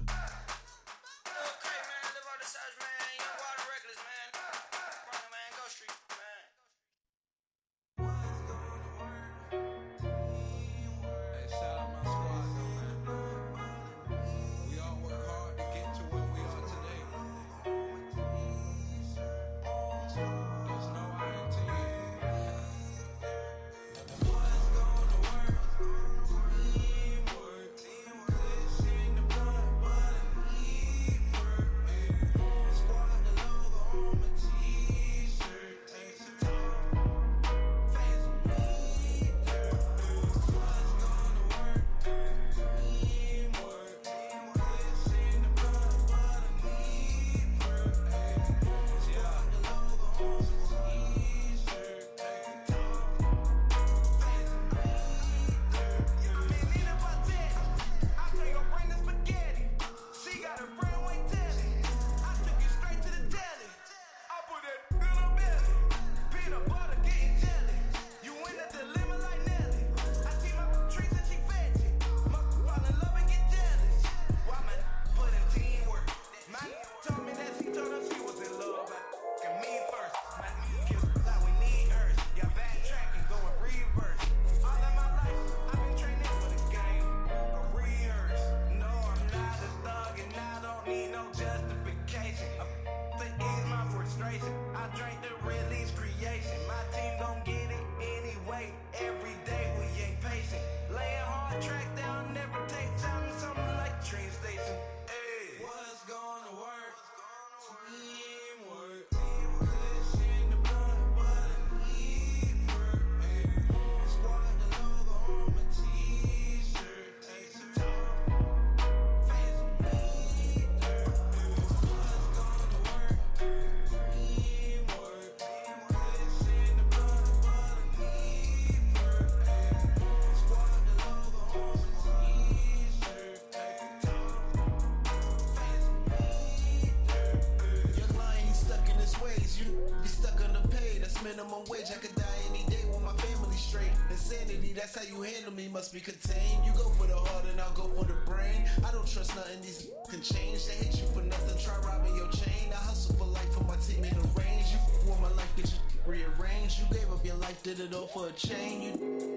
Insanity, that's how you handle me. Must be contained. You go for the heart and I'll go for the brain. I don't trust nothing. These can change. They hate you for nothing. Try robbing your chain. I hustle for life for my team in the range. You for my life, get you rearranged. You gave up your life, did it all for a chain. You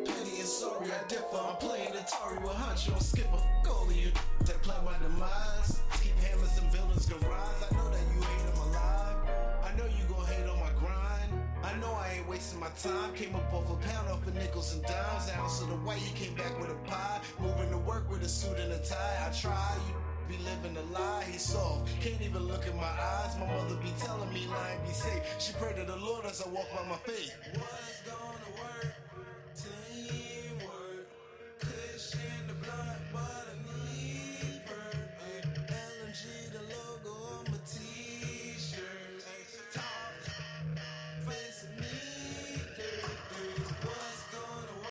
petty and sorry, I differ. I'm playing Atari with Hunch on skipper. F- all of you that play my demise. Keep hammers and garage. Ain't wasting my time. Came up off a pound off of nickels and dimes. Ounce of the white, you came back with a pie. Moving to work with a suit and a tie. I try, you be living a lie, he's soft. Can't even look in my eyes. My mother be telling me, lying be safe. She pray to the Lord as I walk by my faith. Was gonna